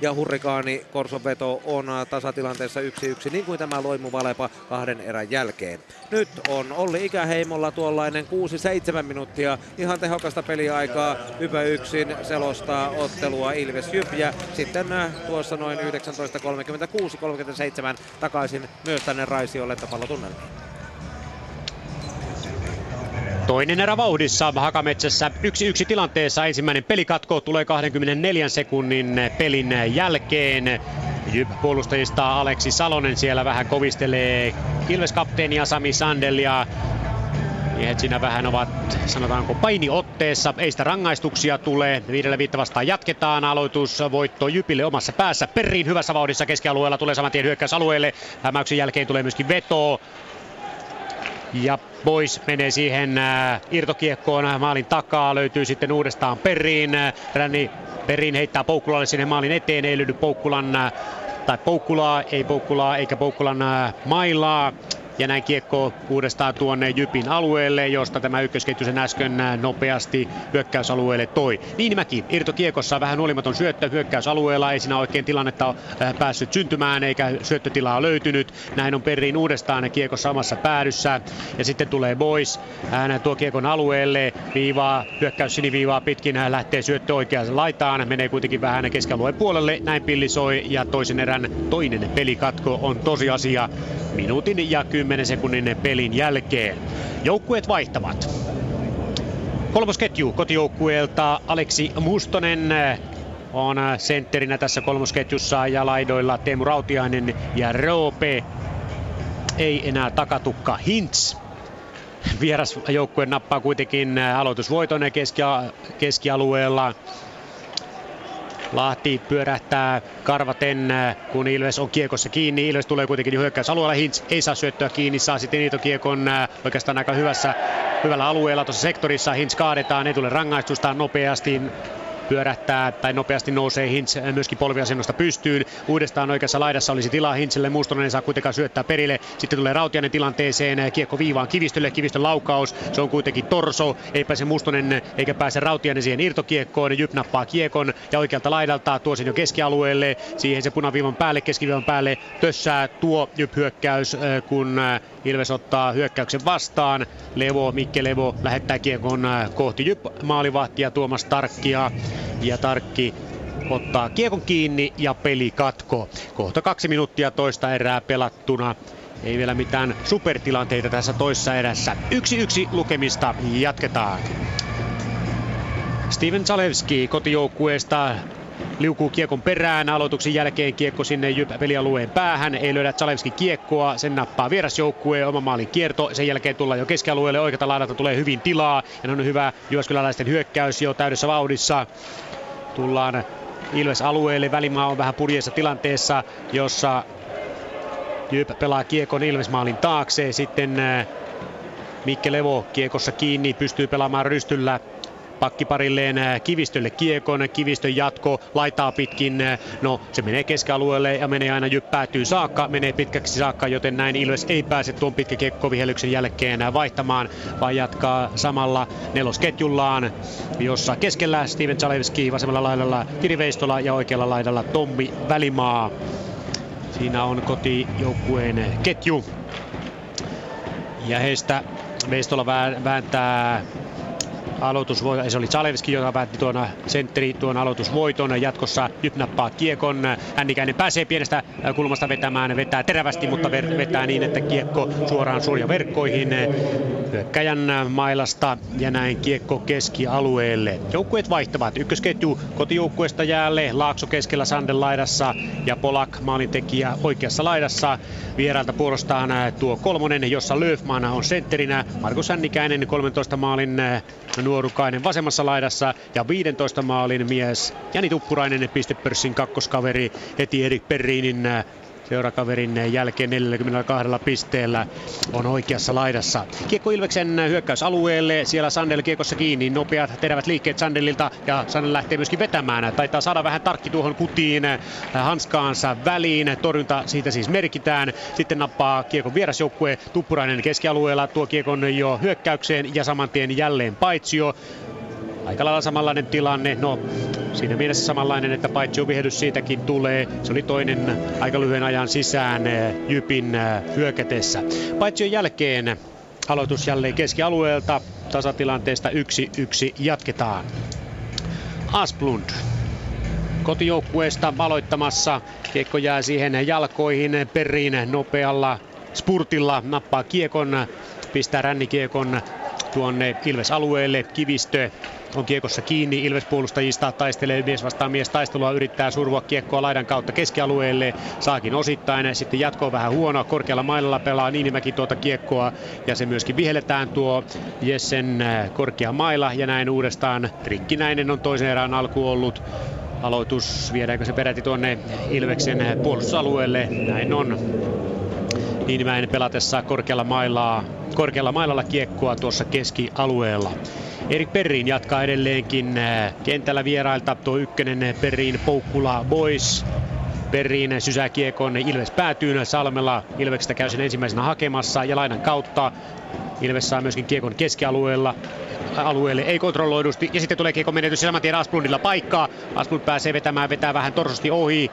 ja Hurrikaani Korsoveto on tasatilanteessa 1-1 niin kuin tämä Loimu Valepa kahden erän jälkeen. Nyt on Olli Ikäheimolla tuollainen 6-7 minuuttia ihan tehokasta peliaikaa. Ypä yksin selostaa ottelua Ilves Jyp ja sitten tuossa noin 19.36-37 takaisin myös tänne Raisiolle tapalla. Toinen erä vauhdissa Hakametsässä 1-1 tilanteessa. Ensimmäinen pelikatko tulee 24 sekunnin pelin jälkeen. Jyp-puolustajista Aleksi Salonen siellä vähän kovistelee Kilves-kapteenia Sami Sandelia. Miehet siinä vähän ovat, sanotaanko, painiotteessa. Ei sitä rangaistuksia tule. Viidelle viitta vastaan jatketaan. Aloitus voitto Jypille omassa päässä. Perriin hyvässä vauhdissa keskialueella tulee saman tien hyökkäysalueelle. Hämäyksen jälkeen tulee myöskin veto. Ja pois menee siihen äh, irtokiekkoon maalin takaa. Löytyy sitten uudestaan Perriin. Ränni Perin heittää Poukkulalle sinne maalin eteen. Ei löydy Poukkulan äh, tai Poukkulaa, ei Poukkulaa eikä Poukkulan äh, mailaa. Ja näin kiekko uudestaan tuonne Jypin alueelle, josta tämä ykkösketju sen äsken nopeasti hyökkäysalueelle toi. Niinimäki irtokiekossa vähän olimaton syöttö hyökkäysalueella. Ei siinä oikein tilannetta äh, päässyt syntymään eikä syöttötilaa löytynyt. Näin on Perriin uudestaan kiekossa samassa päädyssä. Ja sitten tulee Boys. Hän tuo kiekon alueelle. Viivaa, hyökkäys siniviivaa pitkin. Hän lähtee syöttö oikeaan laitaan. Menee kuitenkin vähän keskialueen puolelle. Näin pillisoi ja toisen erän toinen pelikatko on tosiasia. Minuutin ja 10 sekunnin pelin jälkeen. Joukkueet vaihtavat. Kolmosketju kotijoukkueelta Aleksi Mustonen on sentterinä tässä kolmosketjussa ja laidoilla Teemu Rautiainen ja Roope. Ei enää takatukka Hintz. Vierasjoukkue nappaa kuitenkin aloitusvoiton keskialueella. Lahti pyörähtää karvaten, kun Ilves on kiekossa kiinni. Ilves tulee kuitenkin hyökkäysalueella. Hintz ei saa syöttöä kiinni, saa sitten niitokiekon äh, oikeastaan aika hyvässä, hyvällä alueella tuossa sektorissa. Hintz kaadetaan, ei tule rangaistusta nopeasti pyörähtää tai nopeasti nousee Hintz myöskin polviasennosta pystyyn. Uudestaan oikeassa laidassa olisi tilaa Hintzille, Mustonen ei saa kuitenkaan syöttää perille. Sitten tulee Rautianen tilanteeseen, kiekko viivaan Kivistölle, Kivistön laukaus, se on kuitenkin torso, ei pääse Mustonen eikä pääse Rautianen siihen irtokiekkoon, Jyp nappaa kiekon ja oikealta laidalta tuo sen jo keskialueelle, siihen se punaviivan päälle, keskiviivan päälle tössää tuo Jyp hyökkäys, kun Ilves ottaa hyökkäyksen vastaan. Levo, Mikke Levo lähettää kiekon kohti Jyp maalivahtia. Tuomas Tarkkia ja Tarkki ottaa kiekon kiinni ja peli katko. Kohta kaksi minuuttia toista erää pelattuna. Ei vielä mitään supertilanteita tässä toissa erässä. Yksi yksi lukemista jatketaan. Steven Zalewski kotijoukkueesta liukuu kiekon perään. Aloituksen jälkeen kiekko sinne pelialueen päähän. Ei löydä Zalewski kiekkoa. Sen nappaa vierasjoukkue. Oma maalin kierto. Sen jälkeen tullaan jo keskialueelle. Oikealta laidalta tulee hyvin tilaa. Ja on hyvä Jyväskyläläisten hyökkäys jo täydessä vauhdissa. Tullaan Ilves alueelle. Välimaa on vähän purjeessa tilanteessa, jossa Jyp pelaa kiekon Ilves maalin taakse. Sitten äh, Mikke Levo kiekossa kiinni, pystyy pelaamaan rystyllä pakkiparilleen Kivistölle kiekon, Kivistön jatko laitaa pitkin, no se menee keskialueelle ja menee aina jyppäätyy saakka, menee pitkäksi saakka, joten näin Ilves ei pääse tuon pitkä kiekkovihelyksen jälkeen vaihtamaan, vaan jatkaa samalla nelosketjullaan, jossa keskellä Steven Zalewski, vasemmalla laidalla Kiri Veistola ja oikealla laidalla Tommi Välimaa. Siinä on kotijoukkueen ketju. Ja heistä Veistola vääntää aloitusvoiton. Se oli Zalewski, joka päätti tuon sentteri tuon aloitusvoiton. Jatkossa Jyp nappaa kiekon. Hännikäinen pääsee pienestä kulmasta vetämään. Vetää terävästi, mutta vetää niin, että kiekko suoraan verkkoihin hyökkäjän mailasta ja näin kiekko keskialueelle. Joukkueet vaihtavat. Ykkösketju kotijoukkueesta jäälle. Laakso keskellä Sanden laidassa ja Polak maalintekijä oikeassa laidassa. Vierailta puolestaan tuo kolmonen, jossa Löfman on sentterinä. Markus Hännikäinen 13 maalin nuorukainen vasemmassa laidassa ja 15 maalin mies Jani Tuppurainen pistepörssin kakkoskaveri heti Erik Perriinin seurakaverin jälkeen 42 pisteellä on oikeassa laidassa. Kiekko Ilveksen hyökkäysalueelle, siellä Sandel kiekossa kiinni, nopeat terävät liikkeet Sandelilta ja Sandel lähtee myöskin vetämään. Taitaa saada vähän tarkki tuohon kutiin äh, hanskaansa väliin, torjunta siitä siis merkitään. Sitten nappaa kiekon vierasjoukkue, Tuppurainen keskialueella tuo kiekon jo hyökkäykseen ja saman tien jälleen Paitsio. Aika lailla samanlainen tilanne. No, siinä mielessä samanlainen, että paitsi vihdys siitäkin tulee. Se oli toinen aika lyhyen ajan sisään eh, Jypin eh, hyökätessä. Paitsi jälkeen aloitus jälleen keskialueelta. Tasatilanteesta 1-1 jatketaan. Asplund kotijoukkueesta aloittamassa. Kiekko jää siihen jalkoihin Perriin nopealla spurtilla. Nappaa kiekon, pistää rännikiekon tuonne Ilves-alueelle. Kivistö on kiekossa kiinni. Ilves puolustajista taistelee mies vastaan mies taistelua, yrittää survoa kiekkoa laidan kautta keskialueelle. Saakin osittain. Sitten jatko vähän huono. Korkealla mailalla pelaa Niinimäki tuota kiekkoa ja se myöskin vihelletään tuo Jessen äh, korkea maila ja näin uudestaan Rikkinäinen on toisen erään alku ollut. Aloitus, viedäänkö se peräti tuonne Ilveksen puolustusalueelle? Näin on. Niinimäinen pelatessa korkealla mailaa, korkealla mailalla kiekkoa tuossa keskialueella. Erik Perriin jatkaa edelleenkin äh, kentällä vierailta. Tuo ykkönen Perriin Poukkula Boys. Perriin sysää kiekon Ilves päätyy Salmella. Ilveksestä käy sen ensimmäisenä hakemassa ja lainan kautta Ilves saa myöskin kiekon keskialueella alueelle, ei kontrolloidusti. Ja sitten tulee kiekon menetys saman tien Asplundilla paikkaa. Asplund pääsee vetämään, vetää vähän torsosti ohi.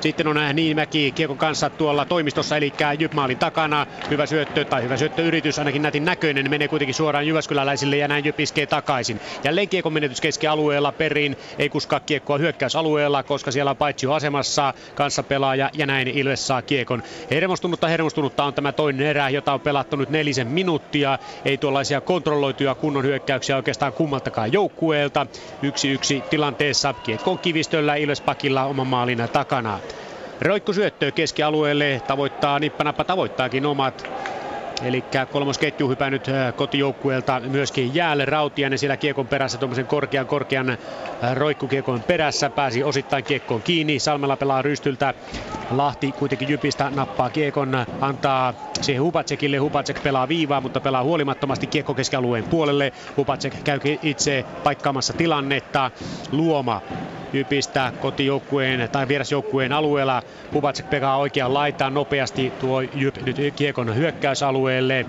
Sitten on Niimäki kiekon kanssa tuolla toimistossa, eli Jypmaalin takana. Hyvä syöttö tai hyvä syöttöyritys, ainakin nätin näköinen, menee kuitenkin suoraan Jyväskyläläisille ja näin Jyp iskee takaisin. Jälleen kiekon menetys keskialueella, Perin ei kuskaa kiekkoa hyökkäysalueella, koska siellä on paitsi asemassa kanssa pelaaja ja näin Ilves saa kiekon. Hermostunutta hermostunutta on tämä toinen erä, jota on pelattu nyt nelisen minuuttia. Ei tuollaisia kontrolloituja kunnon hyökkäyksiä oikeastaan kummaltakaan joukkueelta. Yksi yksi tilanteessa kiekko kivistöllä Ilvespakilla oman maalin takana. Roikku syöttöä keskialueelle, tavoittaa, nippanappa tavoittaakin omat Eli kolmosketju hypännyt äh, kotijoukkueelta myöskin jäälle. Rautiainen siellä kiekon perässä tuommoisen korkean korkean äh, roikkukiekon perässä. Pääsi osittain kiekkoon kiinni. Salmella pelaa rystyltä. Lahti kuitenkin Jypistä nappaa kiekon, antaa siihen Hupacekille. Hupacek pelaa viivaa, mutta pelaa huolimattomasti kiekko keskialueen puolelle. Hupacek käy itse paikkaamassa tilannetta. Luoma Jypistä kotijoukkueen tai vierasjoukkueen alueella. Pubacek pekaa oikean laitaan nopeasti tuo Jyp nyt kiekon hyökkäysalueelle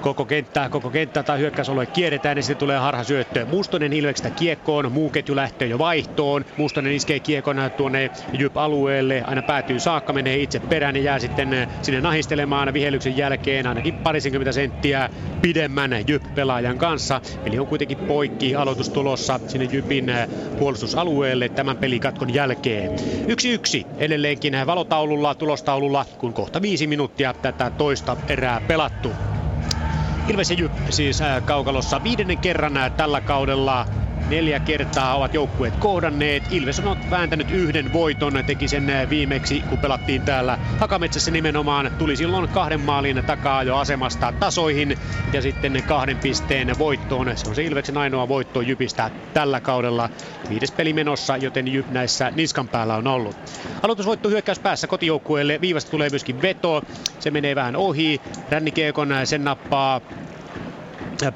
koko kenttää, koko kenttää tai hyökkäysalue kierretään ja sitten tulee harha syöttö. Mustonen Ilveksestä kiekkoon, muu ketju lähtee jo vaihtoon. Mustonen iskee kiekon tuonne Jyp-alueelle, aina päätyy saakka, menee itse perään ja jää sitten sinne nahistelemaan vihellyksen jälkeen ainakin parisenkymmentä senttiä pidemmän Jyp-pelaajan kanssa. Eli on kuitenkin poikki aloitus tulossa sinne Jypin puolustusalueelle tämän pelikatkon jälkeen. Yksi yksi edelleenkin valotaululla, tulostaululla, kun kohta viisi minuuttia tätä toista erää pelattu. Ilves ja Jyp siis kaukalossa viidennen kerran tällä kaudella Neljä kertaa ovat joukkueet kohdanneet. Ilves on vääntänyt yhden voiton, teki sen viimeksi, kun pelattiin täällä Hakametsässä nimenomaan. Tuli silloin kahden maalin takaa jo asemasta tasoihin ja sitten kahden pisteen voittoon. Se on se Ilveksen ainoa voitto Jypistä tällä kaudella. Viides peli menossa, joten Jyp näissä niskan päällä on ollut. Aloitusvoitto hyökkäys päässä kotijoukkueelle. Viivasta tulee myöskin veto. Se menee vähän ohi. Rännikiekon sen nappaa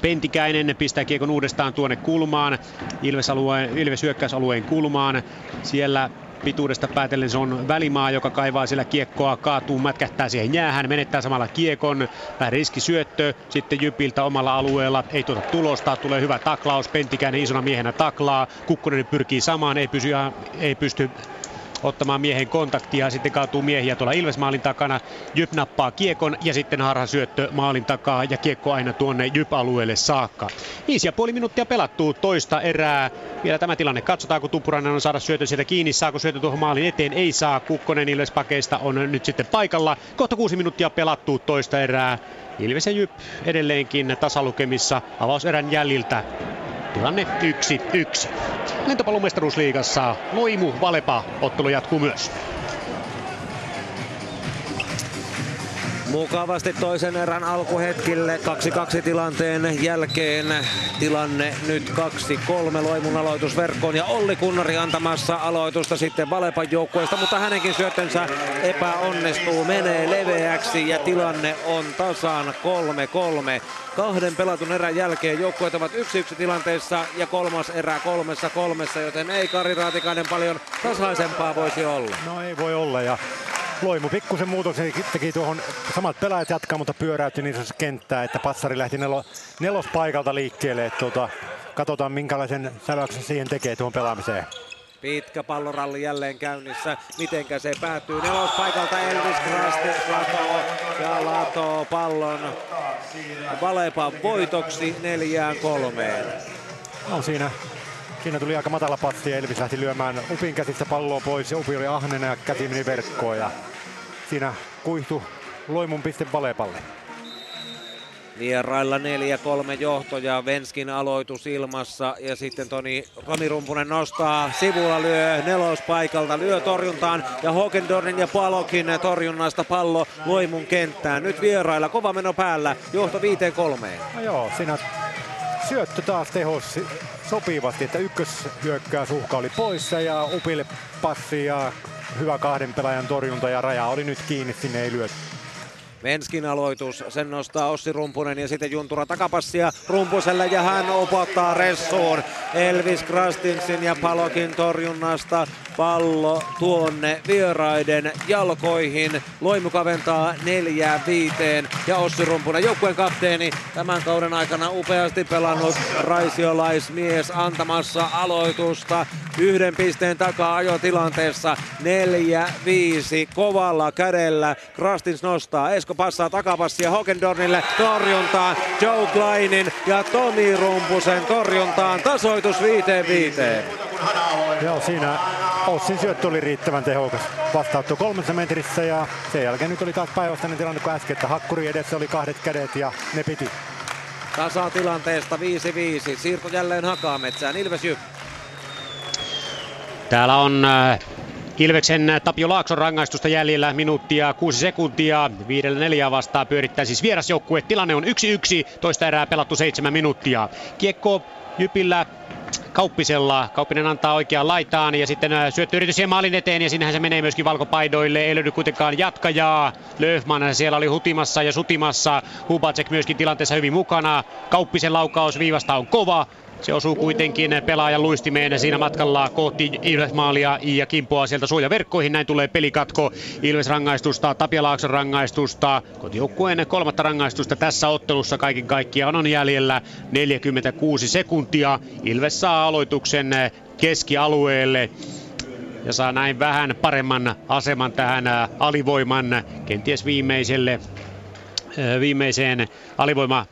Pentikäinen pistää kiekon uudestaan tuonne kulmaan, Ilves, alueen, Ilves hyökkäysalueen kulmaan. Siellä pituudesta päätellen se on välimaa, joka kaivaa siellä kiekkoa, kaatuu, mätkähtää siihen jäähän, menettää samalla kiekon, vähän riskisyöttö, sitten Jypiltä omalla alueella, ei tuota tulosta, tulee hyvä taklaus, Pentikäinen isona miehenä taklaa, Kukkonen pyrkii samaan, ei pysy, ei pysty ottamaan miehen kontaktia. Sitten kaatuu miehiä tuolla Ilves maalin takana. Jyp nappaa kiekon ja sitten harha syöttö maalin takaa ja kiekko aina tuonne Jyp-alueelle saakka. Viisi ja puoli minuuttia pelattuu toista erää. Vielä tämä tilanne katsotaan, kun Tuppurainen on saada syötön sieltä kiinni. Saako syötö tuohon maalin eteen? Ei saa. Kukkonen Ilves pakeista on nyt sitten paikalla. Kohta kuusi minuuttia pelattuu toista erää. Ilves ja Jyp edelleenkin tasalukemissa avauserän jäljiltä. Tilanne 1-1. Lentopallon mestaruusliigassa Loimu Valepa ottelu jatkuu myös. Mukavasti toisen erän alkuhetkille 2-2 tilanteen jälkeen tilanne nyt 2-3 Loimun aloitusverkkoon ja Olli Kunnari antamassa aloitusta sitten Valepan joukkueesta, mutta hänenkin syöttönsä epäonnistuu, menee leveäksi ja tilanne on tasaan 3-3. Kahden pelatun erän jälkeen joukkueet ovat 1-1 tilanteessa ja kolmas erä kolmessa kolmessa, joten ei Kari Raatikainen paljon tasaisempaa voisi olla. No ei voi olla ja Loimu pikkusen muutoksen teki tuohon, samat pelaajat jatkaa, mutta pyöräytti niin sanotusti kenttää, että Passari lähti nelo, nelospaikalta liikkeelle. Että tuota, katsotaan minkälaisen säväyksen siihen tekee tuohon pelaamiseen. Pitkä palloralli jälleen käynnissä. Mitenkä se päättyy? Nelospaikalta Elvis Krasti latoo ja latoo pallon Valepan voitoksi neljään kolmeen. No siinä Siinä tuli aika matala patti ja Elvis lähti lyömään Upin käsistä palloa pois ja Upi oli ahnena ja käsi meni verkkoon ja siinä kuihtu Loimun piste Valepalle. Vierailla 4-3 johtoja, Venskin aloitus ilmassa ja sitten Toni, Toni Rumpunen nostaa, sivulla lyö nelospaikalta, lyö torjuntaan ja Hokendornin ja Palokin torjunnasta pallo Loimun kenttään. Nyt vierailla, kova meno päällä, johto 5-3. No joo, siinä syöttö taas tehos sopivasti, että ykköshyökkää suhka oli poissa ja Upille passi ja hyvä kahden pelaajan torjunta ja raja oli nyt kiinni, sinne ei lyöty. Venskin aloitus, sen nostaa Ossi Rumpunen ja sitten Juntura takapassia Rumpuselle ja hän opottaa Ressuun. Elvis Krastinsin ja Palokin torjunnasta pallo tuonne vieraiden jalkoihin. Loimu kaventaa neljää viiteen ja Ossi Rumpunen, joukkueen kapteeni, tämän kauden aikana upeasti pelannut raisiolaismies antamassa aloitusta. Yhden pisteen takaa ajotilanteessa 4-5 kovalla kädellä. Krastins nostaa, Esko passaa takapassia Hokendornille torjuntaan. Joe Kleinin ja Tomi Rumpusen torjuntaan tasoitus 5-5. Joo, siinä Ossin syöttö oli riittävän tehokas. Vastautto kolmessa metrissä ja sen jälkeen nyt oli taas päinvastainen tilanne kuin äsken, että Hakkuri edessä oli kahdet kädet ja ne piti. Tasatilanteesta 5-5. Siirto jälleen Hakametsään. Ilves Jyp. Täällä on äh, Ilveksen Tapio Laakson rangaistusta jäljellä minuuttia 6 sekuntia. Viidellä neljää vastaan pyörittää siis vierasjoukkue. Tilanne on 1-1, toista erää pelattu 7 minuuttia. Kiekko Jypillä Kauppisella. Kauppinen antaa oikeaan laitaan ja sitten äh, syöttöyritys siihen maalin eteen ja sinnehän se menee myöskin valkopaidoille. Ei löydy kuitenkaan jatkajaa. Löfman siellä oli hutimassa ja sutimassa. Hubacek myöskin tilanteessa hyvin mukana. Kauppisen laukaus viivasta on kova. Se osuu kuitenkin pelaajan luistimeen siinä matkalla kohti Ilves-maalia ja kimpoaa sieltä suojaverkkoihin. Näin tulee pelikatko. Ilves rangaistusta, Tapia Laakson rangaistusta, kotijoukkueen kolmatta rangaistusta tässä ottelussa kaiken kaikkiaan on jäljellä 46 sekuntia. Ilves saa aloituksen keskialueelle ja saa näin vähän paremman aseman tähän alivoiman kenties viimeiselle viimeiseen alivoima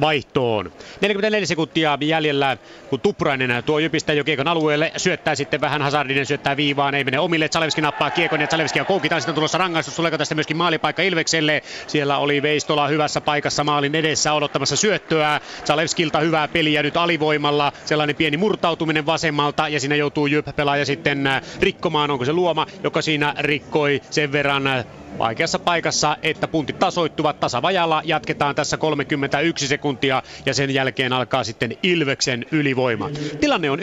vaihtoon. 44 sekuntia jäljellä, kun Tuprainen tuo Jypistä jo kiekon alueelle. Syöttää sitten vähän Hazardinen, syöttää viivaan, ei mene omille. Zalewski nappaa kiekon ja Zalewskia koukitaan. Sitten tulossa rangaistus. Tuleeko tästä myöskin maalipaikka Ilvekselle? Siellä oli Veistola hyvässä paikassa maalin edessä odottamassa syöttöä. Zalewskilta hyvää peliä nyt alivoimalla. Sellainen pieni murtautuminen vasemmalta ja siinä joutuu Jyp-pelaaja sitten äh, rikkomaan. Onko se Luoma, joka siinä rikkoi sen verran äh, vaikeassa paikassa, että puntit tasoittuvat tasavajalla. Jatketaan tässä 31 sekuntia ja sen jälkeen alkaa sitten Ilveksen ylivoima. Tilanne on 1-1.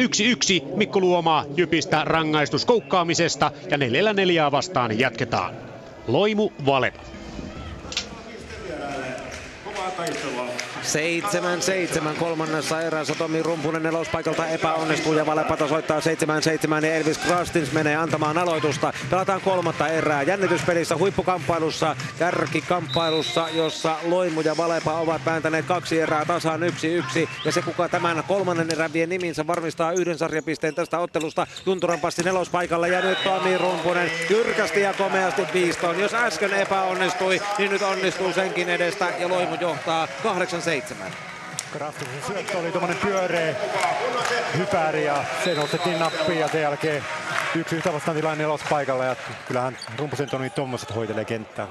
Mikko Luoma Jypistä rangaistus koukkaamisesta ja neljällä neljää vastaan jatketaan. Loimu Valeva. 7-7 kolmannessa erässä Tomi Rumpunen nelospaikalta epäonnistuu ja Valepata soittaa 7-7 ja Elvis Krastins menee antamaan aloitusta. Pelataan kolmatta erää jännityspelissä huippukamppailussa, kärkikamppailussa, jossa Loimu ja Valepa ovat vääntäneet kaksi erää tasaan 1-1 ja se kuka tämän kolmannen erän vie niminsä varmistaa yhden sarjapisteen tästä ottelusta. Junturan passi nelospaikalla ja nyt Tomi Rumpunen jyrkästi ja komeasti piistoon. Jos äsken epäonnistui, niin nyt onnistuu senkin edestä ja Loimu johtaa 8 seitsemän. Kraftisen syöttö oli tuommoinen pyöreä hypäri ja se nostettiin nappiin ja sen jälkeen yksi yhtä vastaan tilanne paikalla ja kyllähän Rumpusen Toni tuommoiset hoitelee kenttää.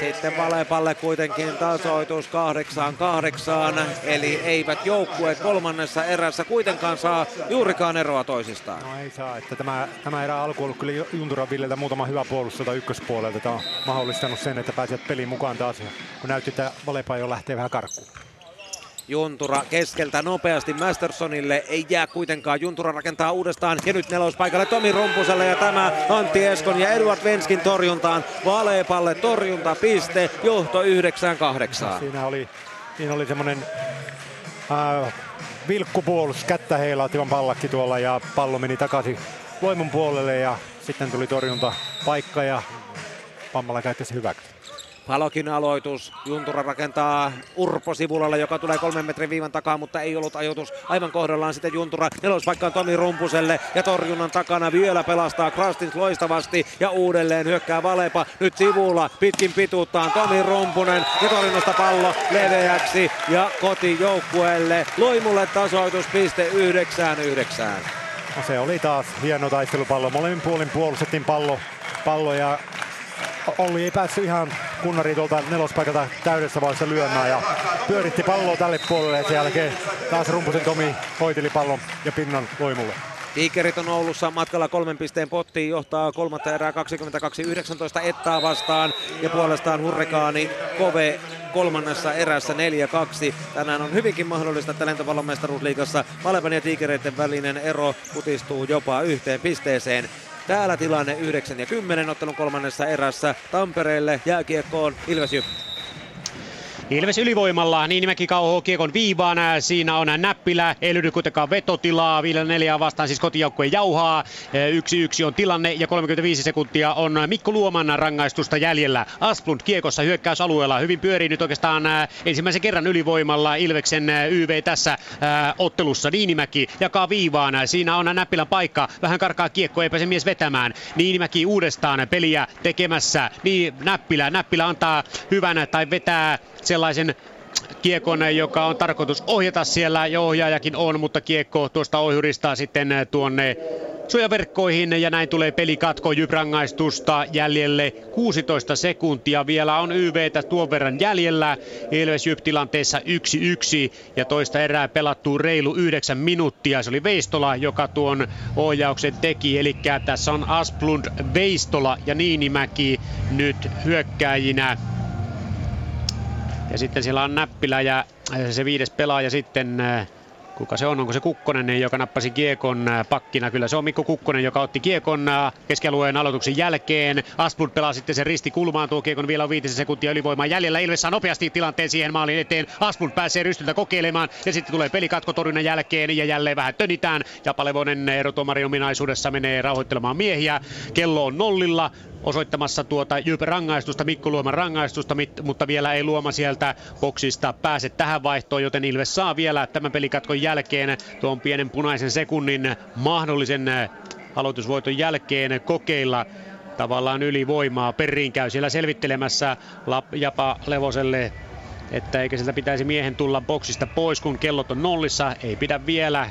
Sitten Valepalle kuitenkin tasoitus 8-8, eli eivät joukkueet kolmannessa erässä kuitenkaan saa juurikaan eroa toisistaan. No ei saa, että tämä, tämä erä alku ollut kyllä Junturan Villeltä muutama hyvä puolustus ykköspuolelta. Tämä on mahdollistanut sen, että pääsevät peliin mukaan taas, kun näytti, että Valepa jo lähtee vähän karkuun. Juntura keskeltä nopeasti Mastersonille. Ei jää kuitenkaan. Juntura rakentaa uudestaan ja nyt nelospaikalle Tomi Rumpuselle ja tämä Antti Eskon ja Eduard Venskin torjuntaan. Valepalle torjunta piste, johto 9-8. Siinä oli, siinä oli semmoinen äh, vilkkupuolus, kättä heilaativan pallakki tuolla ja pallo meni takaisin Loimun puolelle ja sitten tuli torjunta paikka ja Pammala käytti hyväksi. Palokin aloitus. Juntura rakentaa Urpo Sivulalle, joka tulee kolmen metrin viivan takaa, mutta ei ollut ajoitus aivan kohdallaan. Sitten Juntura nelospaikkaan Tomi Rumpuselle ja torjunnan takana vielä pelastaa Krastins loistavasti ja uudelleen hyökkää Valepa. Nyt sivulla pitkin pituuttaan Tomi Rumpunen ja torjunnasta pallo leveäksi ja kotijoukkueelle. Loimulle tasoituspiste 9-9. No se oli taas hieno taistelupallo. Molemmin puolin puolustettiin pallo, pallo ja Olli ei päässyt ihan kunnari tuolta nelospaikalta täydessä vaiheessa lyömään ja pyöritti palloa tälle puolelle ja sen jälkeen taas Rumpusen Tomi hoiteli pallon ja pinnan Loimulle. Tiikerit on Oulussa matkalla kolmen pisteen pottiin, johtaa kolmatta erää 22-19 Ettaa vastaan ja puolestaan Hurrikaani Kove kolmannessa erässä 4-2. Tänään on hyvinkin mahdollista, että lentopallon mestaruusliigassa ja Tiikereiden välinen ero kutistuu jopa yhteen pisteeseen. Täällä tilanne 9 ja 10 ottelun kolmannessa erässä Tampereelle jääkiekkoon Ilves Jyp. Ilves ylivoimalla, Niinimäki kauhoo kiekon viivaan, siinä on näppilä, ei löydy kuitenkaan vetotilaa, 5-4 vastaan siis kotijoukkue jauhaa, 1-1 on tilanne ja 35 sekuntia on Mikko Luoman rangaistusta jäljellä. Asplund kiekossa hyökkäysalueella, hyvin pyörii nyt oikeastaan ensimmäisen kerran ylivoimalla Ilveksen YV tässä ottelussa. Niinimäki jakaa viivaan, siinä on näppilän paikka, vähän karkaa kiekko, ei pääse mies vetämään. Niinimäki uudestaan peliä tekemässä, niin näppilä, näppilä antaa hyvän tai vetää sellaisen kiekon, joka on tarkoitus ohjata siellä ja ohjaajakin on, mutta kiekko tuosta ohjuristaa sitten tuonne suojaverkkoihin ja näin tulee pelikatko Jyp-rangaistusta jäljelle 16 sekuntia. Vielä on YVtä tuon verran jäljellä. Ilves Jyp tilanteessa 1-1 ja toista erää pelattu reilu 9 minuuttia. Se oli Veistola, joka tuon ohjauksen teki. Eli tässä on Asplund, Veistola ja Niinimäki nyt hyökkäjinä ja sitten siellä on Näppilä ja se viides pelaaja sitten Kuka se on? Onko se Kukkonen, joka nappasi Kiekon pakkina? Kyllä se on Mikko Kukkonen, joka otti Kiekon keskialueen aloituksen jälkeen. Asplund pelaa sitten sen risti kulmaan tuo Kiekon vielä on viitisen sekuntia ylivoimaa jäljellä. Ilves saa nopeasti tilanteen siihen maalin eteen. Asplund pääsee rystyltä kokeilemaan ja sitten tulee pelikatko torjunnan jälkeen ja jälleen vähän tönitään. Ja Palevonen erotuomarin ominaisuudessa menee rauhoittelemaan miehiä. Kello on nollilla osoittamassa tuota Jyp rangaistusta, Mikko Luoman rangaistusta, mutta vielä ei Luoma sieltä boksista pääse tähän vaihtoon, joten Ilves saa vielä tämän pelikatkon jälkeen tuon pienen punaisen sekunnin mahdollisen äh, aloitusvoiton jälkeen kokeilla tavallaan ylivoimaa. Perriin käy siellä selvittelemässä Japa Levoselle että eikä sieltä pitäisi miehen tulla boksista pois, kun kellot on nollissa. Ei pidä vielä.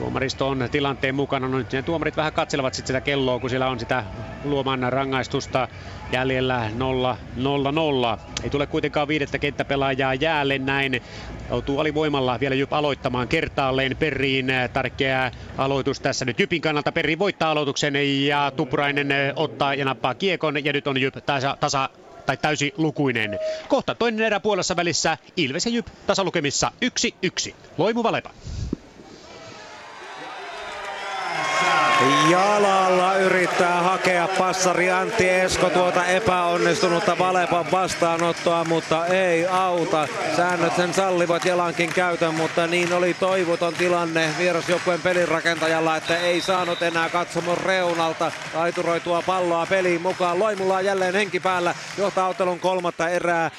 Tuomaristo on tilanteen mukana. No nyt ne tuomarit vähän katselevat sit sitä kelloa, kun siellä on sitä luoman rangaistusta jäljellä 0-0-0. Ei tule kuitenkaan viidettä kenttäpelaajaa jäälle näin. Joutuu alivoimalla vielä Jyp aloittamaan kertaalleen Perriin. Tärkeä aloitus tässä nyt Jypin kannalta. Perri voittaa aloituksen ja Tupurainen ottaa ja nappaa kiekon. Ja nyt on Jyp tasa, tasa tai täysi lukuinen. Kohta toinen erä puolessa välissä Ilves ja Jyp tasalukemissa 1-1. Loimu Valepa. Jalalla yrittää hakea passari Antti Esko tuota epäonnistunutta Valepan vastaanottoa, mutta ei auta. Säännöt sen sallivat jalankin käytön, mutta niin oli toivoton tilanne vierasjoukkueen pelirakentajalla, että ei saanut enää katsomon reunalta taituroitua palloa peliin mukaan. Loimulla on jälleen henki päällä, johtaa ottelun kolmatta erää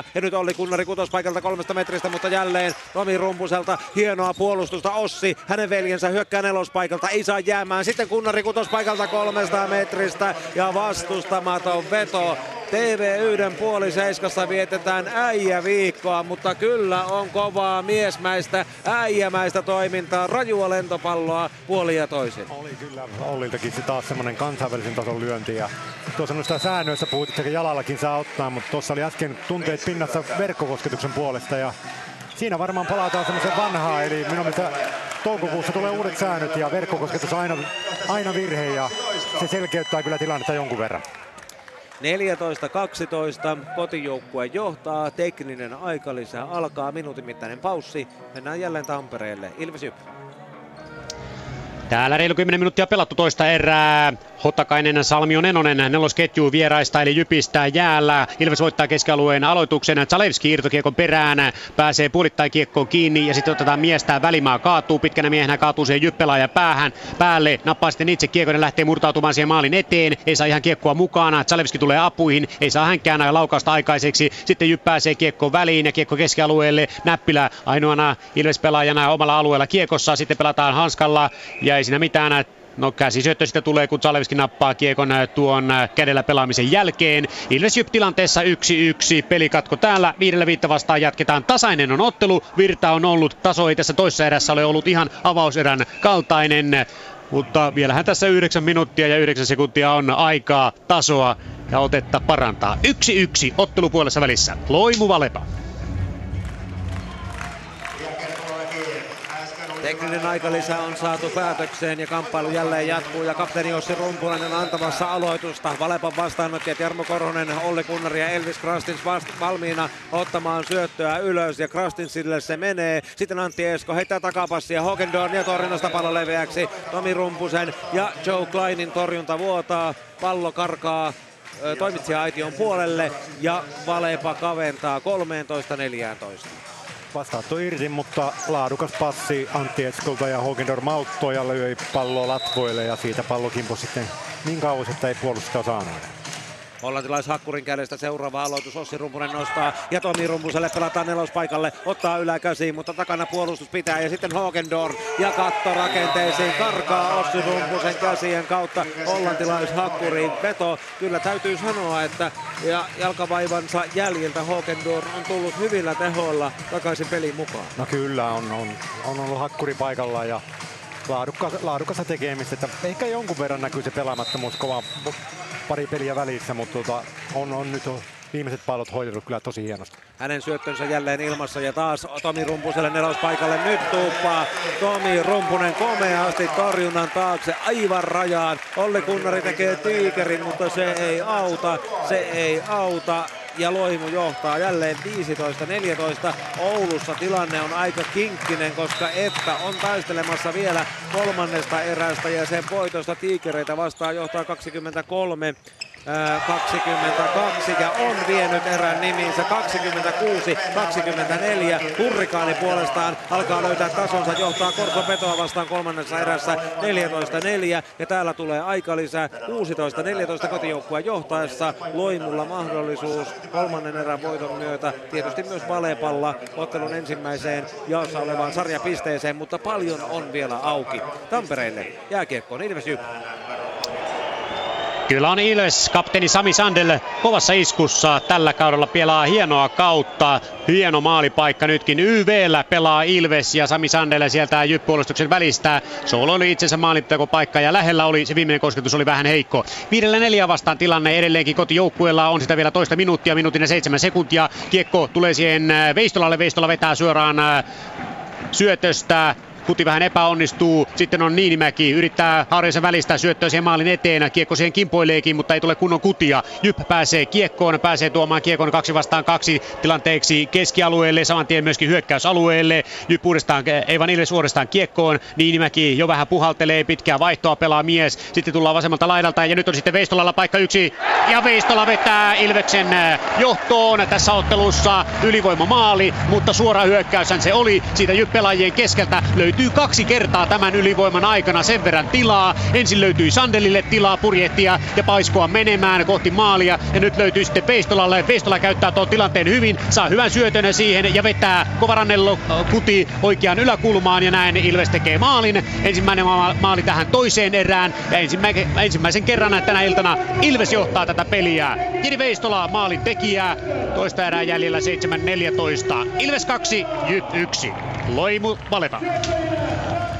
13-11 ja nyt oli Kunnari kutospaikalta kolmesta metristä, mutta jälleen Tomi Rumpuselta hienoa puolustusta Ossi, hänen veljensä hyökkää nelospaikalta, ei saa jäämään. Sitten Kunnari kutospaikalta 300 metristä ja vastustamaton veto. TV1 puoli seiskassa vietetään äijäviikkoa, mutta kyllä on kovaa miesmäistä, äijämäistä toimintaa, rajua lentopalloa puoli ja toisin. Oli kyllä Olliltakin se taas semmoinen kansainvälisen tason lyönti ja tuossa noista säännöissä puhut, että jalallakin saa ottaa, mutta tuossa oli äsken tunteet pinnassa verkkokosketuksen puolesta ja siinä varmaan palataan semmoisen vanhaa, eli minun mielestä toukokuussa tulee uudet säännöt ja verkkokosketus aina, aina virhe ja se selkeyttää kyllä tilannetta jonkun verran. 14-12 kotijoukkue johtaa, tekninen aikalisä alkaa, minuutin mittainen paussi. Mennään jälleen Tampereelle. Ilves Jyp. Täällä reilu 10 minuuttia pelattu toista erää. Hotakainen, Salmio Nenonen nelosketju vieraista eli Jypistä jäällä. Ilves voittaa keskialueen aloituksen. Zalewski irtokiekon perään. Pääsee puolittain kiekkoon kiinni ja sitten otetaan miestä välimaa kaatuu. Pitkänä miehenä kaatuu siihen Jyppelaaja päähän. Päälle nappaa sitten itse kiekon ja lähtee murtautumaan siihen maalin eteen. Ei saa ihan kiekkoa mukana. Zalewski tulee apuihin. Ei saa hänkään laukausta aikaiseksi. Sitten Jyp pääsee kiekko väliin ja kiekko keskialueelle. Näppilä ainoana Ilves-pelaajana omalla alueella kiekossa. Sitten pelataan hanskalla ja ei siinä mitään No käsisyöttö sitten tulee, kun Zalewski nappaa kiekon äh, tuon äh, kädellä pelaamisen jälkeen. Ilves Jyp tilanteessa 1-1. Pelikatko täällä. Viidellä viitta vastaan jatketaan. Tasainen on ottelu. Virta on ollut. Taso ei tässä toisessa erässä ole ollut ihan avauserän kaltainen. Mutta vielähän tässä 9 minuuttia ja 9 sekuntia on aikaa tasoa ja otetta parantaa. 1-1 ottelupuolessa välissä. Loimu Valepa. Tekninen aikalisä on saatu päätökseen ja kamppailu jälleen jatkuu ja kapteeni Ossi Rumpulainen antamassa aloitusta. Valepan vastaanottajat Jarmo Korhonen, Olli Kunnari ja Elvis Krastins vast- valmiina ottamaan syöttöä ylös ja Krastinsille se menee. Sitten Antti Esko heittää takapassia Hogendorn ja torjunnasta pallo leveäksi. Tomi Rumpusen ja Joe Kleinin torjunta vuotaa. Pallo karkaa toimitsija-aition puolelle ja Valepa kaventaa 13-14 vastaattu irti, mutta laadukas passi Antti Eskolta ja Hogendor Malttoja löi palloa latvoille ja siitä pallo kimpui sitten niin kauas, että ei puolusta saanut. Hollantilais-Hakkurin kädestä seuraava aloitus. Ossi Rumpunen nostaa ja Tomi Rumpuselle pelataan nelospaikalle. Ottaa yläkäsiin, mutta takana puolustus pitää. Ja sitten Hogendorn ja katto rakenteisiin. Karkaa Ossi Rumpusen käsien kautta Hollantilais-Hakkuriin. Veto. Kyllä täytyy sanoa, että ja jalkavaivansa jäljiltä Hogendorn on tullut hyvillä tehoilla takaisin peliin mukaan. No kyllä, on, on, on ollut Hakkuri paikalla ja laadukka, laadukasta tekemistä. Että ehkä jonkun verran näkyy se pelaamattomuus kova pari peliä välissä, mutta tota, on, on nyt viimeiset pallot hoidettu kyllä tosi hienosti. Hänen syöttönsä jälleen ilmassa ja taas Tomi Rumpuselle nelospaikalle. Nyt tuuppaa Tomi Rumpunen komeasti torjunnan taakse aivan rajaan. Olli Kunnari tekee tiikerin, mutta se ei auta. Se ei auta ja Loimu johtaa jälleen 15-14. Oulussa tilanne on aika kinkkinen, koska Että on taistelemassa vielä kolmannesta erästä ja sen voitosta tiikereitä vastaan johtaa 23 22 ja on vienyt erän nimiinsä 26-24. Hurrikaani puolestaan alkaa löytää tasonsa, johtaa Korson Petoa vastaan kolmannessa erässä 14-4 ja täällä tulee aika lisää 16-14 kotijoukkueen johtaessa. Loimulla mahdollisuus kolmannen erän voiton myötä tietysti myös Valepalla ottelun ensimmäiseen jaossa olevaan sarjapisteeseen, mutta paljon on vielä auki. Tampereelle jääkiekkoon Ilves Jyp. Kyllä on Ilves, kapteeni Sami Sandel kovassa iskussa. Tällä kaudella pelaa hienoa kautta. Hieno maalipaikka nytkin. YVllä pelaa Ilves ja Sami Sandel sieltä jyppuolustuksen välistä. Soolo oli itsensä paikka ja lähellä oli se viimeinen kosketus oli vähän heikko. Viidellä neljä vastaan tilanne edelleenkin kotijoukkueella on sitä vielä toista minuuttia, minuutin ja seitsemän sekuntia. Kiekko tulee siihen Veistolalle. Veistola vetää suoraan äh, syötöstä Kuti vähän epäonnistuu. Sitten on Niinimäki, yrittää Harjasen välistä syöttöä siihen maalin eteen. Kiekko siihen kimpoileekin, mutta ei tule kunnon kutia. Jyp pääsee kiekkoon, pääsee tuomaan kiekon kaksi vastaan kaksi tilanteeksi keskialueelle, saman tien myöskin hyökkäysalueelle. Jyp uudestaan, Eivan Ilves uudestaan kiekkoon. Niinimäki jo vähän puhaltelee, pitkää vaihtoa pelaa mies. Sitten tullaan vasemmalta laidalta ja nyt on sitten Veistolalla paikka yksi. Ja Veistola vetää Ilveksen johtoon tässä ottelussa ylivoima maali, mutta suora hyökkäyshän se oli siitä Jyp pelaajien keskeltä. Löytyy löytyy kaksi kertaa tämän ylivoiman aikana sen verran tilaa. Ensin löytyi Sandelille tilaa purjehtia ja paiskoa menemään kohti maalia. Ja nyt löytyy sitten Peistolalle. Peistola käyttää tuon tilanteen hyvin, saa hyvän syötön siihen ja vetää Kovarannello kuti oikeaan yläkulmaan ja näin Ilves tekee maalin. Ensimmäinen maali tähän toiseen erään ja ensimmäisen, kerran tänä iltana Ilves johtaa tätä peliä. Jiri Veistola maalin tekijää. Toista erää jäljellä 7-14. Ilves 2, Jyp 1. Loimu Valepa.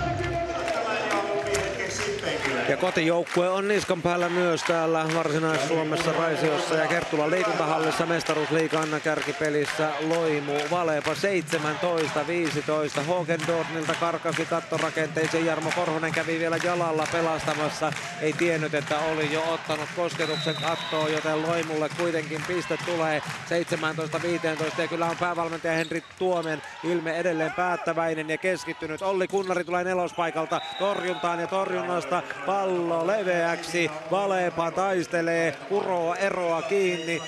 Ja kotijoukkue on niskan päällä myös täällä Varsinais-Suomessa Raisiossa ja Kerttulan liikuntahallissa mestaruusliikan kärkipelissä Loimu Valepa 17-15. Hogendornilta karkasi kattorakenteeseen. Jarmo Korhonen kävi vielä jalalla pelastamassa. Ei tiennyt, että oli jo ottanut kosketuksen kattoon, joten Loimulle kuitenkin piste tulee 17-15. Ja kyllä on päävalmentaja Henri Tuomen ilme edelleen päättäväinen ja keskittynyt. Olli Kunnari tulee nelospaikalta torjuntaan ja torjunnasta pallo leveäksi. Valepa taistelee, kuroa eroa kiinni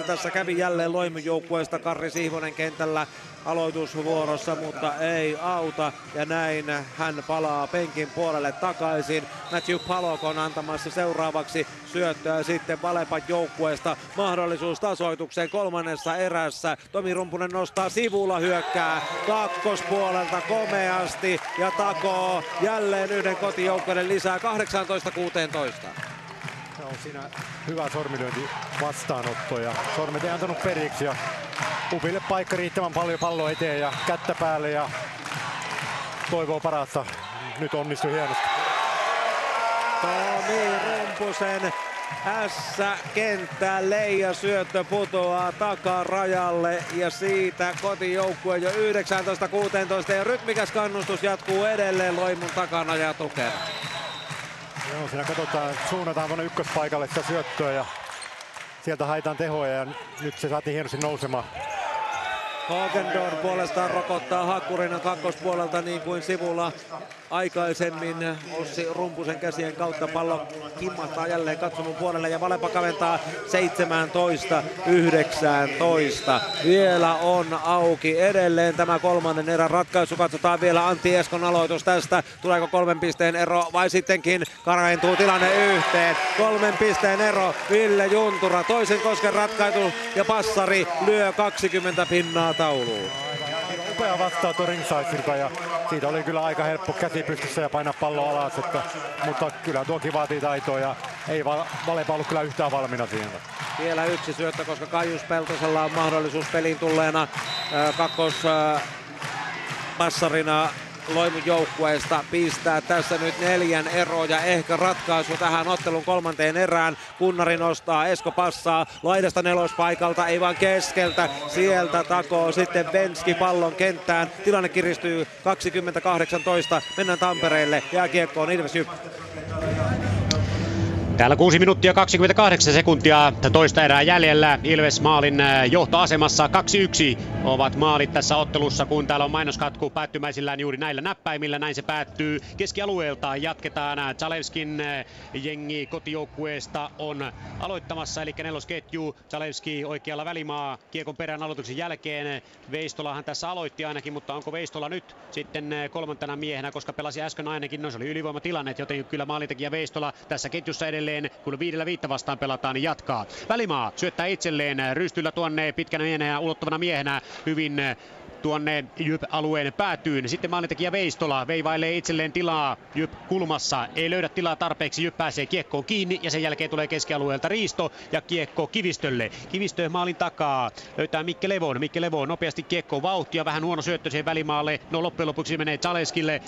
16-17. Tässä kävi jälleen loimujoukkueesta Karri Sihvonen kentällä aloitusvuorossa, mutta ei auta. Ja näin hän palaa penkin puolelle takaisin. Matthew Palokon antamassa seuraavaksi syöttöä sitten Valepan joukkueesta. Mahdollisuus tasoitukseen kolmannessa erässä. Tomi Rumpunen nostaa sivulla hyökkää kakkospuolelta komeasti ja takoo jälleen yhden kotijoukkueiden lisää 18-16. Se on siinä hyvä sormilyönti vastaanotto ja sormet ei antanut periksi ja Upille paikka riittävän paljon pallo eteen ja kättä päälle ja toivoo parasta. nyt onnistui hienosti. Tomi Rumpusen S-kenttälle ja syöttö putoaa takarajalle ja siitä kotijoukkue jo 19-16 ja rytmikäs kannustus jatkuu edelleen Loimun takana ja tukena. Joo, siinä katsotaan, suunnataan tuonne ykköspaikalle sitä syöttöä ja sieltä haetaan tehoja ja nyt se saatiin hienosti nousemaan. Hagendorn puolestaan rokottaa Hakkurina kakkospuolelta niin kuin sivulla aikaisemmin Ossi Rumpusen käsien kautta pallo kimmahtaa jälleen katsomon puolelle ja Valepa kaventaa 17-19. Vielä on auki edelleen tämä kolmannen erän ratkaisu. Katsotaan vielä Antti Eskon aloitus tästä. Tuleeko kolmen pisteen ero vai sittenkin karaintuu tilanne yhteen. Kolmen pisteen ero Ville Juntura. Toisen kosken ratkaisu ja passari lyö 20 pinnaa tauluun. Upea vastaanotto Ringsaisilta ja siitä oli kyllä aika helppo käsi pystyssä ja painaa pallo alas, että, mutta kyllä tuokin vaatii taitoa ja ei va- Valepa ollut kyllä yhtään valmiina siihen. Vielä yksi syöttö, koska Kaius Peltosella on mahdollisuus peliin tulleena äh, kakkos äh, passarina Loimun joukkueesta pistää tässä nyt neljän eroja. Ehkä ratkaisu tähän ottelun kolmanteen erään. Kunnari nostaa, Esko passaa laidasta nelospaikalta, ei vaan keskeltä. Sieltä takoo sitten Venski pallon kenttään. Tilanne kiristyy 2018. Mennään Tampereelle. Jääkiekkoon Ilves Jyp. Täällä 6 minuuttia 28 sekuntia toista erää jäljellä. Ilves maalin äh, johtoasemassa 2-1 ovat maalit tässä ottelussa, kun täällä on mainoskatku päättymäisillään juuri näillä näppäimillä. Näin se päättyy. Keskialueelta jatketaan. Zalewskin äh, jengi kotijoukkueesta on aloittamassa, eli nelosketju. Zalewski oikealla välimaa kiekon perään aloituksen jälkeen. Veistolahan tässä aloitti ainakin, mutta onko Veistola nyt sitten äh, kolmantena miehenä, koska pelasi äsken ainakin, no se oli ylivoimatilanne, joten kyllä maalintekijä Veistola tässä ketjussa edelleen kun viidellä viittä vastaan pelataan, niin jatkaa. Välimaa syöttää itselleen rystyllä tuonne pitkänä miehenä ja ulottavana miehenä hyvin tuonne Jyp-alueen päätyyn. Sitten maalintekijä Veistola veivailee itselleen tilaa Jyp kulmassa. Ei löydä tilaa tarpeeksi. Jyp pääsee kiekkoon kiinni ja sen jälkeen tulee keskialueelta Riisto ja kiekko Kivistölle. Kivistö maalin takaa. Löytää Mikke Levon. Mikke Levon nopeasti kiekko vauhtia. Vähän huono syöttö siihen välimaalle. No loppujen lopuksi menee Zaleskille.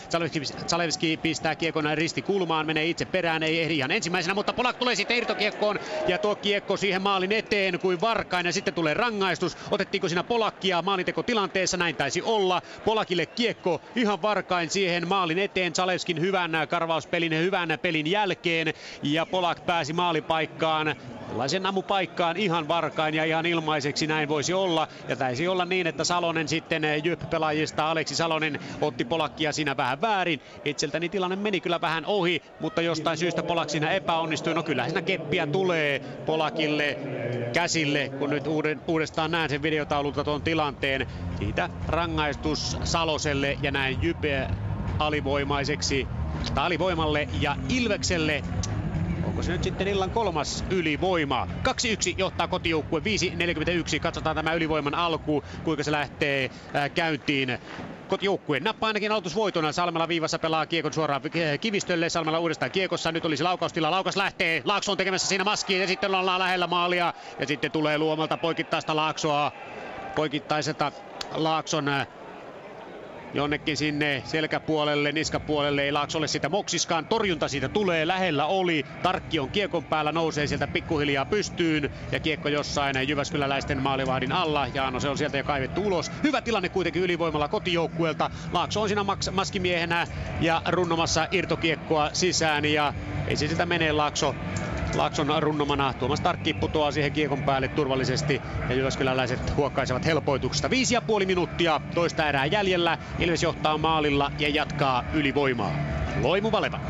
Zalewski pistää kiekon risti kulmaan. Menee itse perään. Ei ehdi ihan ensimmäisenä, mutta Polak tulee sitten irtokiekkoon. Ja tuo kiekko siihen maalin eteen kuin varkainen. Sitten tulee rangaistus. Otettiinko siinä Polakkia maalinteko tilanteessa? Näin taisi olla. Polakille kiekko ihan varkain siihen maalin eteen. Zalewskin hyvän karvauspelin, hyvän pelin jälkeen. Ja Polak pääsi maalipaikkaan tällaisen ammupaikkaan ihan varkain ja ihan ilmaiseksi näin voisi olla. Ja taisi olla niin, että Salonen sitten Jyp-pelaajista, Aleksi Salonen otti Polakkia siinä vähän väärin. Itseltäni tilanne meni kyllä vähän ohi, mutta jostain syystä Polak siinä epäonnistui. No kyllä siinä keppiä tulee Polakille käsille, kun nyt uudestaan näen sen videotaululta tuon tilanteen. Siitä rangaistus Saloselle ja näin Jype alivoimaiseksi tai alivoimalle ja Ilvekselle Onko se nyt sitten illan kolmas ylivoima? 2-1 johtaa kotijoukkue 5-41. Katsotaan tämä ylivoiman alku, kuinka se lähtee äh, käyntiin kotijoukkue. Nappaa ainakin aloitusvoitona. Salmela viivassa pelaa kiekon suoraan kivistölle. Salmela uudestaan kiekossa. Nyt olisi laukaustila. Laukas lähtee. Laakso on tekemässä siinä maskiin ja sitten ollaan lähellä maalia. Ja sitten tulee luomalta poikittaista Laaksoa. Poikittaiselta Laakson äh, jonnekin sinne selkäpuolelle, niskapuolelle, ei Laaksolle sitä moksiskaan. Torjunta siitä tulee, lähellä oli. Tarkki on kiekon päällä, nousee sieltä pikkuhiljaa pystyyn. Ja kiekko jossain Jyväskyläläisten maalivahdin alla. Ja no se on sieltä jo kaivettu ulos. Hyvä tilanne kuitenkin ylivoimalla kotijoukkueelta. Laakso on siinä maskimiehenä ja runnomassa irtokiekkoa sisään. Ja ei se sitä menee Laakso Laakson runnomana. Tuomas Tarkki putoaa siihen kiekon päälle turvallisesti ja Jyväskyläläiset huokkaisevat helpoituksesta. Viisi ja puoli minuuttia toista erää jäljellä. Ilves johtaa maalilla ja jatkaa ylivoimaa. Loimu Valeva.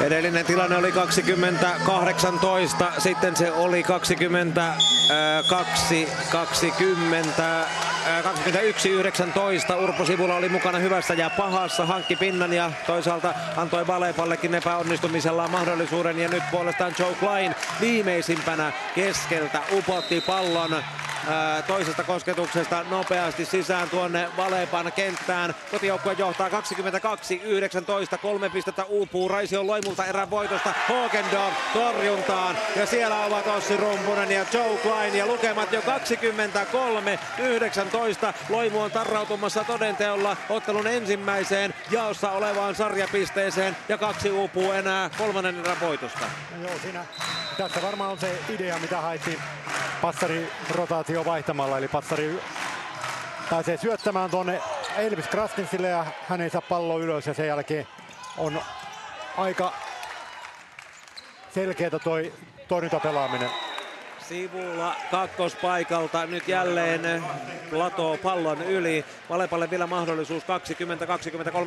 Edellinen tilanne oli 2018, sitten se oli 22, 20, 21-19. Urpo Sivula oli mukana hyvässä ja pahassa, hankki pinnan ja toisaalta antoi Valepallekin epäonnistumisellaan mahdollisuuden. Ja nyt puolestaan Joe Klein viimeisimpänä keskeltä upotti pallon toisesta kosketuksesta nopeasti sisään tuonne Valepan kenttään. Kotijoukkue johtaa 22-19, kolme pistettä uupuu Raision Loimulta erän voitosta. Hokendorf torjuntaan ja siellä ovat Ossi Rumpunen ja Joe Klein ja lukemat jo 23-19. Loimu on tarrautumassa todenteolla ottelun ensimmäiseen jaossa olevaan sarjapisteeseen ja kaksi uupuu enää kolmannen erän voitosta. No joo, siinä, tässä varmaan on se idea, mitä haettiin passari rotaatio vaihtamalla, eli passari pääsee syöttämään tuonne Elvis Krastinsille ja hän ei saa palloa ylös ja sen jälkeen on aika selkeätä toi torjuntapelaaminen. Sivulla kakkospaikalta nyt jälleen Plato pallon yli. Valepalle vielä mahdollisuus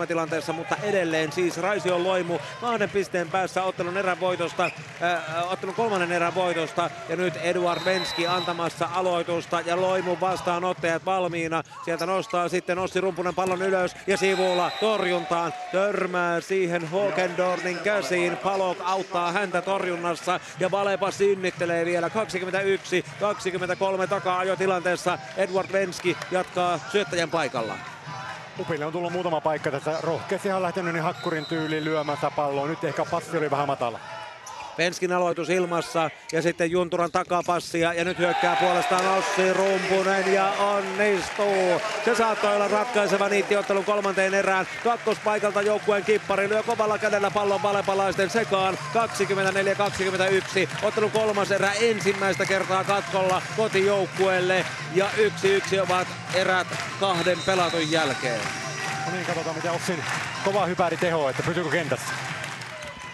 20-23 tilanteessa, mutta edelleen siis Raisio Loimu kahden pisteen päässä ottelun erän voitosta, äh, ottelun kolmannen erän voitosta ja nyt Eduard Venski antamassa aloitusta ja Loimu vastaanottajat valmiina. Sieltä nostaa sitten Ossi Rumpunen pallon ylös ja sivulla torjuntaan törmää siihen Hokendornin käsiin. Palok auttaa häntä torjunnassa ja Valepa sinnittelee vielä 20 21-23 takaa tilanteessa. Edward Venski jatkaa syöttäjän paikalla. Upille on tullut muutama paikka tässä. Rohkeasti on lähtenyt niin hakkurin tyyliin lyömässä palloa. Nyt ehkä passi oli vähän matala. Penskin aloitus ilmassa ja sitten Junturan takapassia ja nyt hyökkää puolestaan Ossi Rumpunen ja onnistuu. Se saattoi olla ratkaiseva niitti ottelun kolmanteen erään. Kakkospaikalta joukkueen kippari lyö kovalla kädellä pallon valepalaisten sekaan. 24-21. Ottelun kolmas erä ensimmäistä kertaa katkolla kotijoukkueelle ja yksi yksi ovat erät kahden pelatun jälkeen. No niin, katsotaan mitä Ossin kova hypäri teho, että pysyykö kentässä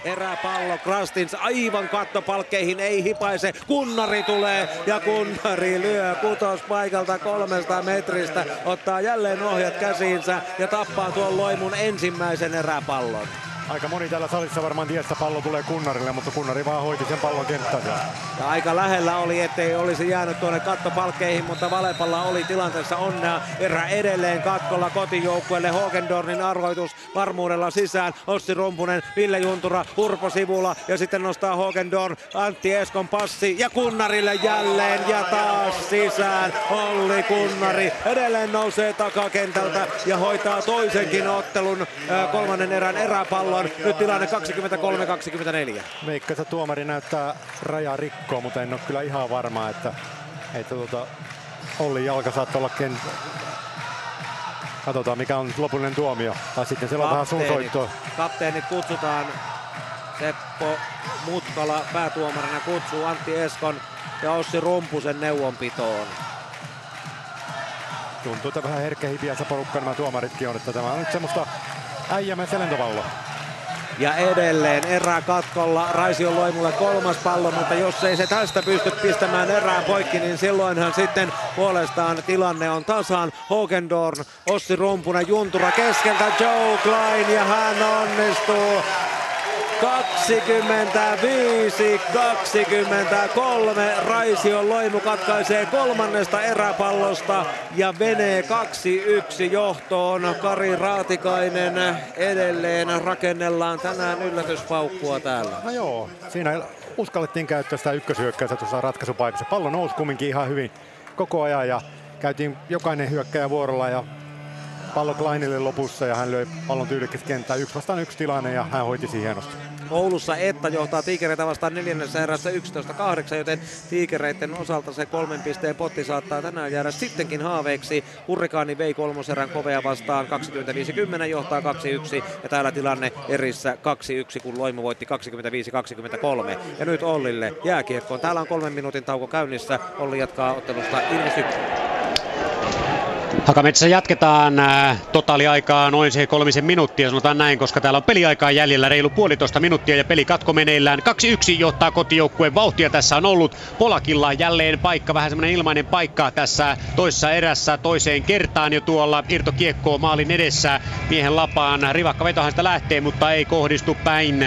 eräpallo. Krastins aivan kattopalkkeihin ei hipaise. Kunnari tulee ja Kunnari lyö kutospaikalta kolmesta metristä. Ottaa jälleen ohjat käsiinsä ja tappaa tuon loimun ensimmäisen eräpallon. Aika moni täällä salissa varmaan tiesi, että pallo tulee Kunnarille, mutta Kunnari vaan hoiti sen pallon kenttään. Ja aika lähellä oli, ettei olisi jäänyt tuonne kattopalkkeihin, mutta Valepalla oli tilanteessa onnea. Erä edelleen katkolla kotijoukkueelle. Hogendornin arvoitus varmuudella sisään. Ossi Rumpunen, Ville Juntura, Urpo Sivula ja sitten nostaa Hogendorn Antti Eskon passi ja Kunnarille jälleen ja taas sisään. Olli Kunnari edelleen nousee takakentältä ja hoitaa toisenkin ottelun kolmannen erän eräpallon pallon. Nyt tilanne 23-24. Veikka, tuomari näyttää rajaa rikkoa, mutta en ole kyllä ihan varma, että, että tuota, Olli jalka saattaa olla kent... Katsotaan mikä on lopullinen tuomio. Tai sitten siellä on vähän suunsoittoa. Kapteenit kutsutaan. Seppo Mutkala päätuomarina kutsuu Antti Eskon ja Ossi Rumpusen neuvonpitoon. Tuntuu, että vähän herkkähipiänsä porukka nämä tuomaritkin on, että tämä on nyt semmoista äijämän selentovalloa. Ja edelleen erää katkolla Raision Loimulle kolmas pallo, mutta jos ei se tästä pysty pistämään erää poikki, niin silloinhan sitten puolestaan tilanne on tasan. Hogendorn, Ossi Rumpunen, Juntura keskeltä, Joe Klein ja hän onnistuu 25-23 Raisio Loimu katkaisee kolmannesta eräpallosta ja menee 2-1 johtoon. Kari Raatikainen edelleen rakennellaan tänään yllätyspaukkua täällä. No joo, siinä uskallettiin käyttää sitä ykkösyökkäystä tuossa ratkaisupaikassa. Pallo nousi kumminkin ihan hyvin koko ajan ja käytiin jokainen hyökkäjä vuorolla ja pallo Kleinille lopussa ja hän löi pallon tyylikkästi kenttään. Yksi vastaan yksi tilanne ja hän hoiti siihen hienosti. Oulussa Etta johtaa Tiikereitä vastaan neljännessä erässä 11-8, joten Tiikereiden osalta se kolmen pisteen potti saattaa tänään jäädä sittenkin haaveeksi. Hurrikaani vei kolmoserän kovea vastaan 25-10 johtaa 2-1 ja täällä tilanne erissä 2-1 kun Loimu voitti 25-23. Ja nyt Ollille jääkiekkoon. Täällä on kolmen minuutin tauko käynnissä. Olli jatkaa ottelusta Ilves Hakametsässä jatketaan äh, totaaliaikaa noin se kolmisen minuuttia, sanotaan näin, koska täällä on peliaikaa jäljellä reilu puolitoista minuuttia ja pelikatko meneillään. 2-1 johtaa kotijoukkueen vauhtia tässä on ollut. Polakilla jälleen paikka, vähän semmoinen ilmainen paikka tässä toisessa erässä toiseen kertaan jo tuolla irtokiekkoa maalin edessä. Miehen lapaan rivakka vetohan sitä lähtee, mutta ei kohdistu päin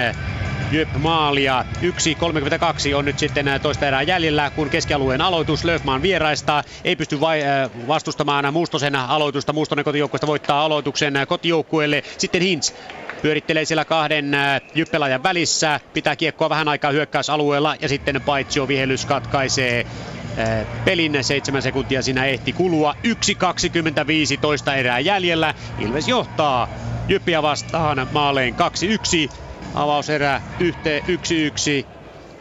Jöp maalia. 1.32 on nyt sitten äh, toista erää jäljellä, kun keskialueen aloitus Löfman vieraista. Ei pysty vai, äh, vastustamaan Mustosen aloitusta. Mustonen kotijoukkueesta voittaa aloituksen äh, kotijoukkueelle. Sitten Hintz pyörittelee siellä kahden jyppelajan välissä, pitää kiekkoa vähän aikaa hyökkäysalueella ja sitten Paitsio vihellys katkaisee pelin. Seitsemän sekuntia siinä ehti kulua. 1.25 toista erää jäljellä. Ilves johtaa Jyppiä vastaan maaleen 2-1. Avauserä yhteen 1-1.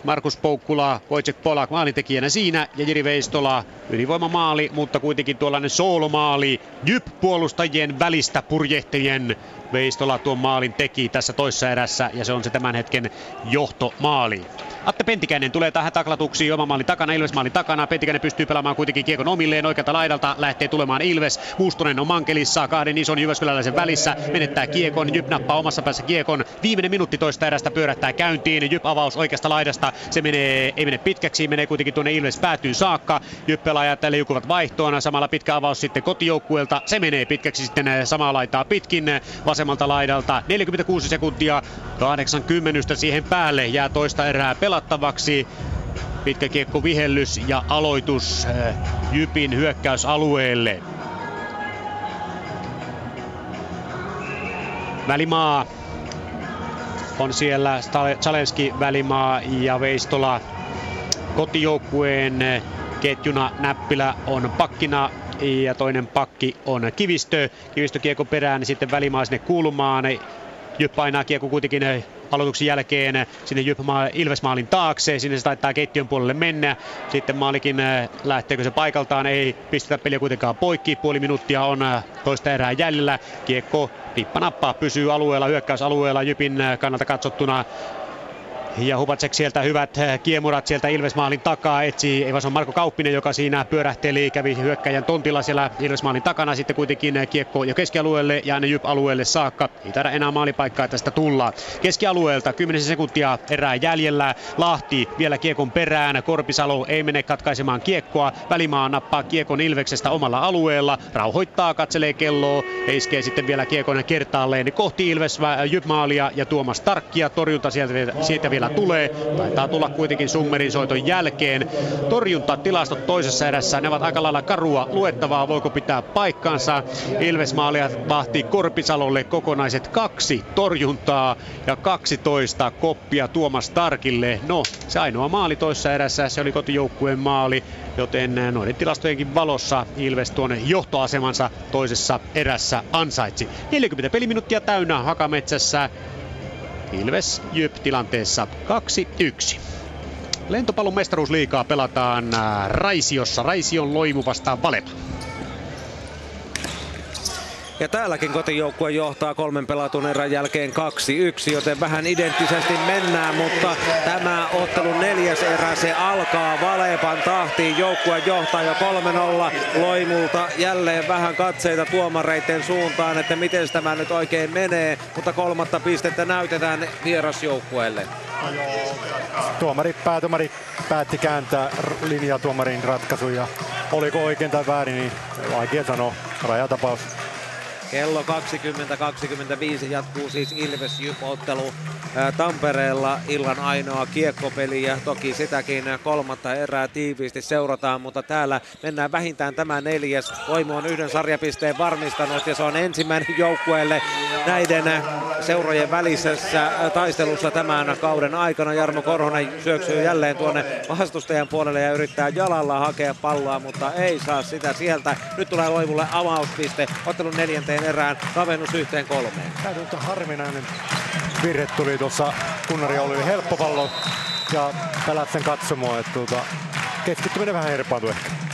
Markus Poukkula, Wojciech Polak maalintekijänä siinä ja Jiri Veistola ylivoimamaali, mutta kuitenkin tuollainen soolomaali Jyp puolustajien välistä purjehtien Veistola tuon maalin teki tässä toisessa erässä ja se on se tämän hetken johtomaali. Atte Pentikäinen tulee tähän taklatuksi oman maalin takana, Ilves maalin takana. Pentikäinen pystyy pelaamaan kuitenkin kiekon omilleen oikealta laidalta. Lähtee tulemaan Ilves. Mustonen on mankelissa kahden ison Jyväskyläläisen välissä. Menettää kiekon. Jyp nappaa omassa päässä kiekon. Viimeinen minuutti toista erästä pyörättää käyntiin. Jyp avaus oikeasta laidasta. Se menee, ei mene pitkäksi, menee kuitenkin tuonne Ilves päätyy saakka. Jyp pelaajat liukuvat vaihtoon. Samalla pitkä avaus sitten kotijoukkueelta. Se menee pitkäksi sitten samaa laitaa pitkin vasemmalta laidalta. 46 sekuntia 80 siihen päälle jää toista erää pelattavaksi. Pitkä kiekko vihellys ja aloitus äh, Jypin hyökkäysalueelle. Välimaa on siellä Chalenski, Välimaa ja Veistola kotijoukkueen ketjuna. Näppilä on pakkina ja toinen pakki on Kivistö. Kivistö kiekko perään, sitten Välimaa sinne kulmaan. Jyp painaa kiekko kuitenkin aloituksen jälkeen sinne Jypmaa Ilvesmaalin taakse. Sinne se taittaa keittiön puolelle mennä. Sitten maalikin äh, lähteekö se paikaltaan. Ei pistetä peliä kuitenkaan poikki. Puoli minuuttia on äh, toista erää jäljellä. Kiekko pippanappa pysyy alueella, hyökkäysalueella Jypin kannalta katsottuna ja Hubacek sieltä hyvät eh, kiemurat sieltä Ilvesmaalin takaa etsii. Ei on Marko Kauppinen, joka siinä pyörähteli, kävi hyökkäjän tontilla siellä Ilvesmaalin takana. Sitten kuitenkin eh, kiekko jo keskialueelle ja aina Jyp-alueelle saakka. Ei taida enää maalipaikkaa tästä tulla. Keskialueelta 10 sekuntia erää jäljellä. Lahti vielä kiekon perään. Korpisalo ei mene katkaisemaan kiekkoa. Välimaa nappaa kiekon Ilveksestä omalla alueella. Rauhoittaa, katselee kelloa. Iskee sitten vielä kiekon kertaalleen kohti Ilves Jyp-maalia ja Tuomas Tarkkia. Torjunta sieltä, siitä vielä tulee. Taitaa tulla kuitenkin Summerin soiton jälkeen. Torjuntatilastot toisessa erässä, ne ovat aika lailla karua luettavaa. Voiko pitää paikkansa? Ilves maalia vahtii Korpisalolle kokonaiset kaksi torjuntaa ja 12 koppia Tuomas Tarkille. No, se ainoa maali toisessa erässä, se oli kotijoukkueen maali, joten noiden tilastojenkin valossa Ilves tuonne johtoasemansa toisessa erässä ansaitsi. 40 peliminuuttia täynnä Hakametsässä. Ilves Jyp tilanteessa 2-1. Lentopallon mestaruusliikaa pelataan Raisiossa. Raision loimu vastaan Valepa. Ja täälläkin kotijoukkue johtaa kolmen pelatun erän jälkeen 2-1, joten vähän identtisesti mennään, mutta tämä ottelun neljäs erä, se alkaa Valepan tahtiin. Joukkue johtaa jo 3-0 Loimulta. Jälleen vähän katseita tuomareiden suuntaan, että miten tämä nyt oikein menee, mutta kolmatta pistettä näytetään vierasjoukkueelle. Tuomari, päätuomari päätti kääntää linjaa tuomarin ratkaisun ja oliko oikein tai väärin, niin vaikea sanoa. Rajatapaus. Kello 20-25 jatkuu siis Ilves Jyp-ottelu Tampereella illan ainoa kiekkopeli ja toki sitäkin kolmatta erää tiiviisti seurataan, mutta täällä mennään vähintään tämä neljäs. Voimu on yhden sarjapisteen varmistanut ja se on ensimmäinen joukkueelle näiden seurojen välisessä taistelussa tämän kauden aikana. Jarmo Korhonen syöksyy jälleen tuonne vastustajan puolelle ja yrittää jalalla hakea palloa, mutta ei saa sitä sieltä. Nyt tulee Loivulle avauspiste ottelun neljänteen erään kavennus yhteen kolmeen. Täytyy harvinainen virhe tuli tuossa Kunnari oli helppo pallo ja pelät sen katsomoa, että tuota, keskittyminen vähän herpaantui ehkä.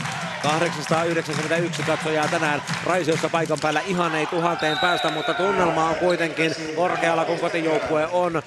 891 katsojaa tänään Raisiossa paikan päällä. Ihan ei tuhanteen päästä, mutta tunnelma on kuitenkin korkealla, kun kotijoukkue on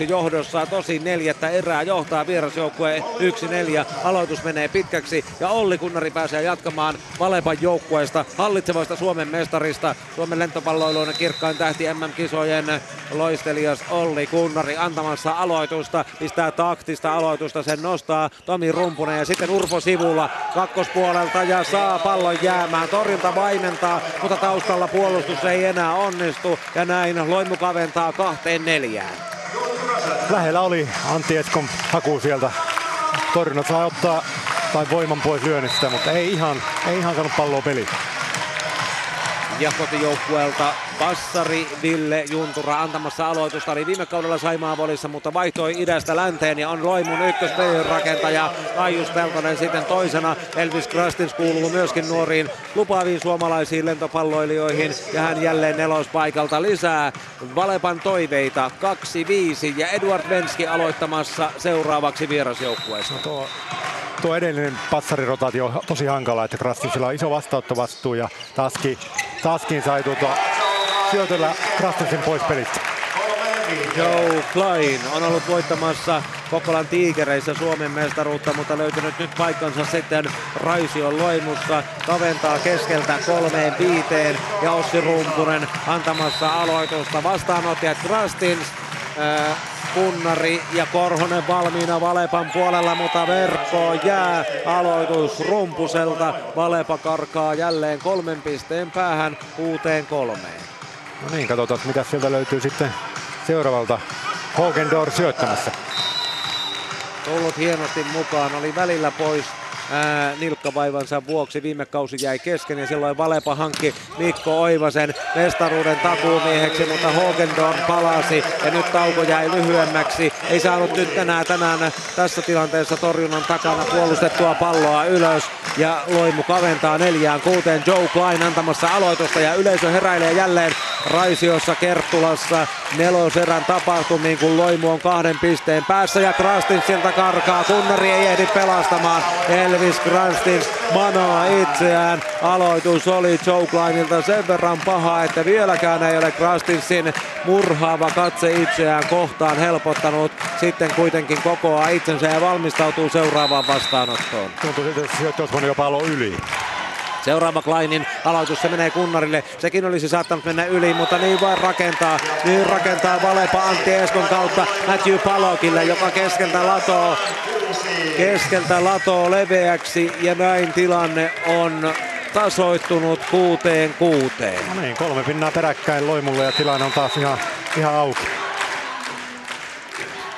2-1 johdossa. Tosi neljättä erää johtaa vierasjoukkue 1-4. Aloitus menee pitkäksi ja Olli Kunnari pääsee jatkamaan Valepan joukkueesta hallitsevasta Suomen mestarista. Suomen lentopalloilun kirkkain tähti MM-kisojen loistelias Olli Kunnari antamassa aloitusta. Pistää taktista aloitusta, sen nostaa Tomi Rumpunen ja sitten Urpo Sivulla kakkospuolella puolelta ja saa pallon jäämään. Torjunta vaimentaa, mutta taustalla puolustus ei enää onnistu ja näin Loimu kaventaa kahteen neljään. Lähellä oli Antti Eskon haku sieltä. Torjunnat saa ottaa tai voiman pois lyönnistä, mutta ei ihan, ei ihan saanut palloa peliin. Ja kotijoukkueelta Passari Ville Juntura antamassa aloitusta. Oli viime kaudella Saimaa volissa, mutta vaihtoi idästä länteen ja on Loimun ykköspelin rakentaja. Kaius Peltonen sitten toisena. Elvis Krastins kuuluu myöskin nuoriin lupaaviin suomalaisiin lentopalloilijoihin. Ja hän jälleen nelospaikalta lisää Valepan toiveita 2-5 ja Eduard Venski aloittamassa seuraavaksi vierasjoukkueessa. No tuo, tuo edellinen passarirotaatio on tosi hankala, että Krastinsilla on iso vastaanottovastuu ja Taski, Taskin sai tuota sijoitella Krastinsin pois pelistä. Joe Klein on ollut voittamassa Kokkolan tiikereissä Suomen mestaruutta, mutta löytynyt nyt paikkansa sitten Raision loimussa. Kaventaa keskeltä kolmeen viiteen ja Ossi Rumpunen antamassa aloitusta. Vastaanottajat Krastins, Kunnari ja Korhonen valmiina Valepan puolella, mutta verkko jää aloitus Rumpuselta. Valepa karkaa jälleen kolmen pisteen päähän uuteen kolmeen. No niin, katsotaan mitä sieltä löytyy sitten seuraavalta Hogendor syöttämässä. Tullut hienosti mukaan, oli välillä pois ää, nilkkavaivansa vuoksi. Viime kausi jäi kesken ja silloin Valepa hankki Mikko Oivasen mestaruuden takuumieheksi, mutta Hogendorn palasi ja nyt tauko jäi lyhyemmäksi. Ei saanut nyt tänään tänään tässä tilanteessa torjunnan takana puolustettua palloa ylös ja Loimu kaventaa neljään kuuteen. Joe Klein antamassa aloitusta ja yleisö heräilee jälleen Raisiossa Kerttulassa neloserän tapahtumiin, kun Loimu on kahden pisteen päässä ja Krastin sieltä karkaa. Kunnari ei ehdi pelastamaan. Elvis Krastins manoa itseään. Aloitus oli Joe Kleinilta sen verran paha, että vieläkään ei ole Krastinsin murhaava katse itseään kohtaan helpottanut. Sitten kuitenkin kokoaa itsensä ja valmistautuu seuraavaan vastaanottoon. Tuntuu siltä, että se jopa yli. Seuraava Kleinin aloitus, se menee Kunnarille. Sekin olisi saattanut mennä yli, mutta niin vaan rakentaa. Niin rakentaa Valepa Antti Eskon kautta Matthew Palokille, joka keskeltä latoo, keskeltä latoo leveäksi ja näin tilanne on tasoittunut kuuteen kuuteen. No niin, kolme pinnaa peräkkäin Loimulle ja tilanne on taas ihan, ihan auki.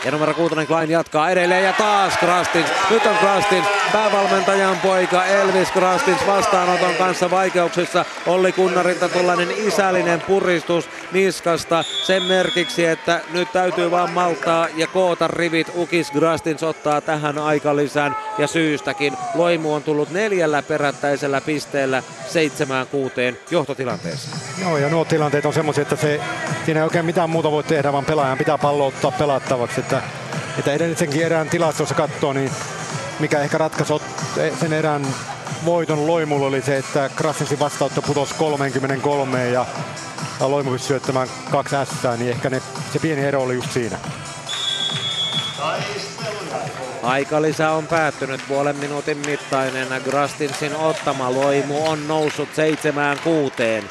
Ja numero kuutonen Klein jatkaa edelleen ja taas Krastins. Nyt on Krastins, päävalmentajan poika Elvis Krastins vastaanoton kanssa vaikeuksissa. Olli Kunnarilta tuollainen isällinen puristus niskasta sen merkiksi, että nyt täytyy vaan maltaa ja koota rivit. Ukis Krastins ottaa tähän aikalisän ja syystäkin. Loimu on tullut neljällä perättäisellä pisteellä seitsemään kuuteen johtotilanteessa. Joo ja nuo tilanteet on semmoisia, että se, siinä ei oikein mitään muuta voi tehdä, vaan pelaajan pitää pallo ottaa pelattavaksi. Että, että edellisenkin erään tilastossa katsoo, niin mikä ehkä ratkaisi sen erään voiton Loimulla oli se, että Krassinsin vastautto putosi 33 ja Loimu pystyi syöttämään kaksi S, niin ehkä ne, se pieni ero oli just siinä. Aikalisä on päättynyt puolen minuutin mittainen. Grastinsin ottama loimu on noussut seitsemään kuuteen.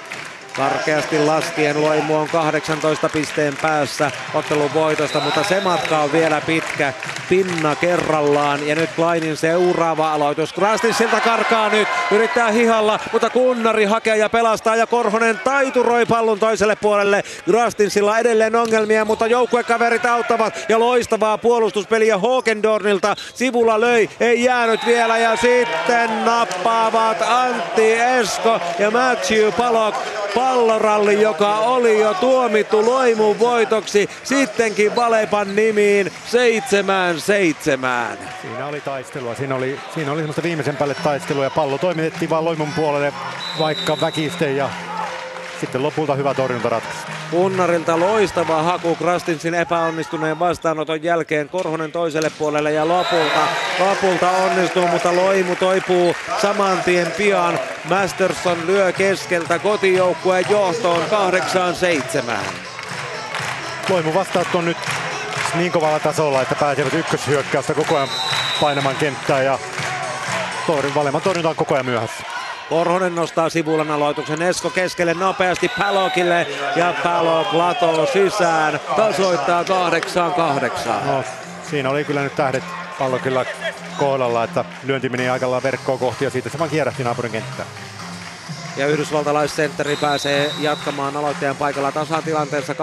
Karkeasti laskien Loimu on 18 pisteen päässä ottelun voitosta, mutta se matka on vielä pitkä. Pinna kerrallaan ja nyt Kleinin seuraava aloitus. siltä karkaa nyt, yrittää hihalla, mutta Kunnari hakee ja pelastaa ja Korhonen taituroi pallon toiselle puolelle. Grastinsilla edelleen ongelmia, mutta joukkuekaverit auttavat ja loistavaa puolustuspeliä Hawkendornilta. Sivulla löi, ei jäänyt vielä ja sitten nappaavat Antti Esko ja Matthew Palok palloralli, joka oli jo tuomittu Loimun voitoksi, sittenkin Valepan nimiin 7-7. Siinä oli taistelua, siinä oli, siinä oli semmoista viimeisen päälle taistelua ja pallo toimitettiin vaan Loimun puolelle vaikka väkisten ja sitten lopulta hyvä torjunta ratkaisi. Kunnarilta loistava haku Krastinsin epäonnistuneen vastaanoton jälkeen Korhonen toiselle puolelle ja lopulta, lopulta onnistuu, mutta Loimu toipuu saman tien pian. Masterson lyö keskeltä kotijoukkueen johtoon 8-7. Loimu vastaat on nyt niin kovalla tasolla, että pääsevät ykköshyökkäystä koko ajan painamaan kenttää ja Valeman torjunta on koko ajan myöhässä. Korhonen nostaa sivulan aloituksen. Esko keskelle nopeasti Palokille ja Palok latoo sisään. Tasoittaa 8-8. No, siinä oli kyllä nyt tähdet pallo kyllä kohdalla, että lyönti meni aika verkkoa kohti ja siitä se vaan kierrähti naapurin kenttään. Ja yhdysvaltalaisentteri pääsee jatkamaan aloittajan paikalla tasatilanteessa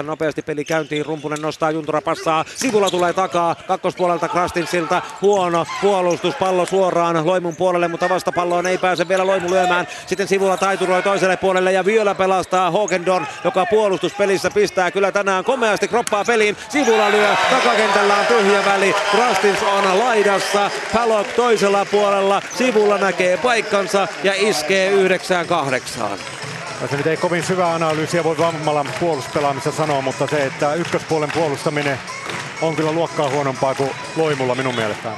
8-8. Nopeasti peli käyntiin. Rumpunen nostaa Juntura passaa. Sivulla tulee takaa. Kakkospuolelta Krastinsilta. Huono puolustus. Pallo suoraan Loimun puolelle, mutta vastapalloon ei pääse vielä Loimu lyömään. Sitten sivulla taituroi toiselle puolelle ja vielä pelastaa Hokendon, joka puolustuspelissä pistää kyllä tänään komeasti kroppaa peliin. Sivulla lyö. Takakentällä on tyhjä väli. Krastins on laidassa. Palok toisella puolella. Sivulla näkee paikkansa ja iskee 9-8. Tässä nyt ei kovin syvää analyysiä voi Vammalan puoluspelaamista sanoa, mutta se, että ykköspuolen puolustaminen on kyllä luokkaa huonompaa kuin Loimulla minun mielestään.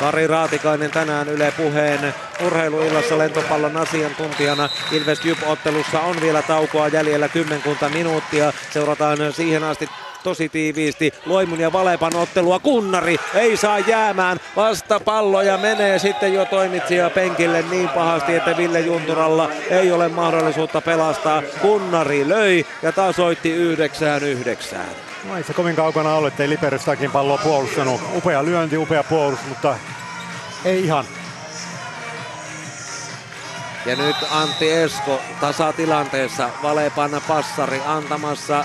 Kari Raatikainen tänään Yle Puheen urheiluillassa lentopallon asiantuntijana. Ilves Jyp-ottelussa on vielä taukoa jäljellä kymmenkunta minuuttia. Seurataan siihen asti tosi tiiviisti. Loimun ja Valepan ottelua. Kunnari ei saa jäämään. Vasta pallo ja menee sitten jo toimitsija penkille niin pahasti, että Ville Junturalla ei ole mahdollisuutta pelastaa. Kunnari löi ja tasoitti 9-9. No ei se kovin kaukana ole, ettei Liperystäkin palloa puolustanut. Upea lyönti, upea puolustus, mutta ei ihan. Ja nyt Antti Esko tasatilanteessa Valepan passari antamassa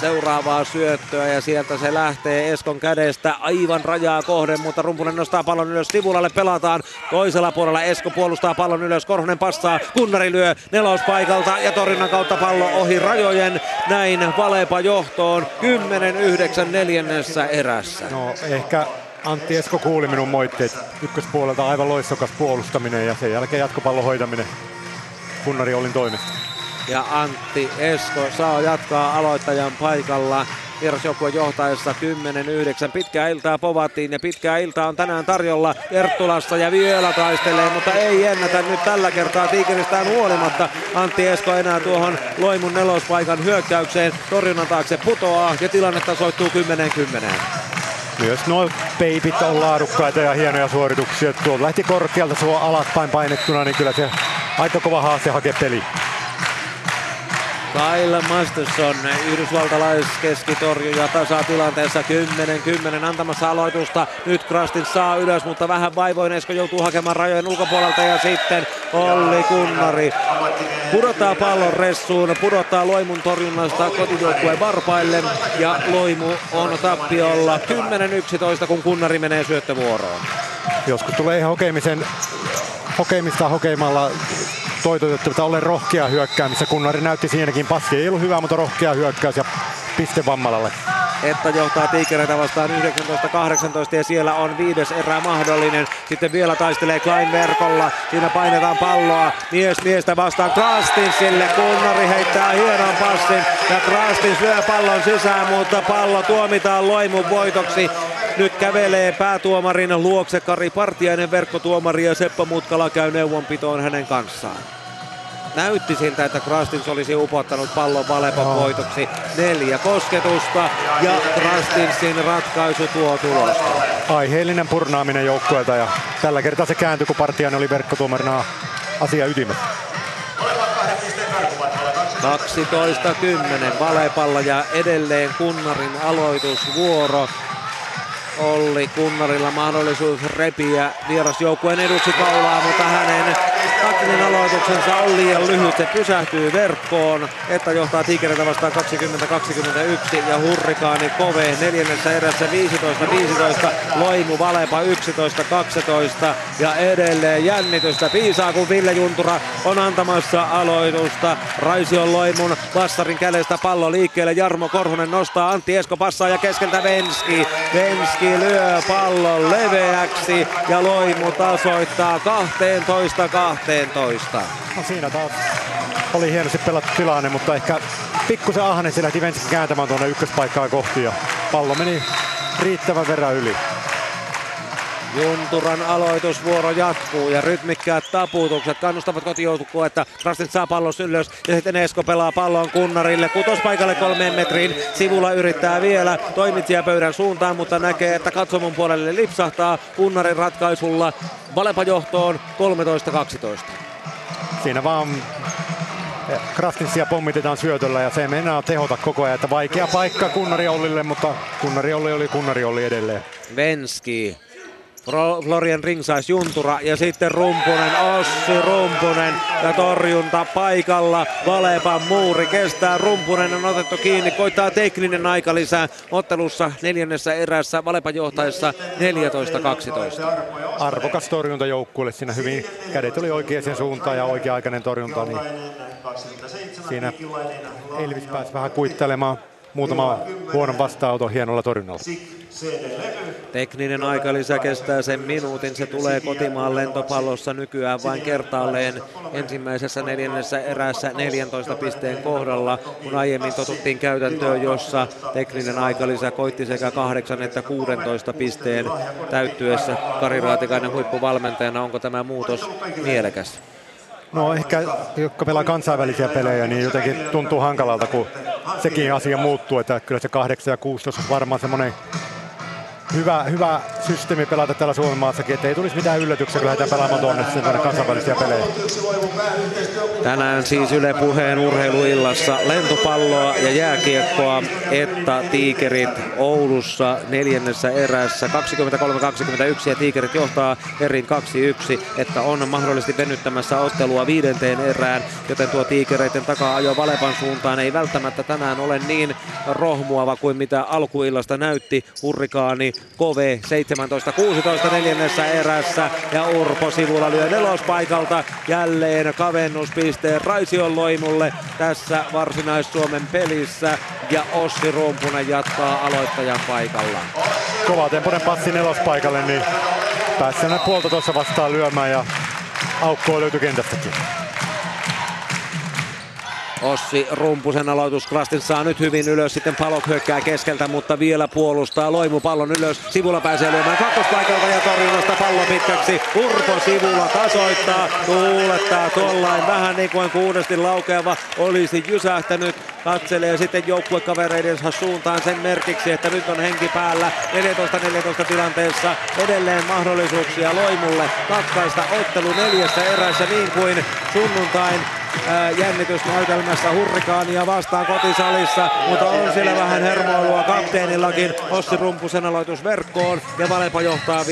seuraavaa syöttöä ja sieltä se lähtee Eskon kädestä. Aivan rajaa kohden, mutta Rumpunen nostaa pallon ylös, Sivulalle pelataan. Toisella puolella, Esko puolustaa pallon ylös, Korhonen passaa, Kunnari lyö nelospaikalta ja torjunnan kautta pallo ohi rajojen, näin Valepa johtoon 10-9 neljännessä erässä. No ehkä Antti Esko kuuli minun moitteet. Ykköspuolelta aivan loissokas puolustaminen ja sen jälkeen jatkopallon hoitaminen. Kunnari Ollin toimesta ja Antti Esko saa jatkaa aloittajan paikalla. Vierasjoukkueen johtaessa 10-9. Pitkää iltaa povattiin ja pitkää iltaa on tänään tarjolla Erttulassa ja vielä taistelee, mutta ei ennätä nyt tällä kertaa Tiikeristään huolimatta. Antti Esko enää tuohon Loimun nelospaikan hyökkäykseen torjunnan taakse putoaa ja tilanne tasoittuu 10-10. Myös nuo peipit on laadukkaita ja hienoja suorituksia. Tuo lähti korkealta, se on alaspäin painettuna, niin kyllä se aika kova haaste hakea peli. Kyle Masterson, yhdysvaltalaiskiskitorjuja tasatilanteessa 10-10 antamassa aloitusta. Nyt Krastin saa ylös, mutta vähän vaivoin Esko joutuu hakemaan rajojen ulkopuolelta ja sitten Olli Kunnari pudottaa pallon ressuun, pudottaa Loimun torjunnasta kotijoukkueen varpaille ja Loimu on tappiolla 10-11 kun Kunnari menee syöttövuoroon. Joskus tulee ihan hokemisen, hokemista hokeimalla toitotettu, ole rohkea hyökkäämissä. Kunnari näytti siinäkin paski. Ei ollut hyvä, mutta rohkea hyökkäys ja piste Vammalalle. Että johtaa tiikereitä vastaan 19-18 ja siellä on viides erä mahdollinen. Sitten vielä taistelee Klein verkolla. Siinä painetaan palloa. Mies miestä vastaan Krastinsille. Kunnari heittää hienon passin ja Krastins lyö pallon sisään, mutta pallo tuomitaan Loimun voitoksi. Nyt kävelee päätuomarin luokse Kari Partiainen, verkkotuomari ja Seppo Mutkala käy neuvonpitoon hänen kanssaan. Näytti siltä, että Krastins olisi upottanut pallon Valepan oh. voitoksi. Neljä kosketusta ja Krastinsin ratkaisu tuo tulosta. Aiheellinen purnaaminen joukkueelta ja tällä kertaa se kääntyi, kun Partiainen oli verkkotuomarina asia ytimessä. 12-10 Valepalla ja edelleen Kunnarin aloitusvuoro. Olli Kunnarilla mahdollisuus repiä vierasjoukkueen eduksi kaulaa, mutta hänen taktinen aloituksensa on liian lyhyt. Se pysähtyy verkkoon, että johtaa Tigereitä vastaan 20-21 ja Hurrikaani Kove neljännessä erässä 15-15. Loimu Valepa 11-12 ja edelleen jännitystä piisaa, kun Ville Juntura on antamassa aloitusta. Raision Loimun vastarin kädestä pallo liikkeelle. Jarmo Korhonen nostaa Antti Esko passaa ja keskeltä Venski. Venski lyö pallon leveäksi ja Loimu tasoittaa 12-12. No siinä taas oli hienosti pelattu tilanne, mutta ehkä pikkusen ahne se lähti Venski kääntämään tuonne ykköspaikkaa kohti ja pallo meni riittävän verran yli. Junturan aloitusvuoro jatkuu ja rytmikkäät taputukset kannustavat kotijoukkoa, että Krastit saa pallon ylös ja sitten Esko pelaa pallon kunnarille. Kutospaikalle kolmeen metriin. Sivulla yrittää vielä toimitsija pöydän suuntaan, mutta näkee, että katsomon puolelle lipsahtaa kunnarin ratkaisulla. Valepa johtoon 13-12. Siinä vaan Krastinsia pommitetaan syötöllä ja se ei enää tehota koko ajan. Että vaikea paikka Kunnari Ollille, mutta Kunnari Olli oli Kunnari Olli edelleen. Venski Florian Ringsais Juntura ja sitten Rumpunen, Ossi Rumpunen ja torjunta paikalla. Valepan muuri kestää, Rumpunen on otettu kiinni, koittaa tekninen aika lisää ottelussa neljännessä erässä Valepan johtaessa 14-12. Arvokas torjunta joukkueelle, siinä hyvin kädet oli oikeaan suuntaan ja oikea-aikainen torjunta, niin siinä Elvis pääsi vähän kuittelemaan muutama huonon vastaanoton hienolla torjunnalla. Tekninen lisä kestää sen minuutin. Se tulee kotimaan lentopallossa nykyään vain kertaalleen ensimmäisessä neljännessä erässä 14 pisteen kohdalla, kun aiemmin totuttiin käytäntöön, jossa tekninen lisä koitti sekä 8 että 16 pisteen täyttyessä. Kari Raatikainen huippuvalmentajana, onko tämä muutos mielekäs? No ehkä, jotka pelaa kansainvälisiä pelejä, niin jotenkin tuntuu hankalalta, kun sekin asia muuttuu, että kyllä se 8 ja 16 on varmaan semmoinen hyvä, hyvä systeemi pelata täällä Suomen maassakin, ettei tulisi mitään yllätyksiä, kun lähdetään pelaamaan tuonne kansainvälisiä pelejä. Tänään siis Yle Puheen urheiluillassa lentopalloa ja jääkiekkoa, että Tiikerit Oulussa neljännessä erässä 23-21 ja Tiikerit johtaa erin 2-1, että on mahdollisesti venyttämässä ottelua viidenteen erään, joten tuo Tiikereiden takaa-ajo Valepan suuntaan ei välttämättä tänään ole niin rohmuava kuin mitä alkuillasta näytti. Hurrikaani Kove 17-16 neljännessä erässä ja Urpo sivulla lyö nelospaikalta jälleen kavennuspisteen Raision Loimulle tässä Varsinais-Suomen pelissä ja Ossi Rumpunen jatkaa aloittajan paikalla. Kova tempoinen passi nelospaikalle, niin pääsi puolta tuossa vastaan lyömään ja aukkoa löytyi kentästäkin. Ossi Rumpusen aloitus. Klastin saa nyt hyvin ylös. Sitten Palok hyökkää keskeltä, mutta vielä puolustaa. Loimu pallon ylös. Sivulla pääsee lyömään kakkospaikalta ja torjunnasta pallo pitkäksi. Urpo sivulla tasoittaa. Tuulettaa tuollain vähän niin kuin kuudesti laukeava olisi jysähtänyt. Katselee sitten joukkuekavereidensa suuntaan sen merkiksi, että nyt on henki päällä. 14-14 tilanteessa edelleen mahdollisuuksia Loimulle katkaista ottelu neljässä erässä niin kuin sunnuntain jännitysnäytelmässä hurrikaania vastaan kotisalissa, mutta on siellä vähän hermoilua kapteenillakin. Ossi Rumpusen aloitus verkkoon ja Valepa johtaa 15-14.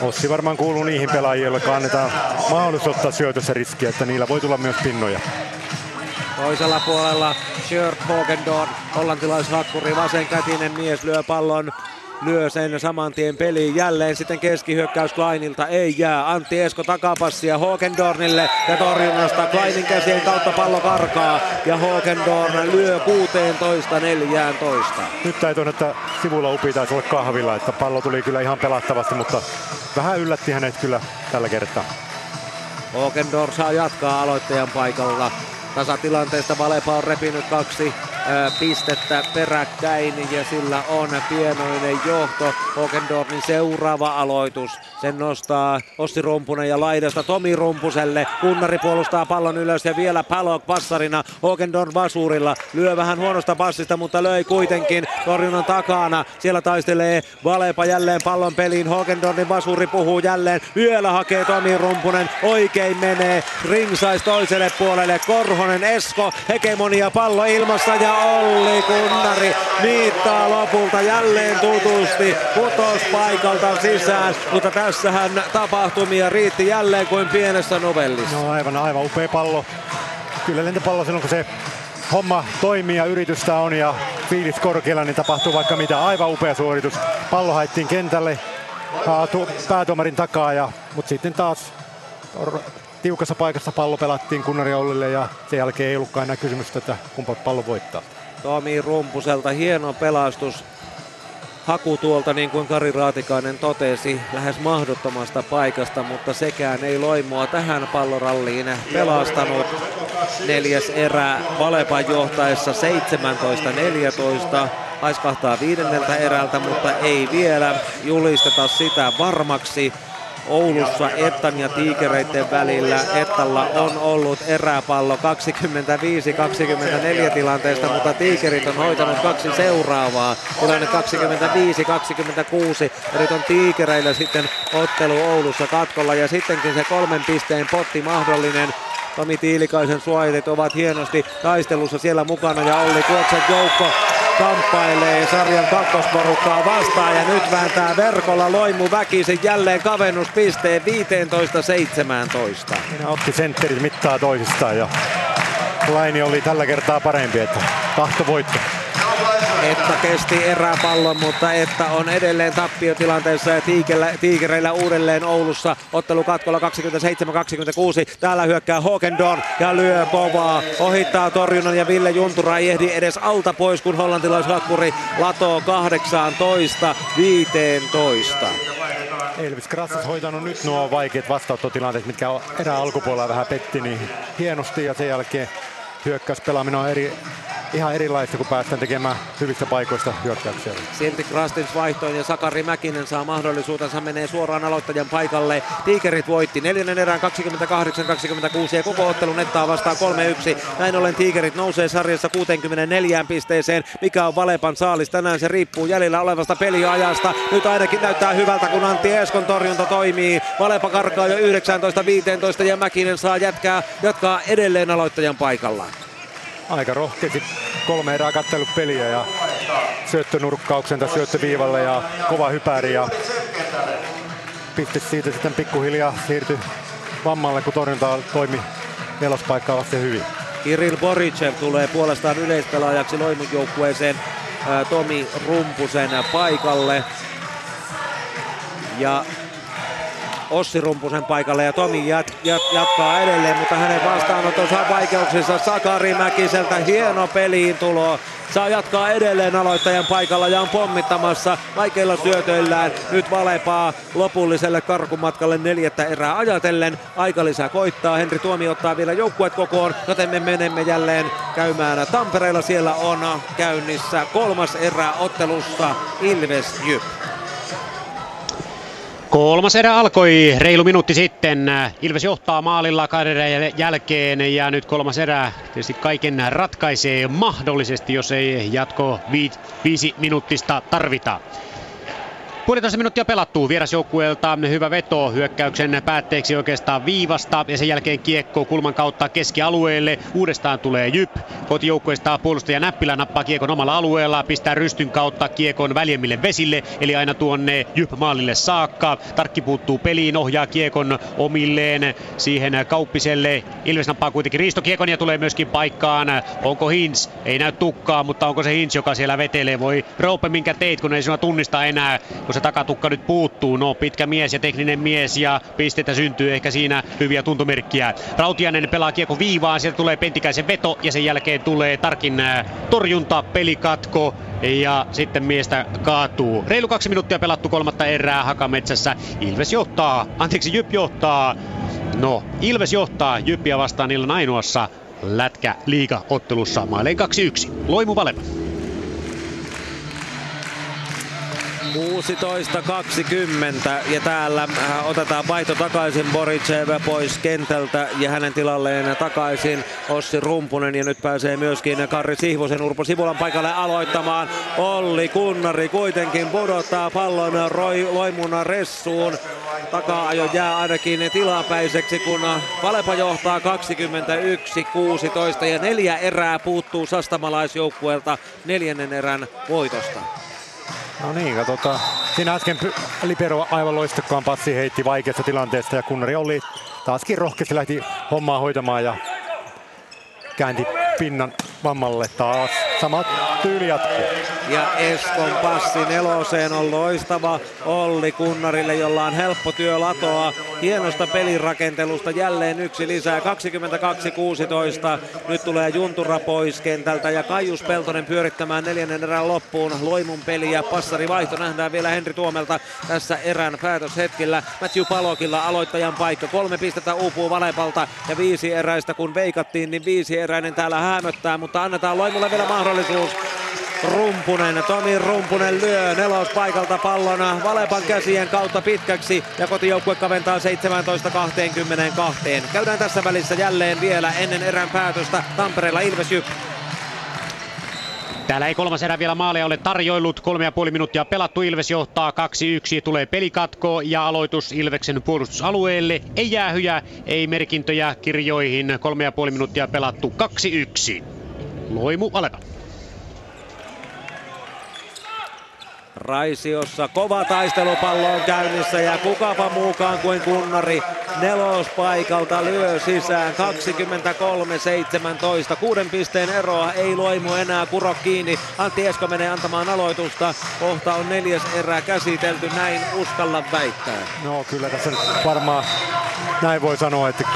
Ossi varmaan kuuluu niihin pelaajille, joille annetaan mahdollisuus ottaa syötössä että niillä voi tulla myös pinnoja. Toisella puolella Shirt Hogendorn, hollantilaishakkuri, vasenkätinen mies lyö pallon lyö sen saman tien peliin. Jälleen sitten keskihyökkäys Kleinilta ei jää. Antti Esko takapassia Hokendornille ja torjunnasta Kleinin käsien kautta pallo karkaa ja Hokendorn lyö 16-14. Nyt täytyy, että sivulla upi taisi olla kahvilla, että pallo tuli kyllä ihan pelattavasti, mutta vähän yllätti hänet kyllä tällä kertaa. Hokendorn saa jatkaa aloittajan paikalla. Tasatilanteesta Valepa on repinyt kaksi pistettä peräkkäin ja sillä on pienoinen johto. Hokendornin seuraava aloitus. Sen nostaa Ossi Rumpunen ja laidasta Tomi Rumpuselle. Kunnari puolustaa pallon ylös ja vielä Palok passarina. Hokendorn vasurilla. Lyö vähän huonosta passista, mutta löi kuitenkin torjunnan takana. Siellä taistelee Valepa jälleen pallon peliin. Hokendornin vasuri puhuu jälleen. Vielä hakee Tomi Rumpunen. Oikein menee. Ringsais toiselle puolelle. Korhonen, Esko, hegemonia pallo ilmassa ja Olli Kunnari niittaa lopulta jälleen tutusti putos paikalta sisään, mutta tässähän tapahtumia riitti jälleen kuin pienessä novellissa. No aivan, aivan upea pallo. Kyllä lentopallo silloin kun se homma toimii ja yritystä on ja fiilis korkealla, niin tapahtuu vaikka mitä. Aivan upea suoritus. Pallo haettiin kentälle päätuomarin takaa, ja, mutta sitten taas tiukassa paikassa pallo pelattiin Kunnari Ollille ja sen jälkeen ei ollutkaan enää kysymystä, että kumpa pallo voittaa. Tomi Rumpuselta hieno pelastus. Haku tuolta, niin kuin Kari Raatikainen totesi, lähes mahdottomasta paikasta, mutta sekään ei loimua tähän palloralliin pelastanut. Neljäs erä Valepan johtaessa 17-14 haiskahtaa viidenneltä erältä, mutta ei vielä julisteta sitä varmaksi. Oulussa Ettan ja Tiikereiden välillä. Ettalla on ollut eräpallo 25-24 tilanteesta, mutta Tiikerit on hoitanut kaksi seuraavaa. Tilanne 25-26 ja nyt on Tiikereillä sitten ottelu Oulussa katkolla ja sittenkin se kolmen pisteen potti mahdollinen. Tomi Tiilikaisen suojelit ovat hienosti taistelussa siellä mukana ja Olli Kuoksen joukko kamppailee sarjan kakkosporukkaa vastaan ja nyt vääntää verkolla Loimu väkisin jälleen kavennuspisteen 15-17. Siinä otti sentterit mittaa toisistaan ja Laini oli tällä kertaa parempi, että tahto voitto. Että kesti eräpallon, mutta että on edelleen tappiotilanteessa ja tiikereillä uudelleen Oulussa. Ottelu katkolla 27-26. Täällä hyökkää Hokendon ja lyö kovaa. Ohittaa torjunnan ja Ville Juntura ei ehdi edes alta pois, kun hollantilaishakkuri latoo 18 15. Elvis Krassas hoitanut nyt nuo vaikeat vastaanottotilanteet, mitkä erää alkupuolella vähän petti niin hienosti ja sen jälkeen hyökkäyspelaaminen on eri, ihan erilaista, kun päästään tekemään hyvistä paikoista hyökkäyksiä. Silti Krastins vaihtoin ja Sakari Mäkinen saa mahdollisuutensa, menee suoraan aloittajan paikalle. Tiikerit voitti neljännen erään 28-26 ja koko ottelu nettaa vastaan 3-1. Näin ollen Tiikerit nousee sarjassa 64 pisteeseen, mikä on Valepan saalis. Tänään se riippuu jäljellä olevasta peliajasta. Nyt ainakin näyttää hyvältä, kun Antti Eskon torjunta toimii. Valepa karkaa jo 19-15 ja Mäkinen saa jatkaa, jatkaa edelleen aloittajan paikallaan aika rohkeasti kolme erää kattellut peliä ja syöttönurkkauksen tai syöttöviivalle ja kova hypäri ja piste siitä sitten pikkuhiljaa siirtyi vammalle, kun torjunta toimi nelospaikkaa vasten hyvin. Kirill Boricev tulee puolestaan yleispelaajaksi Loimun joukkueeseen Tomi Rumpusen paikalle. Ja Ossi Rumpusen paikalle ja Tomi jat, jat, jatkaa edelleen, mutta hänen vastaanotonsa on vaikeuksissa Sakari Mäkiseltä. Hieno peliin tulo. Saa jatkaa edelleen aloittajan paikalla ja on pommittamassa vaikeilla syötöillään. Nyt Valepaa lopulliselle karkumatkalle neljättä erää ajatellen. Aika lisää koittaa. Henri Tuomi ottaa vielä joukkuet kokoon, joten me menemme jälleen käymään Tampereella. Siellä on käynnissä kolmas erä ottelussa Ilves Jyp. Kolmas erä alkoi reilu minuutti sitten. Ilves johtaa maalilla kahden jälkeen ja nyt kolmas erä tietysti kaiken ratkaisee mahdollisesti, jos ei jatko viisi minuuttista tarvita. Puolitoista minuuttia pelattuu vierasjoukkueelta. Hyvä veto hyökkäyksen päätteeksi oikeastaan viivasta ja sen jälkeen kiekko kulman kautta keskialueelle. Uudestaan tulee Jyp. Kotijoukkueesta puolustaja Näppilä nappaa kiekon omalla alueella, pistää rystyn kautta kiekon väljemmille vesille, eli aina tuonne Jyp maalille saakka. Tarkki puuttuu peliin, ohjaa kiekon omilleen siihen kauppiselle. Ilves nappaa kuitenkin riistokiekon ja tulee myöskin paikkaan. Onko Hins? Ei näy tukkaa, mutta onko se Hins, joka siellä vetelee? Voi Roope, minkä teit, kun ei sinua tunnista enää, kun se takatukka nyt puuttuu. No pitkä mies ja tekninen mies ja pistettä syntyy ehkä siinä hyviä tuntomerkkiä. Rautianen pelaa kiekko viivaan, sieltä tulee Pentikäisen veto ja sen jälkeen tulee Tarkin äh, torjunta, pelikatko ja sitten miestä kaatuu. Reilu kaksi minuuttia pelattu kolmatta erää Hakametsässä. Ilves johtaa, anteeksi Jyp johtaa. No, Ilves johtaa Jyppiä vastaan illan ainoassa lätkä liiga ottelussa maaleen 2-1. Loimu Valema. 16.20 ja täällä äh, otetaan vaihto takaisin Boricev pois kentältä ja hänen tilalleen takaisin Ossi Rumpunen ja nyt pääsee myöskin Karri Sihvosen Urpo Sivulan paikalle aloittamaan. Olli Kunnari kuitenkin pudottaa pallon Roy, Loimuna Ressuun. Taka-ajo jää ainakin tilapäiseksi, kun Valepa johtaa 21-16 ja neljä erää puuttuu sastamalaisjoukkueelta neljännen erän voitosta. No niin, katsotaan. Siinä äsken Libero aivan loistakkaan passi heitti vaikeasta tilanteesta ja Kunnari oli taaskin rohkeasti lähti hommaa hoitamaan ja käänti pinnan vammalle taas. Sama tyyli jatkuu. Ja Eskon passi neloseen on loistava Olli Kunnarille, jolla on helppo työ latoa. Hienosta pelirakentelusta jälleen yksi lisää. 22-16. Nyt tulee Juntura pois kentältä ja Kaius Peltonen pyörittämään neljännen erän loppuun. Loimun peli ja passari vaihto nähdään vielä Henri Tuomelta tässä erän päätöshetkellä. Matthew Palokilla aloittajan paikka. Kolme pistettä uupuu Valepalta ja viisi eräistä kun veikattiin, niin viisi eräinen täällä hämöttää, mutta annetaan Loimulle vielä mahdollisuus. Rumpunen, Tomi Rumpunen lyö nelospaikalta pallona Valepan käsien kautta pitkäksi ja kotijoukkue kaventaa 17-22. Käydään tässä välissä jälleen vielä ennen erän päätöstä Tampereella Ilves Jyp. Täällä ei kolmas erä vielä maaleja ole tarjoillut. Kolme ja puoli minuuttia pelattu. Ilves johtaa 2-1. Tulee pelikatko ja aloitus Ilveksen puolustusalueelle. Ei jäähyjä, ei merkintöjä kirjoihin. Kolme ja puoli minuuttia pelattu. 2-1. Loimu Alepa. Raisiossa kova taistelupallo on käynnissä ja kukapa muukaan kuin kunnari nelospaikalta lyö sisään 23-17. Kuuden pisteen eroa ei Loimu enää kuro kiinni. Antti Esko menee antamaan aloitusta. Kohta on neljäs erä käsitelty, näin uskalla väittää. No kyllä tässä varmaan näin voi sanoa, että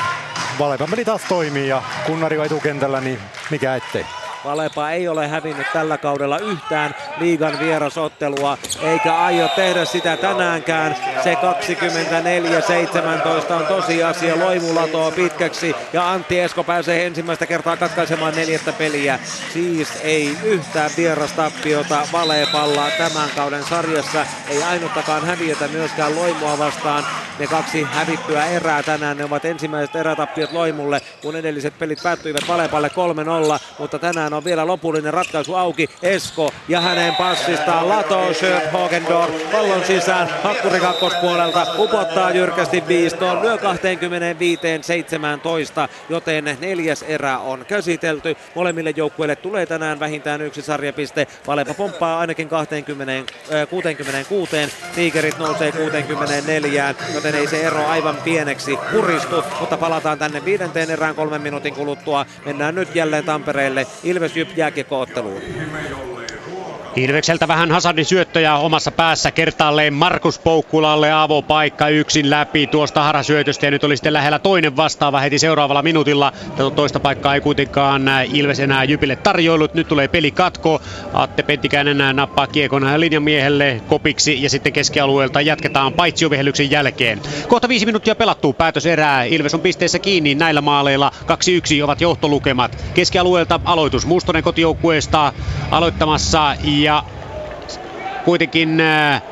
Valepa meni taas toimii ja kunnari on etukentällä, niin mikä ettei. Valepa ei ole hävinnyt tällä kaudella yhtään liigan vierasottelua, eikä aio tehdä sitä tänäänkään. Se 24-17 on tosiasia. Loimu latoo pitkäksi ja Antti Esko pääsee ensimmäistä kertaa katkaisemaan neljättä peliä. Siis ei yhtään vierastappiota Valepalla tämän kauden sarjassa. Ei ainuttakaan häviötä myöskään Loimua vastaan. Ne kaksi hävittyä erää tänään, ne ovat ensimmäiset erätappiot Loimulle, kun edelliset pelit päättyivät Valepalle 3-0, mutta tänään on vielä lopullinen ratkaisu auki. Esko ja hänen passistaan Lato Schöp Hogendorf pallon sisään Hakkuri kakkospuolelta upottaa jyrkästi viistoon, lyö 25-17, joten neljäs erä on käsitelty. Molemmille joukkueille tulee tänään vähintään yksi sarjapiste. Valepa pomppaa ainakin 20, äh, 66, Tigerit nousee 64, joten ei se ero aivan pieneksi puristu, mutta palataan tänne viidenteen erään kolmen minuutin kuluttua. Mennään nyt jälleen Tampereelle Ilves Jyp jääkiekkootteluun. Ilvekseltä vähän Hazardin syöttöjä omassa päässä kertaalleen Markus Poukkulalle avopaikka yksin läpi tuosta harhasyötöstä ja nyt oli sitten lähellä toinen vastaava heti seuraavalla minuutilla. Tätä toista paikkaa ei kuitenkaan Ilves enää Jypille tarjoillut. Nyt tulee peli katko. Atte Penttikäinen nappaa kiekon linjamiehelle kopiksi ja sitten keskialueelta jatketaan paitsiovihelyksen jälkeen. Kohta viisi minuuttia pelattuu päätös erää. Ilves on pisteessä kiinni näillä maaleilla. 2-1 ovat johtolukemat. Keskialueelta aloitus Mustonen kotijoukkueesta aloittamassa ja kuitenkin äh,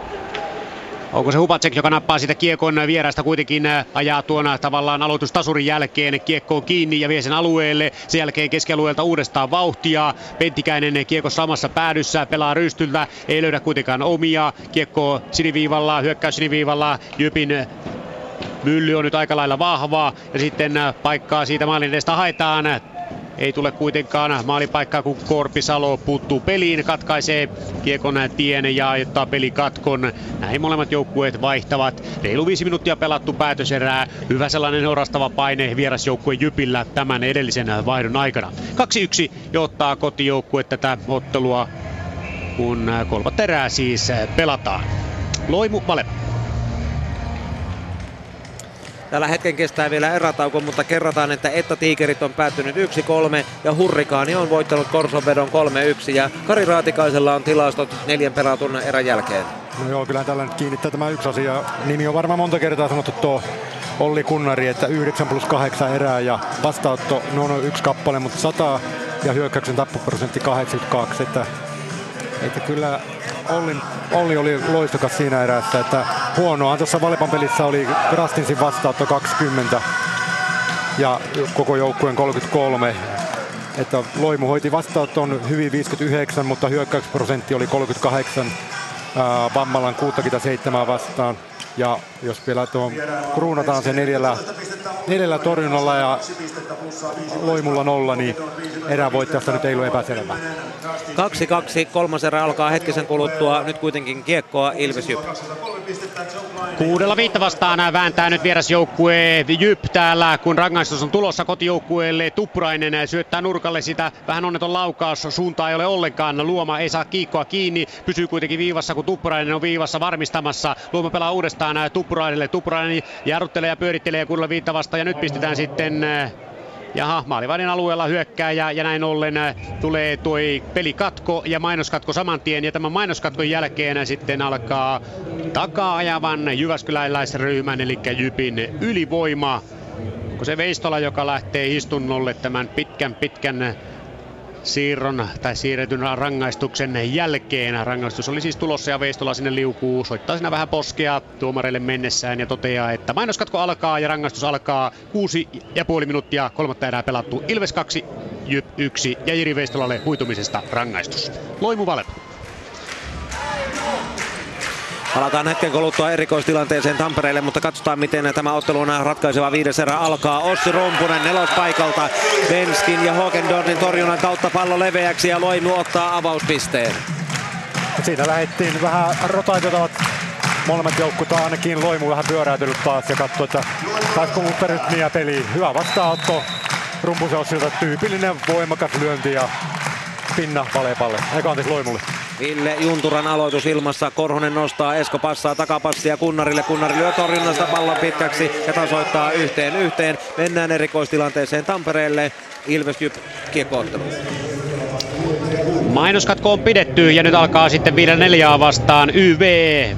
Onko se Hubacek, joka nappaa sitä kiekon vierasta kuitenkin äh, ajaa tuona tavallaan aloitustasurin jälkeen kiekkoon kiinni ja vie sen alueelle. Sen jälkeen keskialueelta uudestaan vauhtia. Penttikäinen kiekko samassa päädyssä, pelaa rystyltä, ei löydä kuitenkaan omia. Kiekko siniviivalla, hyökkäys siniviivalla, Jypin Mylly on nyt aika lailla vahvaa ja sitten äh, paikkaa siitä maalin edestä haetaan. Ei tule kuitenkaan maalipaikkaa, kun Korpisalo puuttuu peliin, katkaisee kiekon tien ja aiottaa pelikatkon. Näin molemmat joukkueet vaihtavat. Reilu viisi minuuttia pelattu päätöserää. Hyvä sellainen orastava paine vierasjoukkue Jypillä tämän edellisen vaihdon aikana. 2-1 johtaa kotijoukkue tätä ottelua, kun kolmat erää siis pelataan. Loimu Vale. Tällä hetken kestää vielä erätauko, mutta kerrotaan, että Etta Tiikerit on päättynyt 1-3 ja Hurrikaani on voittanut Korsonvedon 3-1 ja Kari Raatikaisella on tilastot neljän pelatun erän jälkeen. No joo, kyllä tällä nyt kiinnittää tämä yksi asia. Nimi on varmaan monta kertaa sanottu tuo Olli Kunnari, että 9 plus 8 erää ja vastaanotto, no on yksi kappale, mutta 100 ja hyökkäyksen tappuprosentti 82, että, että kyllä Olli, Olli oli loistokas siinä erässä, että huonoa tuossa Valepan pelissä oli Rastinsin vastaanotto 20 ja koko joukkueen 33. Että Loimu hoiti vastaanoton hyvin 59, mutta hyökkäysprosentti oli 38 Vammalan 67 vastaan. Ja jos vielä tuon kruunataan se neljällä, neljällä torjunnalla ja loimulla nolla, niin erävoittajasta nyt ei ole epäselvä. 2-2, kolmas erä alkaa hetkisen kuluttua. Nyt kuitenkin kiekkoa Ilves Jyp. Kuudella viitta vastaan vääntää nyt vierasjoukkue Jyp täällä, kun rangaistus on tulossa kotijoukkueelle. Tuppurainen syöttää nurkalle sitä. Vähän onneton laukaus, suunta ei ole ollenkaan. Luoma ei saa kiikkoa kiinni, pysyy kuitenkin viivassa, kun Tuppurainen on viivassa varmistamassa. Luoma pelaa uudestaan Tuppurainelle. Tuppurainen jarruttelee ja pyörittelee kuudella viitta vastaan ja nyt pistetään sitten Jaha, maalivahdin alueella hyökkää ja, ja näin ollen äh, tulee tuo pelikatko ja mainoskatko saman tien. Ja tämän mainoskatkon jälkeen sitten alkaa takaa ajavan Jyväskyläläisryhmän eli Jypin ylivoima. Onko se Veistola, joka lähtee istunnolle tämän pitkän pitkän siirron tai siirretyn rangaistuksen jälkeen. Rangaistus oli siis tulossa ja Veistola sinne liukuu, soittaa siinä vähän poskea tuomareille mennessään ja toteaa, että mainoskatko alkaa ja rangaistus alkaa kuusi ja puoli minuuttia, kolmatta erää pelattu. Ilves 2, Jyp 1 ja Jiri Veistolalle huitumisesta rangaistus. Loimu Valep. Palataan hetken kuluttua erikoistilanteeseen Tampereelle, mutta katsotaan miten tämä ottelun ratkaiseva viides erä alkaa. Ossi Rumpunen nelospaikalta. Benskin ja Hokendornin torjunnan kautta pallo leveäksi ja Loimu ottaa avauspisteen. Siinä lähdettiin vähän rotaatiotavat molemmat joukkueet ainakin Loimu vähän pyöräytynyt taas ja katsoi, että saisiko uutta rytmiä peliin. Hyvä vastaanotto Rumpuseossilta, tyypillinen voimakas lyönti ja pinna Valepalle, eikä anteeksi Loimulle. Ville Junturan aloitus ilmassa. Korhonen nostaa, Esko passaa takapassia Kunnarille. Kunnari lyö torjunnasta pallon pitkäksi ja tasoittaa yhteen yhteen. Mennään erikoistilanteeseen Tampereelle. Ilves Jyp kiekkoottelu. Mainoskatko on pidetty ja nyt alkaa sitten viiden neljää vastaan YV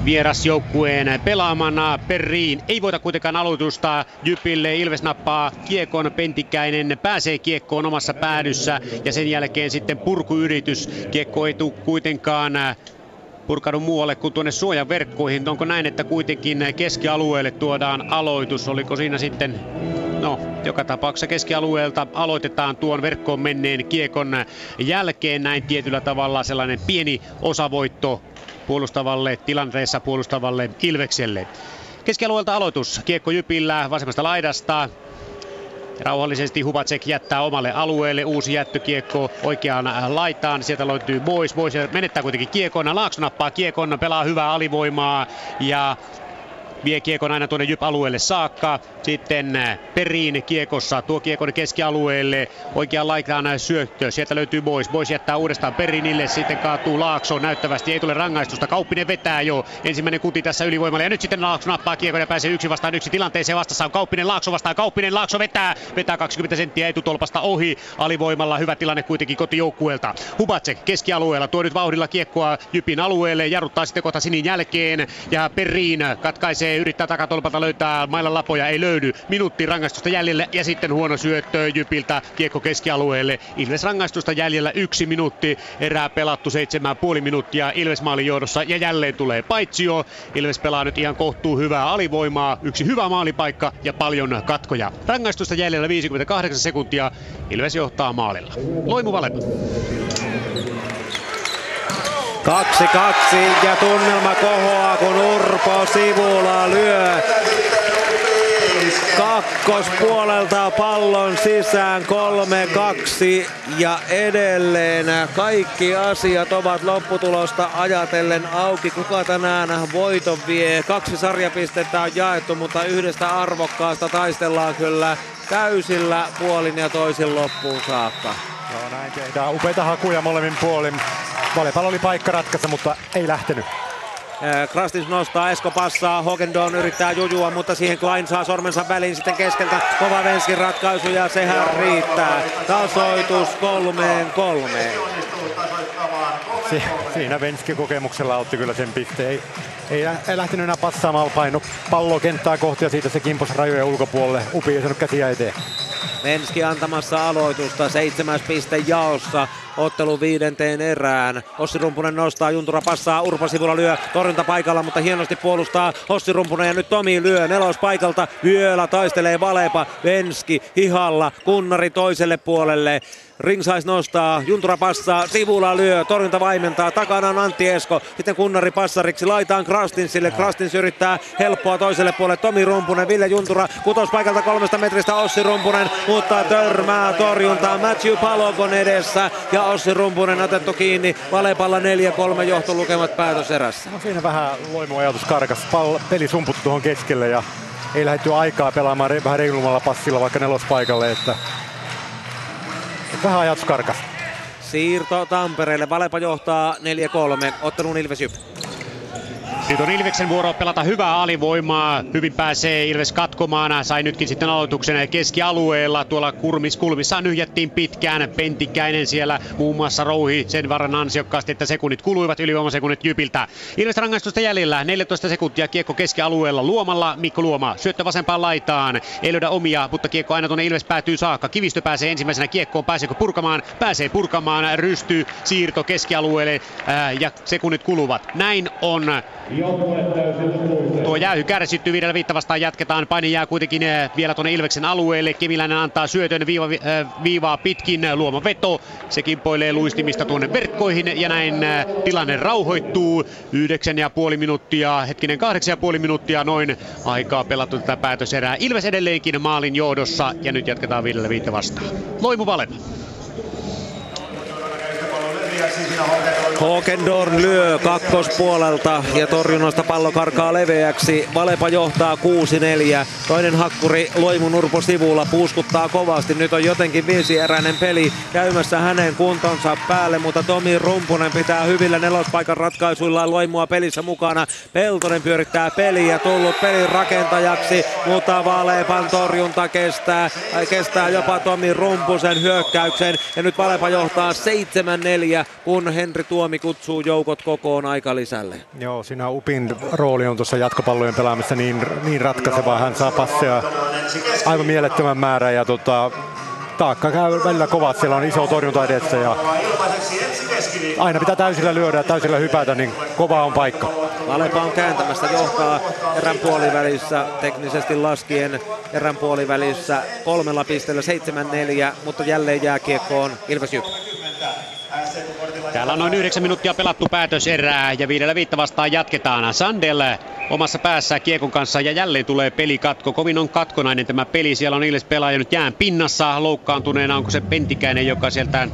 vierasjoukkueen pelaamana Perriin. Ei voita kuitenkaan aloitusta Jypille. Ilves nappaa kiekon Pentikäinen pääsee kiekkoon omassa päädyssä ja sen jälkeen sitten purkuyritys. Kiekko ei tule kuitenkaan purkanut muualle kuin tuonne suojaverkkoihin. Onko näin, että kuitenkin keskialueelle tuodaan aloitus? Oliko siinä sitten No, joka tapauksessa keskialueelta aloitetaan tuon verkkoon menneen kiekon jälkeen näin tietyllä tavalla sellainen pieni osavoitto puolustavalle tilanteessa puolustavalle Ilvekselle. Keskialueelta aloitus. Kiekko Jypillä vasemmasta laidasta. Rauhallisesti Hubacek jättää omalle alueelle uusi jättökiekko oikeaan laitaan. Sieltä löytyy Boys. Boys menettää kuitenkin kiekon. Laakso nappaa kiekon, pelaa hyvää alivoimaa ja vie kiekon aina tuonne Jyp-alueelle saakka. Sitten äh, Periin kiekossa tuo kiekon keskialueelle. Oikean laitaan syöttö. Sieltä löytyy Boys. Boys jättää uudestaan Perinille. Sitten kaatuu Laakso näyttävästi. Ei tule rangaistusta. Kauppinen vetää jo. Ensimmäinen kuti tässä ylivoimalla. Ja nyt sitten Laakso nappaa kiekon ja pääsee yksi vastaan yksi tilanteeseen. Vastassa on Kauppinen Laakso vastaan. Kauppinen Laakso vetää. Vetää 20 senttiä etutolpasta ohi. Alivoimalla hyvä tilanne kuitenkin kotijoukkueelta. Hubacek keskialueella tuo nyt vauhdilla kiekkoa Jypin alueelle. Jarruttaa sitten kohta sinin jälkeen. Ja Perin katkaisee yrittää takatolpalta löytää mailan lapoja. Ei löydy. Minuutti rangaistusta jäljelle ja sitten huono syöttö Jypiltä kiekko keskialueelle. Ilves rangaistusta jäljellä yksi minuutti. Erää pelattu seitsemän puoli minuuttia Ilves maalin johdossa ja jälleen tulee paitsio. Ilves pelaa nyt ihan kohtuu hyvää alivoimaa. Yksi hyvä maalipaikka ja paljon katkoja. Rangaistusta jäljellä 58 sekuntia. Ilves johtaa maalilla. Loimu Valepa. Kaksi kaksi ja tunnelma kohoaa kun Urpo Sivula lyö kakkospuolelta pallon sisään 3-2 ja edelleen kaikki asiat ovat lopputulosta ajatellen auki. Kuka tänään voiton vie? Kaksi sarjapistettä on jaettu, mutta yhdestä arvokkaasta taistellaan kyllä täysillä puolin ja toisin loppuun saakka. Joo, näin tehdään. Upeita hakuja molemmin puolin. Valepallo oli paikka ratkaista, mutta ei lähtenyt. Krastins nostaa, Esko passaa, Hogendon yrittää jujua, mutta siihen Klein saa sormensa väliin sitten keskeltä. Kova Venskin ratkaisu ja sehän riittää. Tasoitus kolmeen kolmeen. Si- siinä Venski kokemuksella otti kyllä sen pisteen. Ei, ei, ei lähtenyt enää passaamaan paino pallo kenttää kohti ja siitä se kimpos rajojen ulkopuolelle. Upi ei saanut käsiä eteen. Venski antamassa aloitusta, seitsemäs piste jaossa ottelu viidenteen erään. Ossi Rumpunen nostaa, Juntura passaa, Urpa sivulla lyö, torjunta paikalla, mutta hienosti puolustaa Ossi Rumpunen ja nyt Tomi lyö nelos paikalta. Vielä taistelee Valepa, Venski hihalla, Kunnari toiselle puolelle. Ringsais nostaa, Juntura passaa, sivulla lyö, torjunta vaimentaa, takana on Antti Esko, sitten Kunnari passariksi, laitaan Krastinsille, Krastins yrittää helppoa toiselle puolelle, Tomi Rumpunen, Ville Juntura, paikalta kolmesta metristä Ossi Rumpunen, mutta törmää torjuntaa Matthew Palokon edessä ja Ossi Rumpunen otettu kiinni, Valepalla 4-3 johtolukemat päätöserässä. No siinä vähän loimuajatus karkas, Pall- peli sumputtu tuohon keskelle ja ei lähdetty aikaa pelaamaan vähän reilummalla passilla vaikka nelospaikalle, että Vähän ajatus karkas. Siirto Tampereelle. Valepa johtaa 4-3. Ottelun Ilves Jyp. Nyt on Ilveksen vuoro pelata hyvää alivoimaa. Hyvin pääsee Ilves katkomaan. Sai nytkin sitten aloituksen keskialueella. Tuolla kurmis kulmissa nyhjättiin pitkään. Pentikäinen siellä muun muassa rouhi sen varan ansiokkaasti, että sekunnit kuluivat ylivoimasekunnit Jypiltä. Ilves rangaistusta jäljellä. 14 sekuntia kiekko keskialueella Luomalla. Mikko Luoma syöttö vasempaan laitaan. Ei löydä omia, mutta kiekko aina tuonne Ilves päätyy saakka. Kivistö pääsee ensimmäisenä kiekkoon. Pääseekö purkamaan? Pääsee purkamaan. Rysty, siirto keskialueelle ja sekunnit kuluvat. Näin on Tuo jäähy kärsitty viidellä viitta vastaan jatketaan. Paini jää kuitenkin eh, vielä tuonne Ilveksen alueelle. Kemiläinen antaa syötön viiva, äh, viivaa pitkin. Luoma veto. Se kimpoilee luistimista tuonne verkkoihin ja näin äh, tilanne rauhoittuu. Yhdeksän ja puoli minuuttia, hetkinen kahdeksan ja puoli minuuttia noin aikaa pelattu tätä päätöserää. Ilves edelleenkin maalin johdossa ja nyt jatketaan viidellä viitta vastaan. Loimu Valema. Håkendorn lyö kakkospuolelta ja torjunnasta pallo karkaa leveäksi. Valepa johtaa 6-4. Toinen hakkuri Loimu Nurpo sivulla puuskuttaa kovasti. Nyt on jotenkin viisieräinen peli käymässä hänen kuntonsa päälle, mutta Tomi Rumpunen pitää hyvillä nelospaikan ratkaisuilla Loimua pelissä mukana. Peltonen pyörittää peliä, tullut pelin rakentajaksi, mutta Valepan torjunta kestää, kestää jopa Tomi Rumpusen hyökkäyksen. Ja nyt Valepa johtaa 7-4, kun Henri Tuomi kutsuu joukot kokoon lisälle. Joo, siinä Upin rooli on tuossa jatkopallojen pelaamista niin, niin ratkaiseva. Hän saa passeja aivan mielettömän määrän ja tota, taakka käy välillä kovat, siellä on iso torjunta edessä ja aina pitää täysillä lyödä ja täysillä hypätä, niin kova on paikka. Valepa on kääntämässä, johtaa erän puolivälissä teknisesti laskien erän puolivälissä kolmella pisteellä 7-4, mutta jälleen jääkiekkoon Ilves Jyp. Täällä on noin yhdeksän minuuttia pelattu päätöserää ja viidellä viitta vastaan jatketaan. Sandel omassa päässä Kiekon kanssa ja jälleen tulee pelikatko. Kovin on katkonainen tämä peli. Siellä on Ilves pelaaja nyt jään pinnassa loukkaantuneena. Onko se Pentikäinen, joka sieltä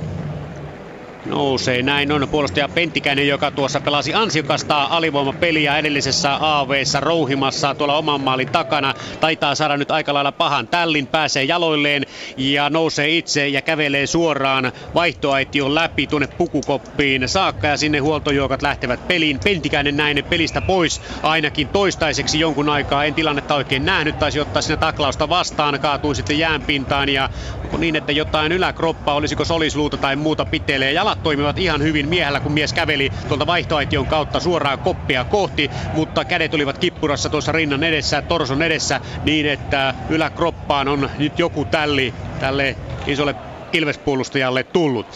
nousee. Näin on puolustaja Penttikäinen, joka tuossa pelasi ansiokasta alivoimapeliä edellisessä AV-ssa rouhimassa tuolla oman maalin takana. Taitaa saada nyt aika lailla pahan tällin, pääsee jaloilleen ja nousee itse ja kävelee suoraan vaihtoaition läpi tuonne pukukoppiin saakka ja sinne huoltojuokat lähtevät peliin. Pentikäinen näin pelistä pois ainakin toistaiseksi jonkun aikaa. En tilannetta oikein nähnyt, taisi ottaa sinne taklausta vastaan, kaatui sitten jäänpintaan ja niin, että jotain yläkroppaa, olisiko solisluuta tai muuta pitelee jalat jalat toimivat ihan hyvin miehellä, kun mies käveli tuolta vaihtoaition kautta suoraan koppia kohti, mutta kädet olivat kippurassa tuossa rinnan edessä, torson edessä, niin että yläkroppaan on nyt joku tälli tälle isolle Ilvespuolustajalle tullut.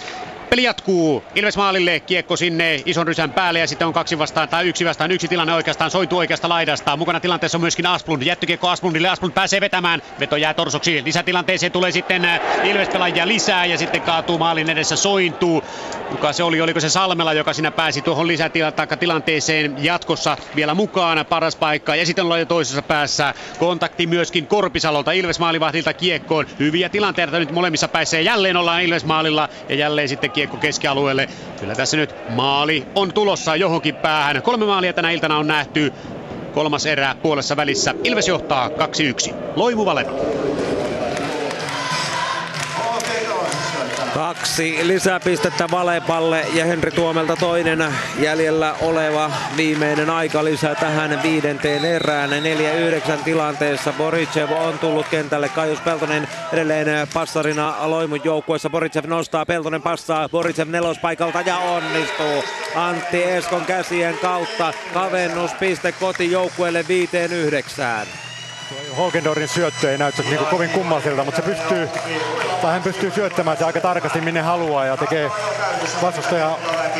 Peli jatkuu. Ilves maalille, kiekko sinne ison rysän päälle ja sitten on kaksi vastaan tai yksi vastaan yksi tilanne oikeastaan soitu oikeasta laidasta. Mukana tilanteessa on myöskin Asplund. Jättökiekko Asplundille. Asplund pääsee vetämään. Veto jää torsoksi. Lisätilanteeseen tulee sitten äh, Ilves pelaajia lisää ja sitten kaatuu maalin edessä sointuu. Kuka se oli? Oliko se Salmela, joka siinä pääsi tuohon lisätilanteeseen jatkossa vielä mukaan. Paras paikka. Ja sitten jo toisessa päässä. Kontakti myöskin Korpisalolta Ilves maalivahdilta kiekkoon. Hyviä tilanteita nyt molemmissa päissä ja jälleen ollaan Ilves maalilla ja jälleen sitten kiekko keskialueelle. Kyllä tässä nyt maali on tulossa johonkin päähän. Kolme maalia tänä iltana on nähty. Kolmas erä puolessa välissä. Ilves johtaa 2-1. Loimu Valero. Kaksi lisäpistettä Valepalle ja Henri Tuomelta toinen jäljellä oleva viimeinen aika lisää tähän viidenteen erään. 4-9 tilanteessa Boricev on tullut kentälle. Kaius Peltonen edelleen passarina Loimun joukkueessa. Boricev nostaa, Peltonen passaa. Boricev nelospaikalta ja onnistuu. Antti Eskon käsien kautta kavennuspiste kotijoukkueelle viiteen yhdeksään. Holkendorin syöttö ei näytä niin kovin kummalliselta, mutta se pystyy, tai hän pystyy syöttämään se aika tarkasti minne haluaa ja tekee vastustaja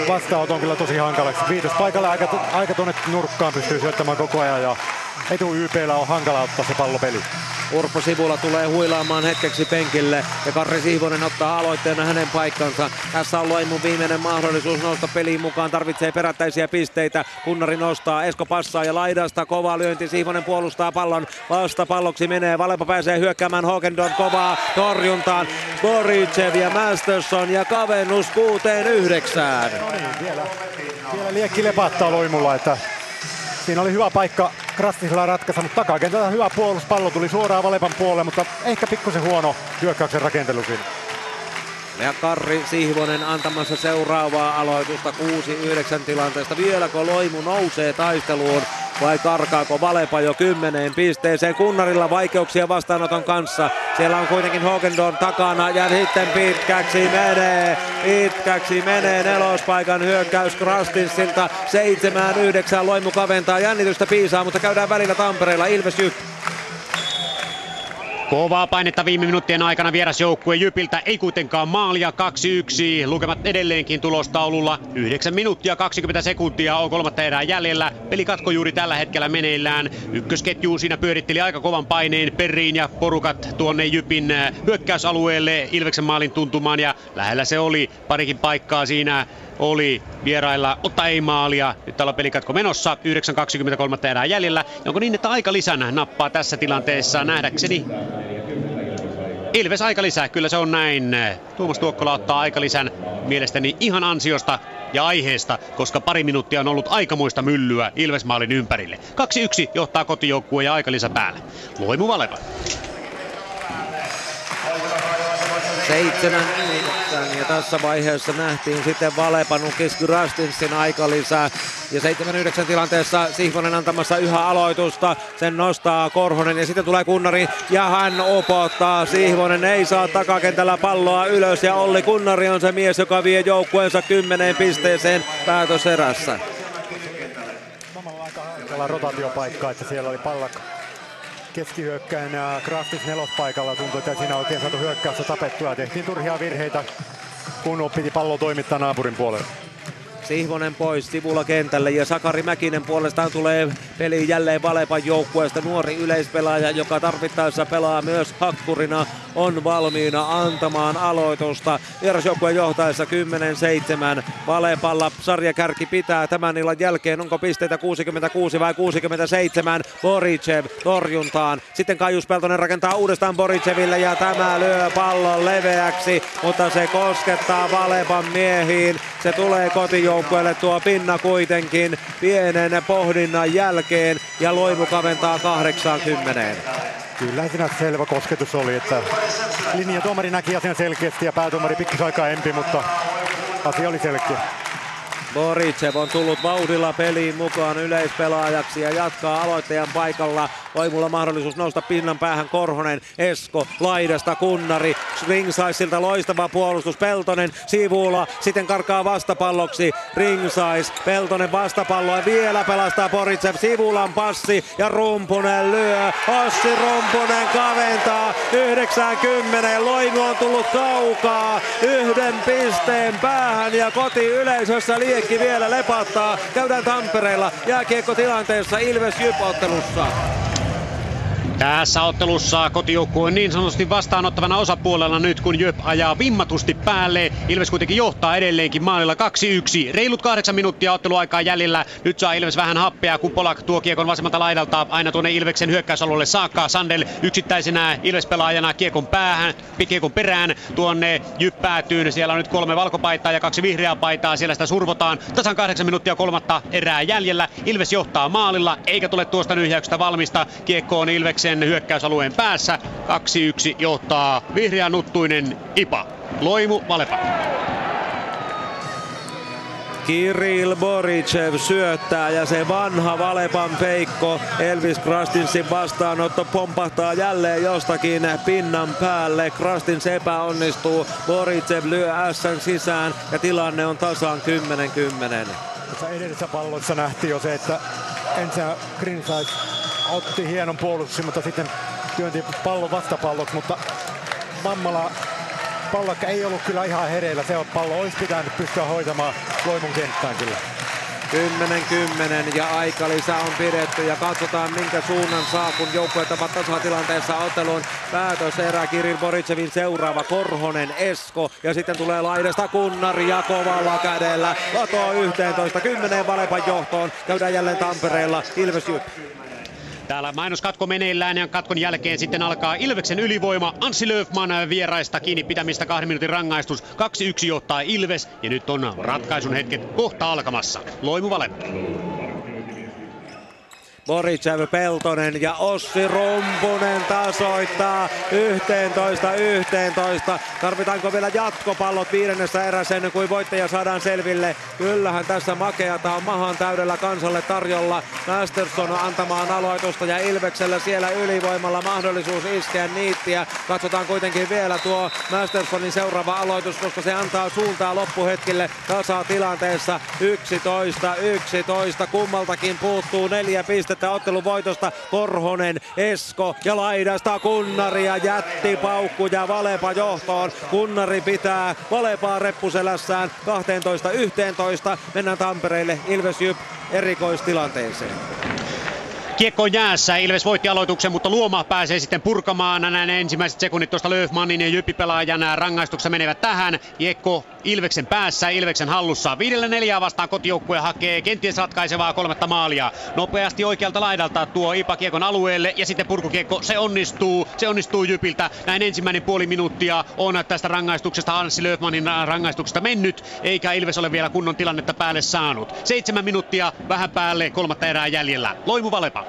vastaanoton kyllä tosi hankalaksi. Viitos paikalle aika, aika tuonne nurkkaan pystyy syöttämään koko ajan ja etu YPllä on hankala ottaa se pallopeli. Urpo Sivula tulee huilaamaan hetkeksi penkille ja Karri Siivonen ottaa aloitteena hänen paikkansa. Tässä on Loimun viimeinen mahdollisuus nousta peliin mukaan. Tarvitsee perättäisiä pisteitä. Kunnari nostaa, Esko passaa ja laidasta kova lyönti. Siivonen puolustaa pallon. Vasta palloksi menee. Valepa pääsee hyökkäämään Hokendon kovaa torjuntaan. Boricev ja Masterson ja kavennus kuuteen yhdeksään. No niin, vielä, vielä liekki lepattaa Loimulla, että Siinä oli hyvä paikka Krastisella ratkaista, mutta takakentältä hyvä puolus. Pallo tuli suoraan Valepan puolelle, mutta ehkä pikkusen huono hyökkäyksen rakentelu siinä. Ja Karri Sihvonen antamassa seuraavaa aloitusta 6-9 tilanteesta. Vieläkö Loimu nousee taisteluun vai karkaako Valepa jo kymmeneen pisteeseen? Kunnarilla vaikeuksia vastaanoton kanssa. Siellä on kuitenkin Hogendon takana ja sitten pitkäksi menee. Pitkäksi menee nelospaikan hyökkäys Krastinsilta. 7-9 Loimu kaventaa jännitystä piisaa, mutta käydään välillä Tampereella Ilves Jyp. Kovaa painetta viime minuuttien aikana vierasjoukkue Jypiltä ei kuitenkaan maalia 2-1. Lukemat edelleenkin tulostaululla. 9 minuuttia 20 sekuntia on kolmatta erää jäljellä. Peli katko juuri tällä hetkellä meneillään. Ykkösketju siinä pyöritteli aika kovan paineen Perriin ja porukat tuonne Jypin äh, hyökkäysalueelle Ilveksen maalin tuntumaan ja lähellä se oli parikin paikkaa siinä oli vierailla, mutta ei maalia. Nyt täällä on pelikatko menossa, 9.23 erää jäljellä. Onko niin, että aika lisänä nappaa tässä tilanteessa nähdäkseni? Ilves aika lisää, kyllä se on näin. Tuomas Tuokkola ottaa aika lisän mielestäni ihan ansiosta ja aiheesta, koska pari minuuttia on ollut aikamoista myllyä Ilvesmaalin ympärille. 2-1 johtaa kotijoukkue ja aikalisä päällä. Loimu Valepa. Seitsemän yhdeksän ja tässä vaiheessa nähtiin sitten Valepa Nukis Grastinsin aikalisä. Ja 7-9 tilanteessa Sihvonen antamassa yhä aloitusta. Sen nostaa Korhonen ja sitten tulee Kunnari ja hän opottaa. Sihvonen ei saa takakentällä palloa ylös ja Olli Kunnari on se mies, joka vie joukkueensa kymmeneen pisteeseen päätöserässä. rotaatiopaikka, että siellä oli pallak keskihyökkäin ja Kraftis nelospaikalla tuntui, että siinä oikein saatu hyökkäystä tapettua. Tehtiin turhia virheitä, kun piti pallo toimittaa naapurin puolelle. Sihvonen pois sivulla kentälle ja Sakari Mäkinen puolestaan tulee peliin jälleen Valepan joukkueesta. Nuori yleispelaaja, joka tarvittaessa pelaa myös hakkurina, on valmiina antamaan aloitusta. Vierasjoukkueen johtaessa 10-7. Valepalla sarjakärki pitää tämän illan jälkeen. Onko pisteitä 66 vai 67? Boricev torjuntaan. Sitten Kaius Peltonen rakentaa uudestaan Boriceville ja tämä lyö pallon leveäksi, mutta se koskettaa Valepan miehiin. Se tulee kotijoukkueelle tuo pinna kuitenkin pienen pohdinnan jälkeen ja Loimu kaventaa 80. Kyllä siinä selvä kosketus oli, että linjatuomari näki asian selkeästi ja päätuomari pikkusaikaa empi, mutta asia oli selkeä. Boricev on tullut vauhdilla peliin mukaan yleispelaajaksi ja jatkaa aloittajan paikalla. Loimulla mahdollisuus nousta pinnan päähän Korhonen, Esko, laidasta Kunnari. Ringsaisilta loistava puolustus, Peltonen sivulla, sitten karkaa vastapalloksi Ringsais. Peltonen vastapalloa vielä pelastaa Boricev, Sivulan passi ja Rumpunen lyö. Ossi Rumpunen kaventaa 90. Loimu on tullut kaukaa yhden pisteen päähän ja koti yleisössä liekki vielä lepattaa. Käydään Tampereella jääkiekko tilanteessa Ilves Jyp-ottelussa. Tässä ottelussa kotijoukkue on niin sanotusti vastaanottavana osapuolella nyt, kun Jöp ajaa vimmatusti päälle. Ilves kuitenkin johtaa edelleenkin maalilla 2-1. Reilut kahdeksan minuuttia otteluaikaa jäljellä. Nyt saa Ilves vähän happea, kun Polak tuo kiekon vasemmalta laidalta aina tuonne Ilveksen hyökkäysalueelle saakka. Sandel yksittäisenä Ilves-pelaajana kiekon päähän, kiekon perään tuonne Jyppäätyyn. Siellä on nyt kolme valkopaitaa ja kaksi vihreää paitaa. Siellä sitä survotaan. Tasan kahdeksan minuuttia kolmatta erää jäljellä. Ilves johtaa maalilla, eikä tule tuosta nyhjäyksestä valmista. Kiekko on Ilveksen sen hyökkäysalueen päässä. 2-1 johtaa vihreä nuttuinen Ipa. Loimu Valepa. Kirill Boricev syöttää ja se vanha Valepan peikko Elvis Krastinsin vastaanotto pompahtaa jälleen jostakin pinnan päälle. Krastins epäonnistuu, Boricev lyö Sn sisään ja tilanne on tasaan 10-10. Tässä edellisessä pallossa nähtiin jo se, että ensin Grinside otti hienon puolustuksen, mutta sitten työnti pallon vastapalloksi, mutta Mammala pallokka ei ollut kyllä ihan hereillä. Se pallo olisi pitänyt pystyä hoitamaan Loimun kenttään kyllä. 10-10 ja aikalisä on pidetty ja katsotaan minkä suunnan saa, kun joukkueet ovat tasatilanteessa ottelun päätöserä. Kirill Boricevin seuraava Korhonen, Esko ja sitten tulee laidasta Kunnari ja kovalla kädellä. Lato 11, 10 Valepan johtoon. Käydään jälleen Tampereella Ilves Jyp. Täällä mainoskatko meneillään ja katkon jälkeen sitten alkaa Ilveksen ylivoima. Anssi Löfman vieraista kiinni pitämistä kahden minuutin rangaistus. 2-1 johtaa Ilves ja nyt on ratkaisun hetket kohta alkamassa. Loimu Vale. Boricev, Peltonen ja Ossi Rumpunen tasoittaa 11 11. Tarvitaanko vielä jatkopallot viidennessä erässä ennen kuin voittaja saadaan selville? Kyllähän tässä makeata on mahan täydellä kansalle tarjolla. Masterson antamaan aloitusta ja Ilveksellä siellä ylivoimalla mahdollisuus iskeä niittiä. Katsotaan kuitenkin vielä tuo Mastersonin seuraava aloitus, koska se antaa suuntaa loppuhetkille tasa tilanteessa 11-11. Kummaltakin puuttuu neljä pistettä pistettä ottelun voitosta. Korhonen, Esko ja laidasta Kunnari ja jätti paukku ja Valepa johtoon. Kunnari pitää Valepaa reppuselässään 12-11. Mennään Tampereelle Ilves Jyp erikoistilanteeseen. Kiekko jäässä, Ilves voitti aloituksen, mutta Luoma pääsee sitten purkamaan. Näin ensimmäiset sekunnit tuosta Löfmanin ja Jyppi-pelaajan rangaistuksessa menevät tähän. Kiekko Ilveksen päässä, Ilveksen hallussa. Viidellä neljää vastaan kotijoukkue hakee kenties ratkaisevaa kolmatta maalia. Nopeasti oikealta laidalta tuo Ipa Kiekon alueelle ja sitten purkukiekko, se onnistuu. Se onnistuu Jypiltä. Näin ensimmäinen puoli minuuttia on tästä rangaistuksesta, Anssi Löfmanin rangaistuksesta mennyt, eikä Ilves ole vielä kunnon tilannetta päälle saanut. Seitsemän minuuttia vähän päälle kolmatta erää jäljellä. Loimu Valepa.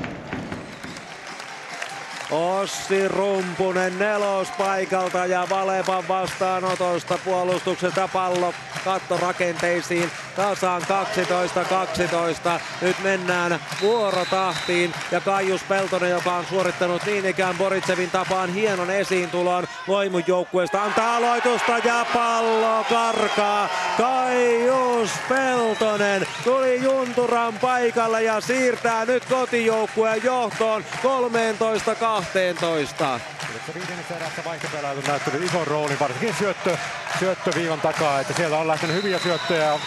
Ossi Rumpunen nelospaikalta ja Valepan vastaanotosta puolustuksesta pallo kattorakenteisiin tasaan 12-12. Nyt mennään vuorotahtiin ja Kaius Peltonen, joka on suorittanut niin ikään Boritsevin tapaan hienon esiintulon Loimun joukkueesta, antaa aloitusta ja pallo karkaa. Kaius Peltonen tuli Junturan paikalle ja siirtää nyt kotijoukkueen johtoon 13 12. Viidennessä erässä vaihtopelaajat on ison roolin, varsinkin syöttö, syöttöviivan takaa, että siellä on lähtenyt hyviä syöttöjä ja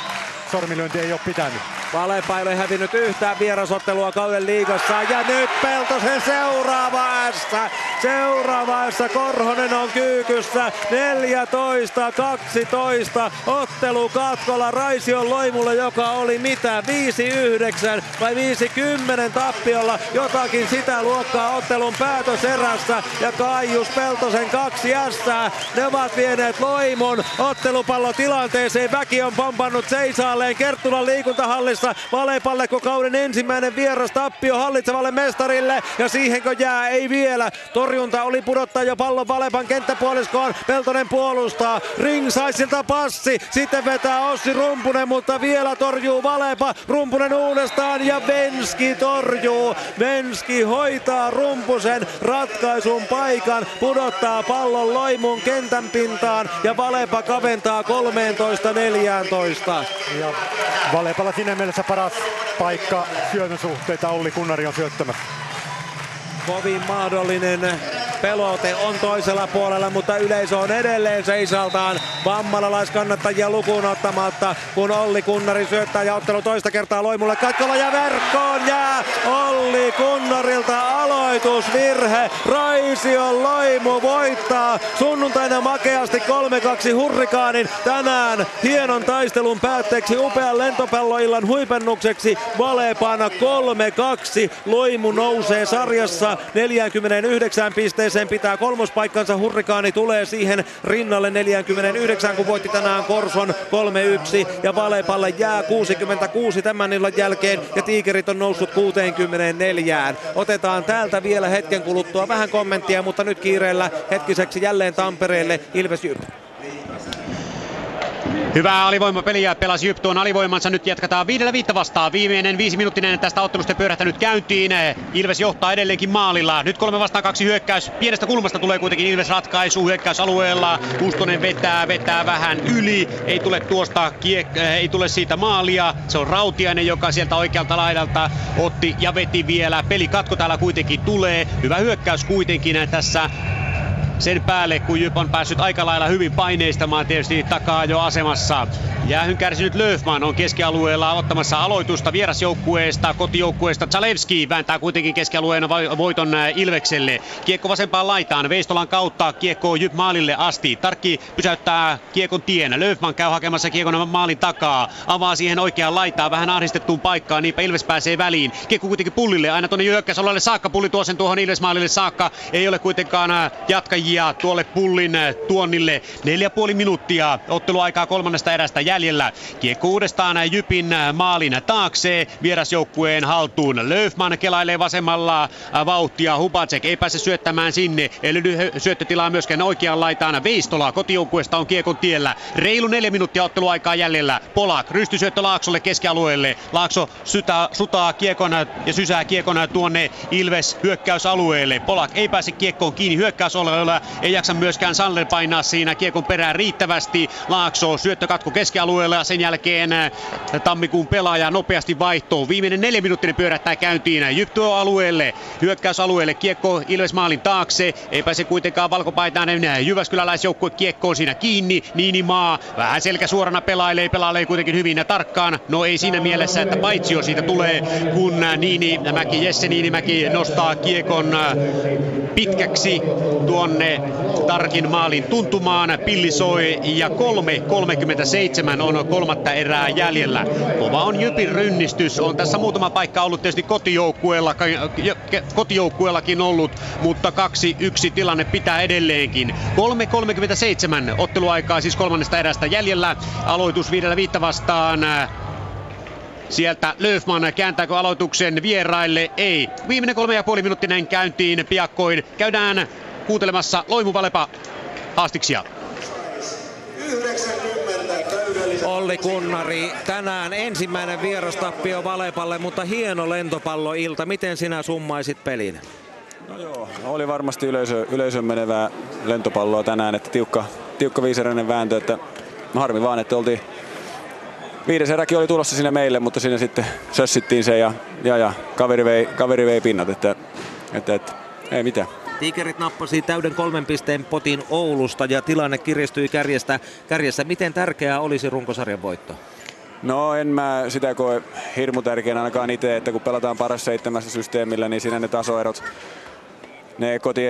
sormilyönti ei ole pitänyt. Valepa ei ole hävinnyt yhtään vierasottelua kauden liigassa. Ja nyt Peltosen seuraava S. Seuraava S. Korhonen on kyykyssä. 14-12 ottelu katkolla. Raision Loimulle, joka oli mitä? 5-9 vai 5-10 tappiolla? Jotakin sitä luokkaa ottelun päätöserässä. Ja Kaius Peltosen kaksi S. Ne ovat vieneet Loimun ottelupallotilanteeseen. Väki on pompannut seisaalleen. Kerttulan liikuntahallissa tulossa Valepalle, kun kauden ensimmäinen vieras tappio hallitsevalle mestarille. Ja siihenkö jää? Ei vielä. Torjunta oli pudottaa jo pallon Valepan kenttäpuoliskoon. Peltonen puolustaa. Ringsaisilta passi. Sitten vetää Ossi Rumpunen, mutta vielä torjuu Valepa. Rumpunen uudestaan ja Venski torjuu. Venski hoitaa Rumpusen ratkaisun paikan. Pudottaa pallon Loimun kentän pintaan ja Valepa kaventaa 13-14. Ja Valepalla mielessä mielessä paras paikka syötön suhteita Olli Kunnari on syöttämässä. Kovin mahdollinen. Pelote on toisella puolella, mutta yleisö on edelleen seisaltaan vammalalaiskannattajia lukuun ottamatta, kun Olli Kunnari syöttää ja ottelu toista kertaa Loimulle. Katkolla ja verkkoon jää Olli Kunnarilta aloitusvirhe. Raision Loimu voittaa. Sunnuntaina makeasti 3-2 Hurrikaanin. Tänään hienon taistelun päätteeksi upean lentopalloillan huipennukseksi. Valepana 3-2. Loimu nousee sarjassa 49 pisteeseen pitää kolmospaikkansa. Hurrikaani tulee siihen rinnalle 49, kun voitti tänään Korson 3-1. Ja Valepalle jää 66 tämän illan jälkeen. Ja Tiikerit on noussut 64. Otetaan täältä vielä hetken kuluttua vähän kommenttia, mutta nyt kiireellä hetkiseksi jälleen Tampereelle Ilves Jyp. Hyvää alivoimapeliä pelasi Jyp tuon alivoimansa. Nyt jatketaan viidellä viittä vastaan. Viimeinen viisi minuuttinen tästä ottelusta pyörähtänyt käyntiin. Ilves johtaa edelleenkin maalilla. Nyt kolme vastaan kaksi hyökkäys. Pienestä kulmasta tulee kuitenkin Ilves ratkaisu hyökkäysalueella. Kustonen vetää, vetää vähän yli. Ei tule tuosta kiek- äh, ei tule siitä maalia. Se on Rautiainen, joka sieltä oikealta laidalta otti ja veti vielä. Peli katko täällä kuitenkin tulee. Hyvä hyökkäys kuitenkin tässä sen päälle, kun Jyp on päässyt aika lailla hyvin paineistamaan tietysti takaa jo asemassa. Jäähyn kärsinyt Löfman on keskialueella ottamassa aloitusta vierasjoukkueesta, kotijoukkueesta. Zalewski vääntää kuitenkin keskialueen voiton äh, Ilvekselle. Kiekko vasempaan laitaan, Veistolan kautta kiekko Jyp maalille asti. Tarkki pysäyttää kiekon tien. Löfman käy hakemassa kiekon maalin takaa. Avaa siihen oikeaan laitaan vähän ahdistettuun paikkaan, niinpä Ilves pääsee väliin. Kiekko kuitenkin pullille, aina tuonne hyökkäysalueelle saakka. Pulli tuo sen tuohon Ilves maalille saakka. Ei ole kuitenkaan äh, jatkajia tuolle pullin äh, tuonnille. Neljä puoli minuuttia otteluaikaa kolmannesta erästä jäljellä. Kiekko uudestaan Jypin maalin taakse vierasjoukkueen haltuun. Löfman kelailee vasemmalla vauhtia. Hubacek ei pääse syöttämään sinne. Eli syöttötilaa myöskään oikeaan laitaan. Veistola kotijoukkueesta on kiekon tiellä. Reilu neljä minuuttia otteluaikaa jäljellä. Polak rystysyöttö Laaksolle keskialueelle. Laakso sytää, sutaa kiekon ja sysää kiekon tuonne Ilves hyökkäysalueelle. Polak ei pääse kiekkoon kiinni hyökkäysalueella. Ei jaksa myöskään Sander painaa siinä kiekon perään riittävästi. Laakso syöttö katko keskialueelle keskialueella ja sen jälkeen tammikuun pelaaja nopeasti vaihtoon. Viimeinen neljä minuuttia pyörättää käyntiin. Jyp tuo alueelle, hyökkäysalueelle, kiekko Ilves maalin taakse. Ei pääse kuitenkaan valkopaitainen Jyväskyläläisjoukkue kiekkoon siinä kiinni. Niinimaa vähän selkä suorana pelailee, pelailee kuitenkin hyvin ja tarkkaan. No ei siinä mielessä, että paitsio siitä tulee, kun Niini Mäki, Jesse Niinimäki nostaa kiekon pitkäksi tuonne Tarkin maalin tuntumaan. Pilli soi ja 3.37 on kolmatta erää jäljellä. Kova on Jypin rynnistys. On tässä muutama paikka ollut tietysti kotijoukkueella, kotijoukkueellakin ollut, mutta 2-1 tilanne pitää edelleenkin. 3.37 otteluaikaa siis kolmannesta erästä jäljellä. Aloitus viidellä viitta vastaan Sieltä Löfman kääntääkö aloituksen vieraille? Ei. Viimeinen kolme ja puoli minuuttinen käyntiin piakkoin. Käydään kuuntelemassa Loimu Valepa haastiksia. Olli Kunnari, tänään ensimmäinen vierastappio Valepalle, mutta hieno lentopalloilta. Miten sinä summaisit pelin? No joo, oli varmasti yleisö, yleisön menevää lentopalloa tänään, että tiukka, tiukka viisareinen vääntö, että harmi vaan, että oltiin viides eräkin oli tulossa sinne meille, mutta siinä sitten sössittiin se ja, ja, ja kaveri, vei, kaveri vei pinnat, että, että, että ei mitään. Tiikerit nappasi täyden kolmen pisteen potin Oulusta ja tilanne kiristyi kärjestä, kärjessä. Miten tärkeää olisi runkosarjan voitto? No en mä sitä koe hirmu tärkeänä ainakaan itse, että kun pelataan paras seitsemässä systeemillä, niin siinä ne tasoerot, ne koti,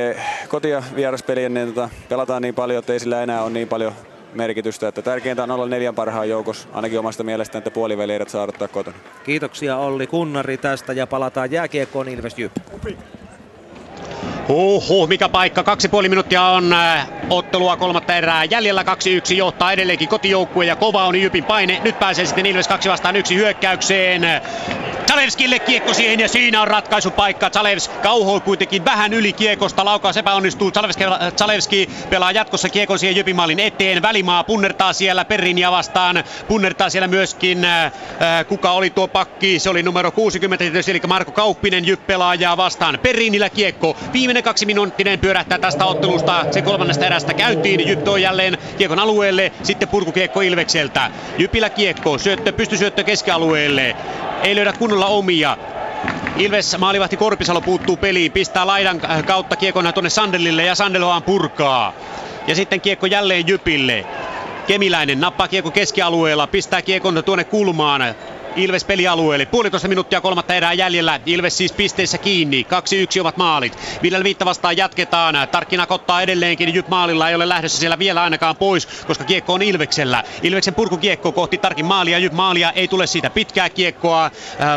koti- ja vieraspelien, niin tota, pelataan niin paljon, että ei sillä enää ole niin paljon merkitystä. Että tärkeintä on olla neljän parhaan joukossa, ainakin omasta mielestä, että puolivälierät saa odottaa kotona. Kiitoksia Olli Kunnari tästä ja palataan jääkiekkoon Ilves Jyp. Huhhuh, mikä paikka. Kaksi puoli minuuttia on äh, ottelua kolmatta erää jäljellä. 2-1 johtaa edelleenkin kotijoukkue ja kova on Jypin paine. Nyt pääsee sitten Ilves kaksi vastaan yksi hyökkäykseen. Zalewskille kiekko siihen ja siinä on ratkaisupaikka. Zalewski kauhoi kuitenkin vähän yli kiekosta. Laukaus epäonnistuu. Zalewski, Zalewski pelaa jatkossa kiekon siihen Jypimallin eteen. Välimaa punnertaa siellä Perrinia vastaan. Punnertaa siellä myöskin, äh, kuka oli tuo pakki. Se oli numero 60 eli Marko Kauppinen Jyp-pelaajaa vastaan. Perrinillä kiekko. Viimeinen kaksi minuuttinen pyörähtää tästä ottelusta. Se kolmannesta erästä käyntiin. Jyp toi jälleen kiekon alueelle. Sitten purkukiekko Ilvekseltä. Jypillä kiekko. Syöttö, pystysyöttö keskialueelle. Ei löydä kunnolla omia. Ilves maalivahti Korpisalo puuttuu peliin, pistää laidan kautta kiekon tuonne Sandelille ja Sandeloaan purkaa. Ja sitten kiekko jälleen Jypille. Kemiläinen nappaa kiekko keskialueella, pistää kiekon tuonne kulmaan. Ilves pelialueelle. Puolitoista minuuttia kolmatta erää jäljellä. Ilves siis pisteissä kiinni. 2-1 ovat maalit. Viidellä viitta vastaan jatketaan. Tarkkina kottaa edelleenkin. Jyp maalilla ei ole lähdössä siellä vielä ainakaan pois, koska kiekko on Ilveksellä. Ilveksen purkukiekko kohti Tarkin maalia. Jyp maalia ei tule siitä pitkää kiekkoa. Äh,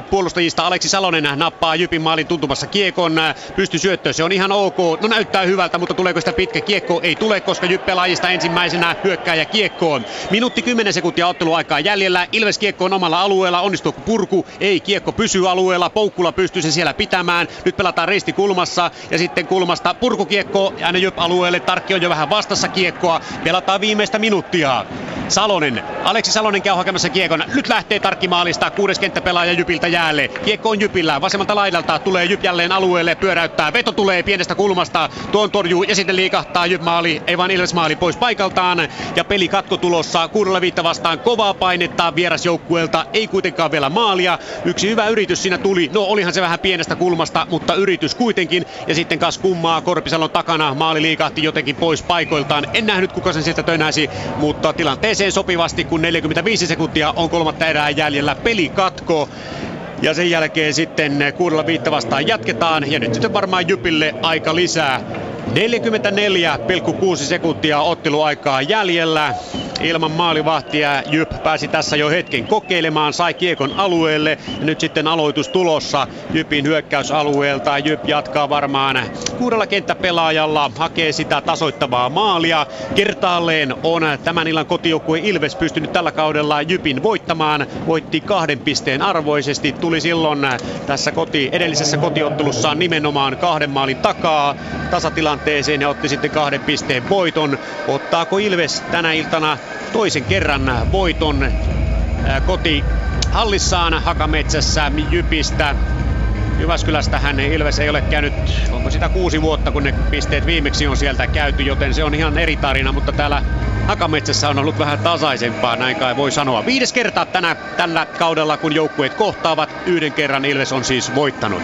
puolustajista Aleksi Salonen nappaa Jypin maalin tuntumassa kiekon. Äh, pysty syöttö, se on ihan ok. No näyttää hyvältä, mutta tuleeko sitä pitkä kiekko? Ei tule, koska Jyp pelaajista ensimmäisenä hyökkääjä kiekkoon. Minuutti 10 sekuntia otteluaikaa jäljellä. Ilves kiekko on omalla alueella onnistuuko purku? Ei, kiekko pysyy alueella, Poukkula pystyy sen siellä pitämään. Nyt pelataan kulmassa ja sitten kulmasta purkukiekko ja ne alueelle. Tarkki on jo vähän vastassa kiekkoa. Pelataan viimeistä minuuttia. Salonen, Aleksi Salonen käy hakemassa kiekon. Nyt lähtee tarkkimaalista, kuudes kenttäpelaaja Jypiltä jäälle. Kiekko on Jypillä, vasemmalta laidalta tulee Jyp jälleen alueelle, pyöräyttää. Veto tulee pienestä kulmasta, tuon torjuu ja sitten liikahtaa Jyp maali, ei vaan Ilves maali pois paikaltaan. Ja peli katko tulossa, kuudella viitta vastaan kovaa painetta vierasjoukkueelta, ei kuitenkaan vielä maalia. Yksi hyvä yritys siinä tuli, no olihan se vähän pienestä kulmasta, mutta yritys kuitenkin. Ja sitten kas kummaa Korpisalon takana, maali liikahti jotenkin pois paikoiltaan. En nähnyt kuka sen sieltä tönäsi, mutta tilanteeseen sopivasti, kun 45 sekuntia on kolmatta erää jäljellä. Peli katko. Ja sen jälkeen sitten kuudella viitta vastaan jatketaan. Ja nyt sitten varmaan Jypille aika lisää. 44,6 sekuntia otteluaikaa jäljellä. Ilman maalivahtia Jyp pääsi tässä jo hetken kokeilemaan, sai kiekon alueelle ja nyt sitten aloitus tulossa Jypin hyökkäysalueelta. Jyp jatkaa varmaan kuudella kenttäpelaajalla, hakee sitä tasoittavaa maalia. Kertaalleen on tämän illan kotijoukkue Ilves pystynyt tällä kaudella Jypin voittamaan. Voitti kahden pisteen arvoisesti, tuli silloin tässä koti, edellisessä kotiottelussaan nimenomaan kahden maalin takaa tasatilanteeseen ja otti sitten kahden pisteen voiton. Ottaako Ilves tänä iltana toisen kerran voiton koti hallissaan Hakametsässä Jypistä. Jyväskylästähän Ilves ei ole käynyt, onko sitä kuusi vuotta, kun ne pisteet viimeksi on sieltä käyty, joten se on ihan eri tarina, mutta täällä Hakametsässä on ollut vähän tasaisempaa, näin kai voi sanoa. Viides kerta tänä, tällä kaudella, kun joukkueet kohtaavat. Yhden kerran Ilves on siis voittanut.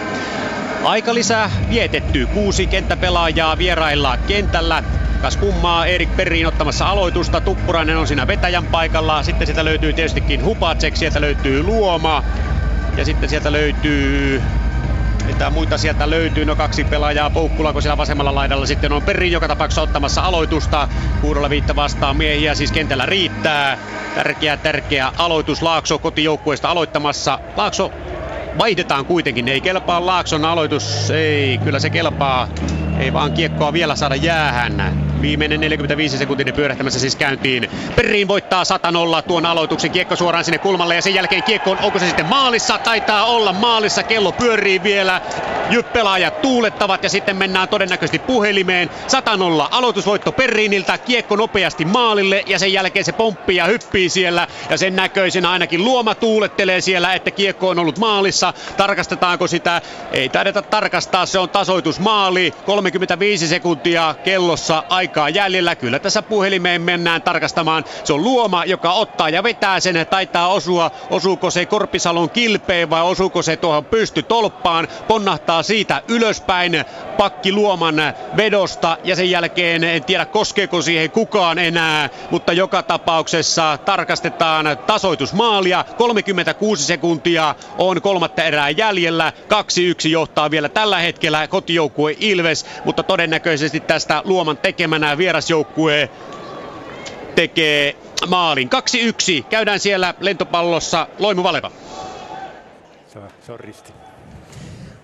Aika lisää vietetty. Kuusi kenttäpelaajaa vierailla kentällä. Kas kummaa Erik Perriin ottamassa aloitusta. Tuppurainen on siinä vetäjän paikalla. Sitten sieltä löytyy tietystikin Hupacek, sieltä löytyy Luoma. Ja sitten sieltä löytyy mitä muita sieltä löytyy? No kaksi pelaajaa Poukkula, kun siellä vasemmalla laidalla sitten on Perrin joka tapauksessa ottamassa aloitusta. Kuurolla viitta vastaan miehiä siis kentällä riittää. Tärkeä, tärkeä aloitus Laakso kotijoukkueesta aloittamassa. Laakso vaihdetaan kuitenkin, ei kelpaa Laakson aloitus, ei, kyllä se kelpaa. Ei vaan kiekkoa vielä saada jäähän. Viimeinen 45 sekuntia pyörähtämässä siis käyntiin. Perriin voittaa 100 tuon aloituksen. Kiekko suoraan sinne kulmalle ja sen jälkeen kiekko on, onko se sitten maalissa? Taitaa olla maalissa. Kello pyörii vielä. Jyppelaajat tuulettavat ja sitten mennään todennäköisesti puhelimeen. 100 aloitusvoitto Perriiniltä. Kiekko nopeasti maalille ja sen jälkeen se pomppii ja hyppii siellä. Ja sen näköisenä ainakin Luoma tuulettelee siellä, että kiekko on ollut maalissa. Tarkastetaanko sitä? Ei taideta tarkastaa. Se on tasoitusmaali. 35 sekuntia kellossa aikaa jäljellä. Kyllä tässä puhelimeen mennään tarkastamaan. Se on Luoma, joka ottaa ja vetää sen. Taitaa osua. Osuuko se Korpisalon kilpeen vai osuuko se tuohon pystytolppaan? Ponnahtaa siitä ylöspäin pakki Luoman vedosta ja sen jälkeen en tiedä koskeeko siihen kukaan enää, mutta joka tapauksessa tarkastetaan tasoitusmaalia. 36 sekuntia on kolmatta erää jäljellä. 2-1 johtaa vielä tällä hetkellä kotijoukkue Ilves, mutta todennäköisesti tästä Luoman tekemänä vierasjoukkue tekee maalin. 2-1. Käydään siellä lentopallossa. Loimu Valeva. Se on, se on risti.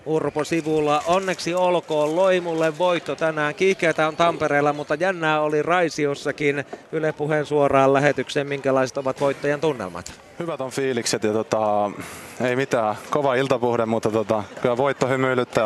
Urpo sivulla. Onneksi olkoon Loimulle voitto tänään. Kiihkeätä on Tampereella, mutta jännää oli Raisiossakin. Yle puheen suoraan lähetykseen. Minkälaiset ovat voittajan tunnelmat? Hyvät on fiilikset ja tota, ei mitään. Kova iltapuhde, mutta tota, kyllä voitto hymyilyttää.